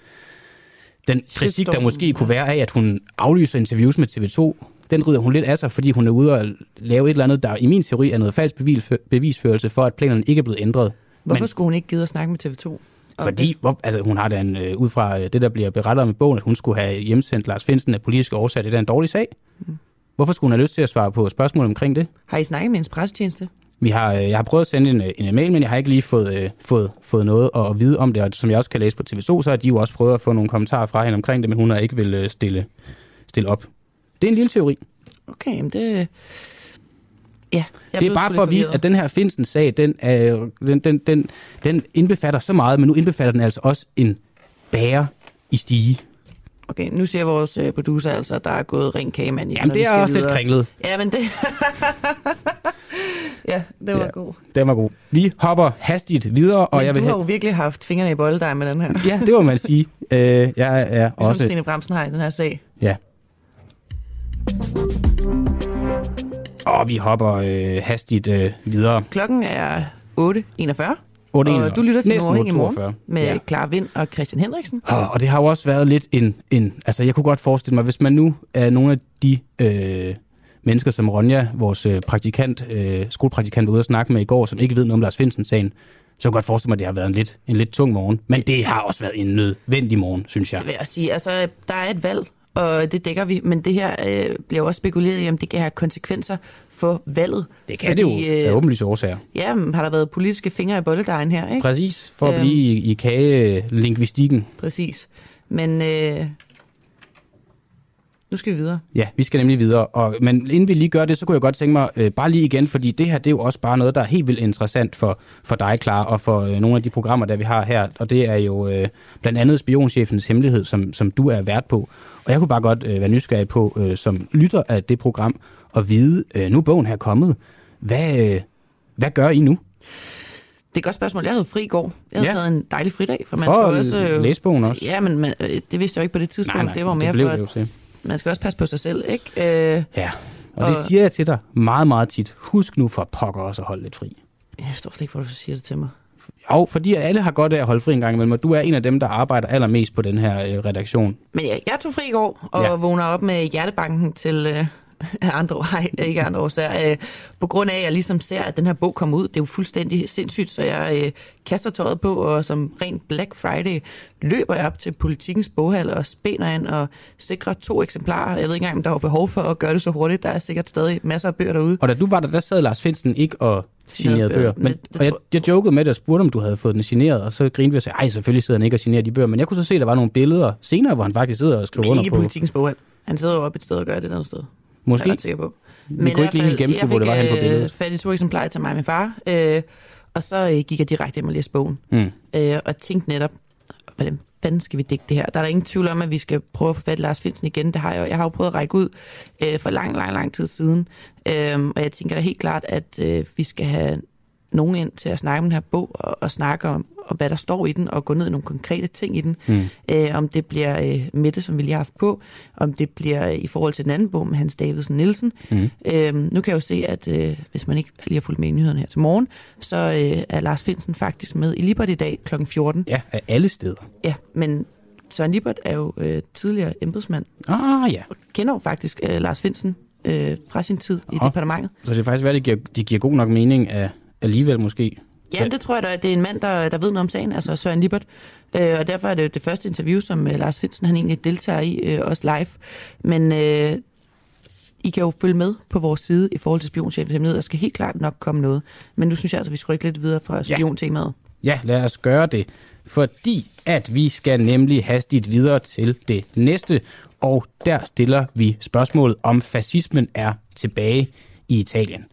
den kritik, der måske kunne være af, at hun aflyser interviews med TV2, den rider hun lidt af sig, fordi hun er ude og lave et eller andet, der i min teori er noget falsk bevis, bevisførelse for, at planerne ikke er blevet ændret. Hvorfor Men- skulle hun ikke gide at snakke med TV2? om fordi, hvor, altså, hun har da en, øh, ud fra øh, det, der bliver berettet om i bogen, at hun skulle have hjemsendt Lars Finsen af politiske årsager. Det er en dårlig sag. Mm. Hvorfor skulle hun have lyst til at svare på spørgsmål omkring det? Har I snakket med hendes pressetjeneste? Vi har, øh, jeg har prøvet at sende en, øh, en e-mail, men jeg har ikke lige fået, øh, fået, fået noget at, vide om det. Og som jeg også kan læse på TV2, så har de jo også prøvet at få nogle kommentarer fra hende omkring det, men hun har ikke vil stille, stille op. Det er en lille teori. Okay, men det... Ja, jeg det er bare for at vise, at den her Finsen-sag, den, er, den, den, den, den indbefatter så meget, men nu indbefatter den altså også en bære i stige. Okay, nu siger vores øh, producer altså, at der er gået ren kagemand i den, Jamen, det er også lidt kringlet. Ja, men det... ja, det var Ja. god. Den var god. Vi hopper hastigt videre, og Men jeg vil du har jo virkelig haft fingrene i bolledej med den her. Ja, det må man sige. Øh, jeg er Ligesom også... Trine Bremsen har i den her sag. Ja. Og vi hopper øh, hastigt øh, videre. Klokken er 8.41. 8.41. Og du lytter til Næsten Nordhæng i 8.42. morgen med Ja. Clara Vind og Christian Henriksen. Og, og det har jo også været lidt en, en... Altså, jeg kunne godt forestille mig, hvis man nu er nogle af de øh, mennesker, som Ronja, vores øh, praktikant, øh, skolepraktikant, var ude at snakke med i går, som ikke ved noget om Lars Finsen-sagen, så kunne jeg godt forestille mig, at det har været en lidt, en lidt tung morgen. Men det har også været en nødvendig morgen, synes jeg. Det vil jeg sige. Altså, der er et valg, og det dækker vi. Men det her øh, bliver også spekuleret i, om det kan have konsekvenser for valget. Det kan det jo af åbenlyse årsager. Ja, har der været politiske fingre i bolledejen her, ikke? Præcis, for at Øhm. blive i, i kagelingvistikken. Præcis. Men øh, nu skal vi videre. Ja, vi skal nemlig videre. Og, men inden vi lige gør det, så kunne jeg godt tænke mig øh, bare lige igen, fordi det her det er jo også bare noget, der er helt vildt interessant for, for dig, Clara, og for øh, nogle af de programmer, der vi har her. Og det er jo øh, blandt andet Spionchefens Hemmelighed, som, som du er vært på. Og jeg kunne bare godt øh, være nysgerrig på, øh, som lytter af det program, at vide, øh, nu er bogen her kommet. Hvad, øh, hvad gør I nu? Det er et godt spørgsmål. Jeg havde fri i går. Jeg havde Ja. taget en dejlig fridag. For, man For skal også, øh, læse bogen også. Ja, men man, øh, det vidste jeg jo ikke på det tidspunkt. Nej, nej, det var det mere blev for, det at til. man skal også passe på sig selv, ikke? Øh, Ja, og det siger jeg til dig meget, meget tit. Husk nu for pokker også at holde lidt fri. Jeg forstår slet ikke, hvor du siger det til mig. Jo, fordi alle har godt af at holde fri en gang imellem, og du er en af dem, der arbejder allermest på den her øh, redaktion. Men jeg, jeg tog fri i går, og Ja. ja. vågner op med hjertebanken til øh, af andre, nej, ikke andre årsager. Øh, på grund af, at jeg ligesom ser, at den her bog kommer ud. Det er jo fuldstændig sindssygt, så jeg øh, kaster tøjet på, og som rent Black Friday løber jeg op til politikens boghal og spænder ind og sikrer to eksemplarer. Jeg ved ikke engang, om der var behov for at gøre det så hurtigt. Der er sikkert stadig masser af bøger derude. Og da du var der, der sad Lars Finsen ikke og signerede bøger. Men, og jeg, jeg jokede med det og spurgte, om du havde fået den signeret, og så grinede vi og sagde, ej, selvfølgelig sidder han ikke og signerer de bøger. Men jeg kunne så se, at der var nogle billeder senere, hvor han faktisk sidder og skriver Men under ikke i på. politikens bog. Han sidder jo oppe et sted og gør det et andet sted. Måske. Jeg er sikker på. Vi kunne ikke lige helt gennemskue, hvor det var hen på Jeg billedet. fik øh, fat i to eksemplarer til mig og min far, øh, og så øh, gik jeg direkte hjem og læste bogen. Mm. Øh, og tænkte netop, hvordan fanden skal vi dække det her? Der er der ingen tvivl om, at vi skal prøve at få fat i Lars Finsen igen. Det har jeg, jeg har jo prøvet at række ud øh, for lang, lang, lang tid siden. Øh, og jeg tænker da helt klart, at øh, vi skal have nogen ind til at snakke om den her bog, og, og snakke om, om, hvad der står i den, og gå ned i nogle konkrete ting i den. Mm. Øh, om det bliver øh, Mette, som vi lige har haft på, om det bliver øh, i forhold til den anden bog med Hans Davidsen Nielsen. Mm. Øh, nu kan jeg jo se, at øh, hvis man ikke lige har fulgt med i nyhederne her til morgen, så øh, er Lars Finsen faktisk med i Libert i dag kl. 14. Ja, af alle steder. Ja, men Søren Libert er jo øh, tidligere embedsmand. Ah, ja. Og kender jo faktisk øh, Lars Finsen øh, fra sin tid i departementet. Så det er faktisk, hvad det giver, det giver god nok mening af, alligevel måske. Ja, det tror jeg da, at det er en mand, der, der ved noget om sagen, altså Søren Libert. Øh, og derfor er det det første interview, som øh, Lars Finsen han egentlig deltager i, øh, også live. Men øh, I kan jo følge med på vores side i forhold til spionchefens hemmelighed. Der skal helt klart nok komme noget. Men nu synes jeg altså, vi skal rykke lidt videre fra spiontemaet. Ja, lad os gøre det. Fordi at vi skal nemlig hastigt videre til det næste. Og der stiller vi spørgsmålet, om fascismen er tilbage i Italien.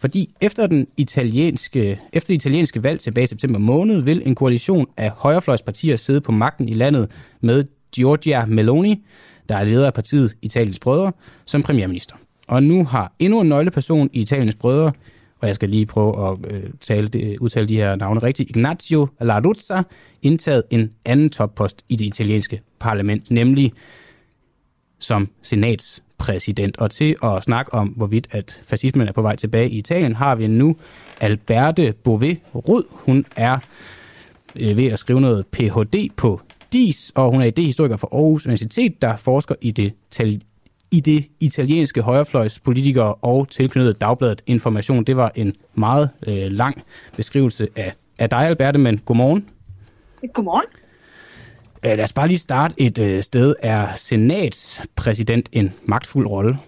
Fordi efter den italienske, efter det italienske valg tilbage i september måned, vil en koalition af højrefløjspartier sidde på magten i landet med Giorgia Meloni, der er leder af partiet Italiens Brødre, som premierminister. Og nu har endnu en nøgleperson i Italiens Brødre, og jeg skal lige prøve at øh, tale det, udtale de her navne rigtigt, Ignazio La Ruzza, indtaget en anden toppost i det italienske parlament, nemlig som præsident. Og til at snakke om, hvorvidt at fascismen er på vej tilbage i Italien, har vi nu Alberte Bové Rud. Hun er øh, ved at skrive noget Ph.D. på DIS, og hun er idehistoriker fra Aarhus Universitet, der forsker i det, tal- i det italienske højrefløjs politikere og tilknyttet dagbladet Information. Det var en meget øh, lang beskrivelse af, af dig, Alberte, men godmorgen. Godmorgen. Øh, lad os bare lige starte et øh, sted. Er senatspræsident en magtfuld rolle?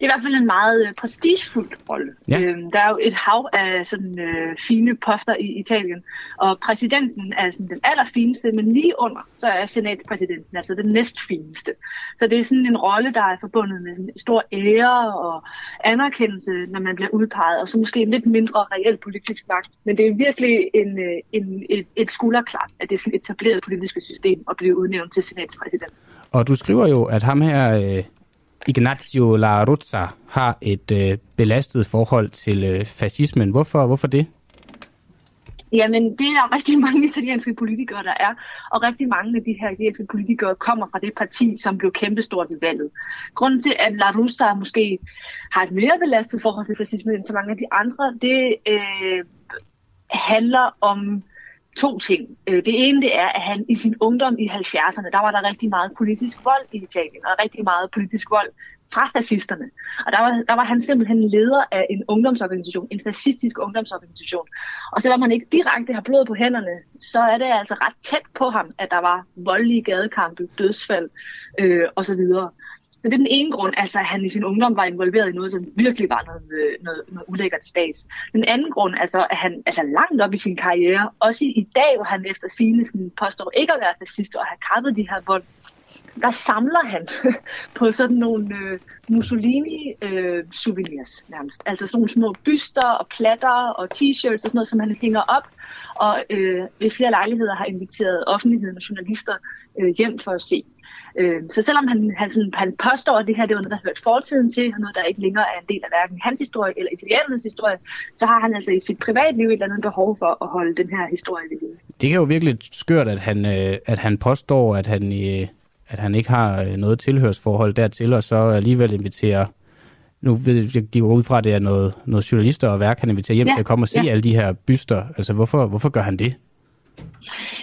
Det er i hvert fald en meget øh, prestigefuld rolle. Ja. Øhm, der er jo et hav af sådan øh, fine poster i Italien, og præsidenten er sådan den allerfineste, men lige under, så er senatspræsidenten altså den næstfineste. Så det er sådan en rolle, der er forbundet med sådan en stor ære og anerkendelse, når man bliver udpeget, og så måske en lidt mindre reel politisk magt. Men det er virkelig en, øh, en, et, et skulderklap af det sådan etablerede politiske system at blive udnævnt til senatspræsident. Og du skriver jo, at ham her, øh, Ignazio La Ruzza, har et øh, belastet forhold til øh, fascismen. Hvorfor, hvorfor det? Jamen, det er der rigtig mange italienske politikere, der er. Og rigtig mange af de her italienske politikere kommer fra det parti, som blev kæmpestort ved valget. Grunden til, at La Russa måske har et mere belastet forhold til fascismen end så mange af de andre, det øh, handler om to ting. Øh, det ene det er, at han i sin ungdom i 70'erne, der var der rigtig meget politisk vold i Italien, og rigtig meget politisk vold fra fascisterne. Og der var, der var han simpelthen leder af en ungdomsorganisation, en fascistisk ungdomsorganisation. Og selvom han ikke direkte har blod på hænderne, så er det altså ret tæt på ham, at der var voldelige gadekampe, dødsfald øh, osv. Så det er den ene grund, altså at han i sin ungdom var involveret i noget, som virkelig var noget, øh, noget, noget ulækkert stats. Den anden grund, altså at han altså langt op i sin karriere, også i dag, hvor han efter sine sådan, påstår ikke at være fascist og have kappet de her vold, der samler han på sådan nogle øh, Mussolini-souvenirs øh, nærmest. Altså sådan nogle små byster og platter og t-shirts og sådan noget, som han hænger op og øh, ved flere lejligheder har inviteret offentligheden og journalister øh, hjem for at se. Øh, så selvom han, han, sådan, han påstår, at det her det var noget, der hørte fortiden til, og noget, der ikke længere er en del af hverken hans historie eller italienernes historie, så har han altså i sit privatliv et eller andet behov for at holde den her historie ved lige. Det kan jo virkelig skørt, at han, øh, at han påstår, at han, øh, at han ikke har øh, noget tilhørsforhold dertil, og så alligevel inviterer nu ved jeg, jeg går ud fra, at det er noget, noget journalister og værk, han inviterer hjem Ja, til at komme og se ja. alle de her byster. Altså, hvorfor, hvorfor gør han det?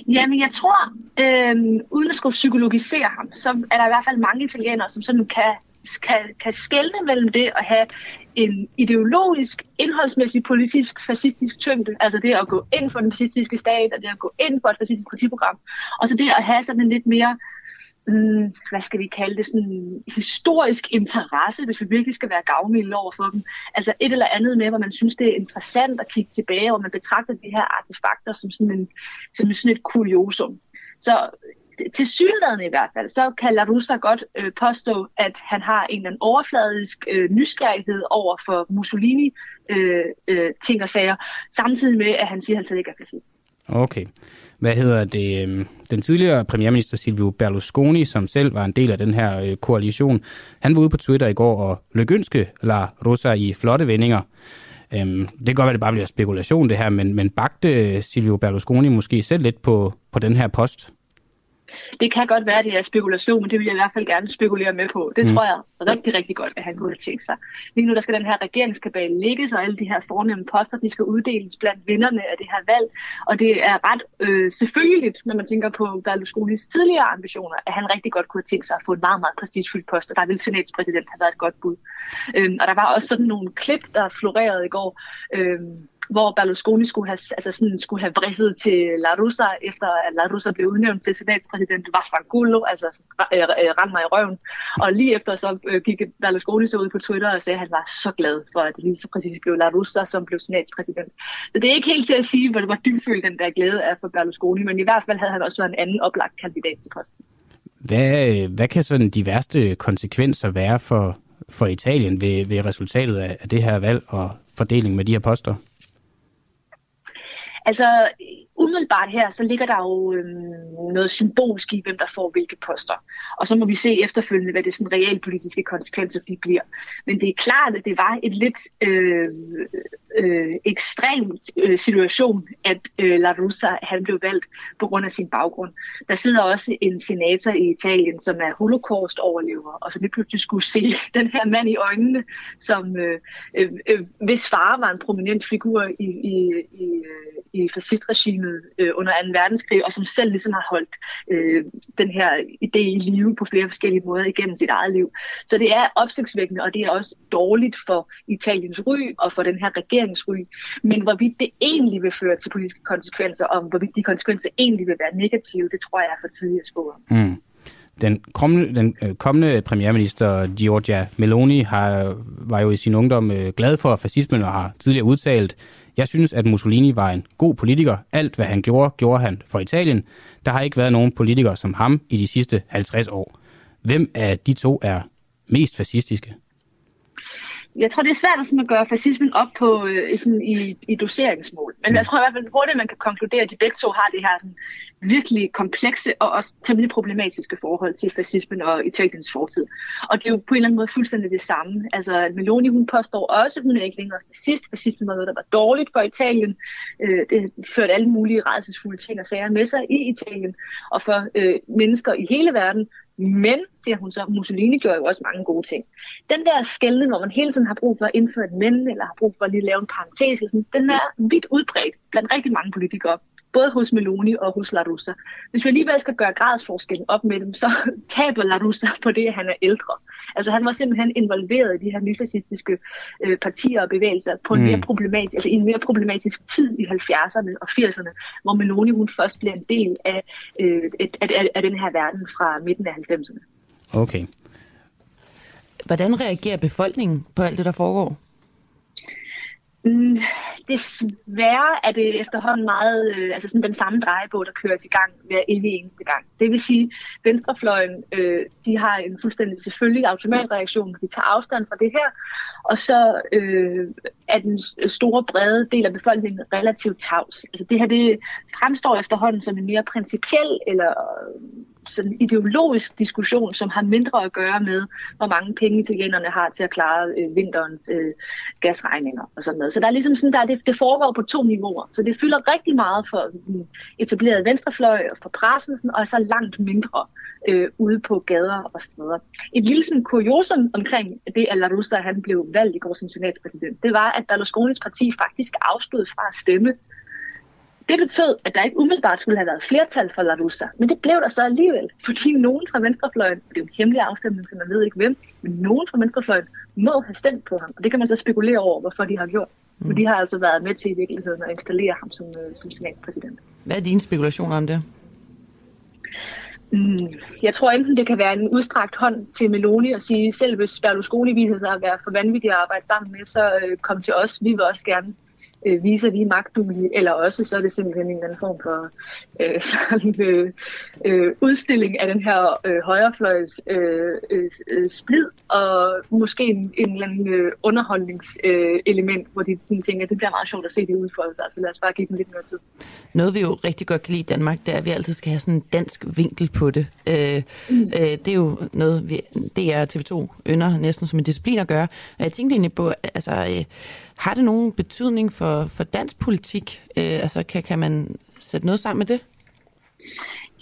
Jamen, jeg tror, øh, uden at skulle psykologisere ham, så er der i hvert fald mange italienere, som sådan kan, kan, kan skelne mellem det at have en ideologisk, indholdsmæssig, politisk, fascistisk tyngde, altså det at gå ind for den fascistiske stat, og det at gå ind for et fascistisk partiprogram, og så det at have sådan en lidt mere mm, hvad skal vi kalde det, sådan historisk interesse, hvis vi virkelig skal være gavmilde over for dem. Altså et eller andet med, hvor man synes, det er interessant at kigge tilbage, hvor man betragter de her artefakter som sådan, en, som sådan et kuriosum. Så til synligheden i hvert fald, så kan LaRussa godt øh, påstå, at han har en eller anden overfladisk øh, nysgerrighed over for Mussolini øh, øh, ting og sager, samtidig med, at han siger, at han slet ikke er fascist. Okay. Hvad hedder det? Øhm, den tidligere premierminister Silvio Berlusconi, som selv var en del af den her øh, koalition, han var ude på Twitter i går og lykønske La Rosa i flotte vendinger. Øhm, Det kan godt være, det bare bliver spekulation det her, men, men bagte øh, Silvio Berlusconi måske selv lidt på, på den her post? Det kan godt være, at det er spekulation, men det vil jeg i hvert fald gerne spekulere med på. Det Mm. tror jeg rigtig, rigtig godt, at han kunne have tænkt sig. Lige nu der skal den her regeringskabale ligges, og alle de her fornemme poster, de skal uddeles blandt vinderne af det her valg. Og det er ret øh, selvfølgeligt, når man tænker på Berlusconis tidligere ambitioner, at han rigtig godt kunne have tænkt sig at få en meget, meget prestigefyldt post, og der ville senatspræsident have været et godt bud. Øhm, og der var også sådan nogle klip, der florerede i går, øhm, hvor Berlusconi skulle have, altså sådan, skulle have vridset til La Russa, efter at La Russa blev udnævnt til senatspræsident Vastangulo, altså øh, øh, rend mig i røven. Og lige efter så øh, gik Berlusconi så ud på Twitter og sagde, at han var så glad for, at det lige så præcis blev La Russa, som blev senatspræsident. Så det er ikke helt til at sige, hvor det var dybfølt den der glæde af for Berlusconi, men i hvert fald havde han også været en anden oplagt kandidat til posten. Hvad, hvad kan sådan de værste konsekvenser være for, for Italien ved, ved resultatet af, af det her valg og fordeling med de her poster? Altså, umiddelbart her, så ligger der jo øhm, noget symbolsk i, hvem der får hvilke poster. Og så må vi se efterfølgende, hvad det sådan realpolitiske konsekvenser de bliver. Men det er klart, at det var et lidt øh, øh, ekstrem øh, situation, at øh, La Russa han blev valgt på grund af sin baggrund. Der sidder også en senator i Italien, som er holocaust-overlever, og som lige pludselig skulle se den her mand i øjnene, som øh, øh, øh, hvis far var en prominent figur i, i, i, øh, i fascistregimet øh, under 2. verdenskrig, og som selv ligesom har holdt øh, den her idé i live på flere forskellige måder igennem sit eget liv. Så det er opsigtsvækkende, og det er også dårligt for Italiens ry og for den her regeringsry. Men hvorvidt det egentlig vil føre til politiske konsekvenser, og hvorvidt de konsekvenser egentlig vil være negative, det tror jeg er for tidligt at spå om. Mm. Den kommende, den øh, kommende premierminister Giorgia Meloni har, var jo i sin ungdom øh, glad for fascismen og har tidligere udtalt, jeg synes, at Mussolini var en god politiker. Alt, hvad han gjorde, gjorde han for Italien. Der har ikke været nogen politikere som ham i de sidste 50 år. Hvem af de to er mest fascistiske? Jeg tror, det er svært at, sådan at gøre fascismen op på øh, sådan i, i doseringsmål. Men jeg tror i hvert fald hurtigt, man kan konkludere, at de begge to har det her sådan, virkelig komplekse og også temmelig problematiske forhold til fascismen og Italiens fortid. Og det er jo på en eller anden måde fuldstændig det samme. Altså, Meloni, hun påstår også, at hun er ikke længere fascist. Fascismen var noget, der var dårligt for Italien. Øh, det førte alle mulige redselsfulde ting og sager med sig i Italien. Og for øh, mennesker i hele verden, men, siger hun så, Mussolini gjorde jo også mange gode ting. Den der skældning, hvor man hele tiden har brug for at indføre et men, eller har brug for at lige lave en parentes, den er vidt udbredt blandt rigtig mange politikere både hos Meloni og hos La Russa. Hvis vi alligevel skal gøre gradsforskellen op med dem, så taber La Russa på det, at han er ældre. Altså han var simpelthen involveret i de her nyfascistiske øh, partier og bevægelser på en Mm. mere problematisk, altså i en mere problematisk tid i 70'erne og 80'erne, hvor Meloni hun først bliver en del af, øh, et, af, af den her verden fra midten af 90'erne. Okay. Hvordan reagerer befolkningen på alt det, der foregår? Mm, desværre er det efterhånden meget øh, altså sådan den samme drejebog, der køres i gang hver evig eneste gang. Det vil sige, at venstrefløjen øh, de har en fuldstændig selvfølgelig automatreaktion, de tager afstand fra det her, og så øh, er den store brede del af befolkningen relativt tavs. Altså det her det fremstår efterhånden som en mere principiel eller sådan ideologisk diskussion, som har mindre at gøre med, hvor mange penge italienerne har til at klare øh, vinterens øh, gasregninger og sådan noget. Så der er ligesom sådan, der er det, det foregår på to niveauer. Så det fylder rigtig meget for den etablerede venstrefløj og for pressen, sådan, og så langt mindre øh, ude på gader og steder. Et lille sådan kuriosum omkring det, at La Russa han blev valgt i går som senatspræsident, det var, at Berlusconis parti faktisk afstod fra at stemme det betød, at der ikke umiddelbart skulle have været flertal for La Russa, men det blev der så alligevel, fordi nogen fra venstrefløjen, det er jo en hemmelig afstemning, så man ved ikke hvem, men nogen fra venstrefløjen må have stemt på ham, og det kan man så spekulere over, hvorfor de har gjort. Mm. Men de har altså været med til i virkeligheden at installere ham som, øh, som senatpræsident. Hvad er dine spekulationer om det? Mm, jeg tror enten, det kan være en udstrakt hånd til Meloni og sige, selv hvis Berlusconi viser sig at være for vanvittig at arbejde sammen med, så øh, kom til os. Vi vil også gerne øh, vise, at vi magtduelige, eller også så er det simpelthen en eller anden form for øh, sådan, øh, øh, udstilling af den her øh, højrefløjs øh, øh, splid, og måske en, en eller anden øh, underholdningselement, øh, hvor de, de tænker, at det bliver meget sjovt at se det udfolde sig, så lad os bare give dem lidt mere tid. Noget vi jo rigtig godt kan lide i Danmark, det er, at vi altid skal have sådan en dansk vinkel på det. Øh, mm. øh, det er jo noget, vi, DR TV2 ynder næsten som en disciplin at gøre. Og jeg tænkte egentlig på, altså... Øh, har det nogen betydning for, for dansk politik? Øh, altså, kan, kan man sætte noget sammen med det?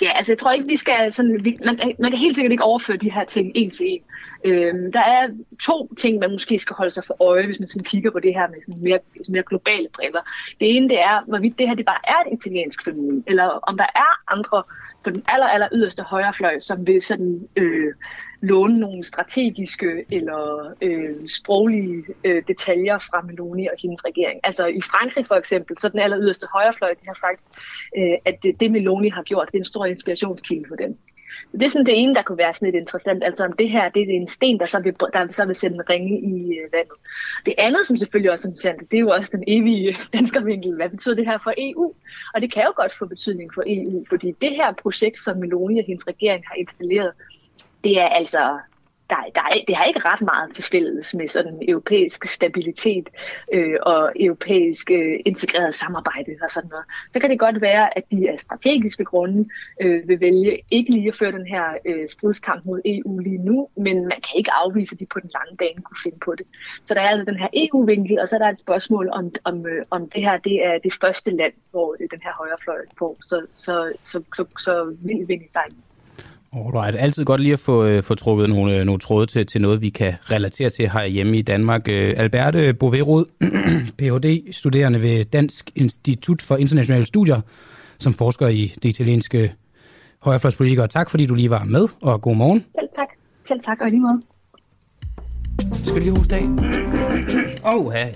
Ja, altså jeg tror ikke, vi skal sådan, vi, man, man kan helt sikkert ikke overføre de her ting en til en. Øhm, der er to ting, man måske skal holde sig for øje, hvis man sådan kigger på det her med sådan mere, mere globale briller. Det ene, det er, hvorvidt det her det bare er et italiensk fænomen, eller om der er andre på den aller, aller yderste højrefløj, som vil sådan øh, låne nogle strategiske eller øh, sproglige øh, detaljer fra Meloni og hendes regering. Altså i Frankrig for eksempel, så den aller yderste højrefløj, de har sagt, øh, at det, det Meloni har gjort, det er en stor inspirationskilde for dem. Det er sådan det ene, der kunne være sådan lidt interessant. Altså om det her, det er en sten, der så vil, der så vil sende en ringe i øh, vandet. Det andet, som selvfølgelig også er interessant, det er jo også den evige danskervinkel. Hvad betyder det her for EU? Og det kan jo godt få betydning for EU, fordi det her projekt, som Meloni og hendes regering har installeret, det er altså der, der er, det har ikke ret meget til fælles med sådan europæisk stabilitet øh, og europæisk øh, integreret samarbejde og sådan noget. Så kan det godt være, at de af strategiske grunde øh, vil vælge ikke lige at føre den her øh, stridskamp mod EU lige nu, men man kan ikke afvise, at de på den lange bane kunne finde på det. Så der er altså den her EU-vinkel, og så er der et spørgsmål om, om, øh, om det her det er det første land, hvor øh, den her højrefløj på, så, så, så, så, så, så vind i sejlen. Alright. Altid godt lige at få, øh, få trukket nogle, øh, nogle tråde til, til noget, vi kan relatere til her hjemme i Danmark. Øh, Alberte Boverud, Ph.D., studerende ved Dansk Institut for Internationale Studier, som forsker i det italienske højrefløjspolitikere. Tak fordi du lige var med, og god morgen. Selv tak. Selv tak, og lige måde. Skal lige hoste af? Åh, ja.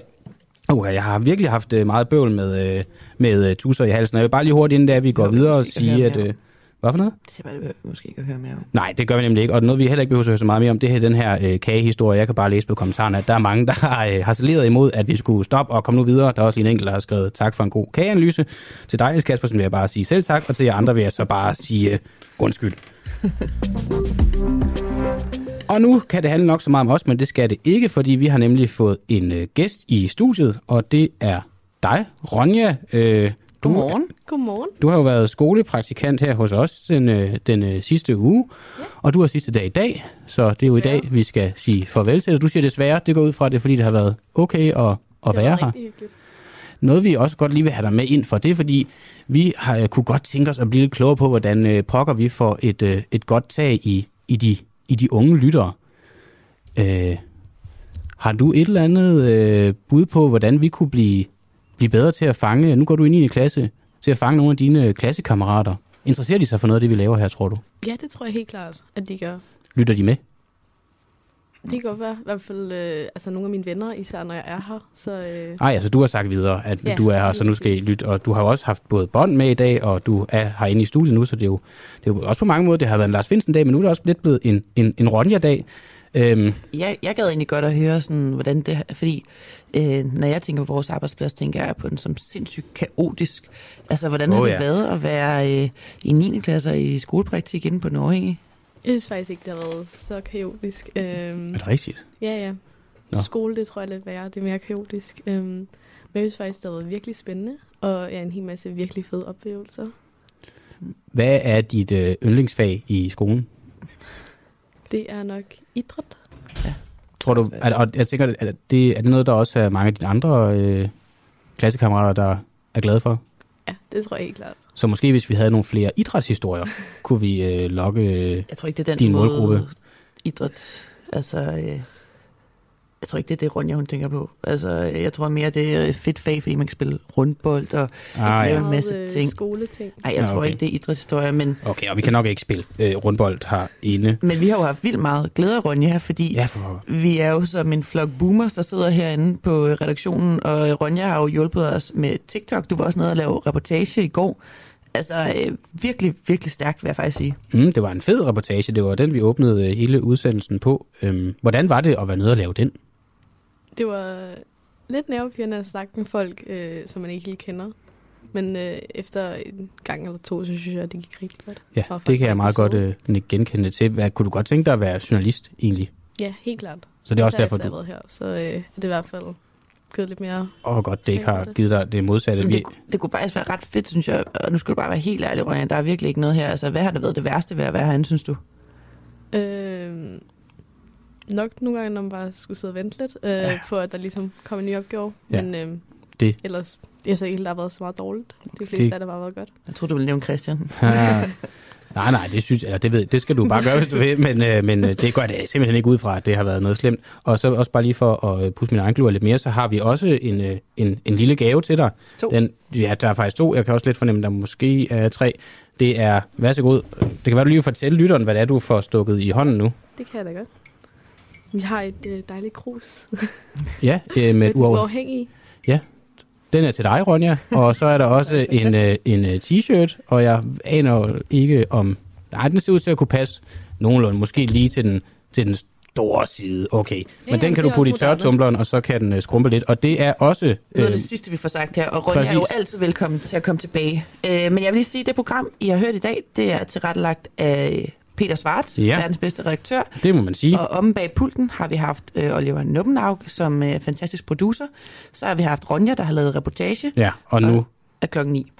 Oh, jeg har virkelig haft meget bøvl med, med tusser i halsen. Jeg vil bare lige hurtigt, inden vi går jo, videre og sige, at... Hvad for noget? Det siger bare, det måske ikke at høre mere om. Nej, det gør vi nemlig ikke. Og noget, vi heller ikke behøver at høre så meget mere om, det her den her øh, kagehistorie. Jeg kan bare læse på kommentarerne, at der er mange, der har øh, harceleret imod, at vi skulle stoppe og komme nu videre. Der er også lige en enkelt, der har skrevet tak for en god kageanalyse. Til dig, Kasper, vil jeg bare sige selv tak, og til jer andre vil jeg så bare sige øh, undskyld. Og nu kan det handle nok så meget om os, men det skal det ikke, fordi vi har nemlig fået en øh, gæst i studiet, og det er dig, Ronja. Øh, du, Godmorgen. Godmorgen. Du har jo været skolepraktikant her hos os den, øh, den øh, sidste uge, ja. og du har sidste dag i dag, så det er jo desværre. i dag, vi skal sige farvel til dig. Du siger desværre, det går ud fra det, fordi det har været okay at, at være her. Hyggeligt. Noget vi også godt lige vil have dig med ind for, det er fordi, vi har, kunne godt tænke os at blive lidt klogere på, hvordan øh, pokker vi får et, øh, et godt tag i, i, de, i de unge lyttere. Øh, har du et eller andet øh, bud på, hvordan vi kunne blive blive bedre til at fange, nu går du ind i en klasse, til at fange nogle af dine klassekammerater. Interesserer de sig for noget af det, vi laver her, tror du? Ja, det tror jeg helt klart, at de gør. Lytter de med? Det kan godt være. I hvert fald øh, altså nogle af mine venner, især når jeg er her. Så, øh... Ej, altså du har sagt videre, at ja, du er her, så nu skal I lytte. Og du har også haft både bånd med i dag, og du er herinde i studiet nu, så det er jo, det er jo også på mange måder, det har været en Lars Finsen-dag, men nu er det også lidt blevet en, en, en Ronja-dag. Øhm. Jeg, jeg gad egentlig godt at høre, sådan, hvordan det fordi øh, når jeg tænker på vores arbejdsplads, tænker jeg på den som sindssygt kaotisk. Altså, hvordan oh, har det ja. været at være øh, i 9. klasse i skolepraktik inde på Norge? Jeg synes faktisk ikke, det har været så kaotisk. Øhm, er det rigtigt? Ja, ja. Nå. Skole, det tror jeg er lidt værre. Det er mere kaotisk. Øhm, men jeg synes faktisk, det har været virkelig spændende, og ja, en hel masse virkelig fede oplevelser. Hvad er dit øh, yndlingsfag i skolen? Det er nok idræt. Ja. Tror du, at, og jeg tænker, at det, er det noget, der også er mange af dine andre øh, klassekammerater, der er glade for? Ja, det tror jeg helt klart. Så måske hvis vi havde nogle flere idrætshistorier, kunne vi øh, lokke øh, jeg tror ikke, det er den din måde, målgruppe? Idræt, altså... Øh jeg tror ikke, det er det, Ronja, hun tænker på. Altså, jeg tror mere, det er et fedt fag, fordi man kan spille rundbold og ah, lave ja. en masse ting. Skoleting. Nej, jeg ja, tror ikke, det er idrætshistorie, men... Okay, og vi kan nok ikke spille øh, rundbold herinde. Men vi har jo haft vildt meget glæde af Ronja, fordi ja, for... vi er jo som en flok boomers, der sidder herinde på redaktionen, og Ronja har jo hjulpet os med TikTok. Du var også nede og lave reportage i går. Altså, øh, virkelig, virkelig stærkt, vil jeg faktisk sige. Mm, det var en fed reportage. Det var den, vi åbnede øh, hele udsendelsen på. Øhm, hvordan var det at være nede og lave den? Det var lidt nervepirrende at snakke med folk, øh, som man ikke helt kender. Men øh, efter en gang eller to, så synes jeg, at det gik rigtig godt. Ja, Og det kan jeg meget godt øh, genkende til. Hvad, kunne du godt tænke dig at være journalist egentlig? Ja, helt klart. Så det er også Især derfor, du- jeg har her, så øh, er det i hvert fald givet lidt mere... Åh, oh, godt, det ikke har givet dig det modsatte. Men det, det kunne faktisk være ret fedt, synes jeg. Og nu skal du bare være helt ærlig, Ronja. Der er virkelig ikke noget her. Altså, hvad har det været det værste ved at være herinde, synes du? Øh, nok nogle gange, når man bare skulle sidde og vente lidt øh, ja. på, at der ligesom kom en ny opgave. Ja. Men øh, Det. ellers, jeg synes ikke, der har været så meget dårligt. De fleste Det- af det har bare været godt. Jeg tror du ville nævne Christian. Ah. nej, nej, det, synes, eller det, ved, det skal du bare gøre, hvis du vil, men, øh, men øh, det går jeg simpelthen ikke ud fra, at det har været noget slemt. Og så også bare lige for at øh, pusse mine egne lidt mere, så har vi også en, øh, en, en lille gave til dig. To. Den, ja, der er faktisk to. Jeg kan også lidt fornemme, at der måske er tre. Det er, vær så god, det kan være, du lige vil fortælle lytteren, hvad det er, du får stukket i hånden nu. Det kan jeg da godt. Vi har et øh, dejligt krus. Ja, øh, med uafhængig. Ja, den er til dig, Ronja. Og så er der også en, øh, en øh, t-shirt, og jeg aner ikke om... Nej, den ser ud til at kunne passe nogenlunde. Måske lige til den, til den store side. Okay. Men Ja, den kan du putte i tørretumbleren, og så kan den øh, skrumpe lidt. Og det er også... Noget af Øh, det sidste, vi får sagt her, og Ronja er jo altid velkommen til at komme tilbage. Øh, men jeg vil lige sige, at det program, I har hørt i dag, det er tilrettelagt af Peter Svarts, ja. verdens bedste redaktør. Det må man sige. Og omme bag pulten har vi haft øh, Oliver Nubbenau som øh, fantastisk producer. Så har vi haft Ronja, der har lavet reportage. Ja, og nu? Og, er klokken ni.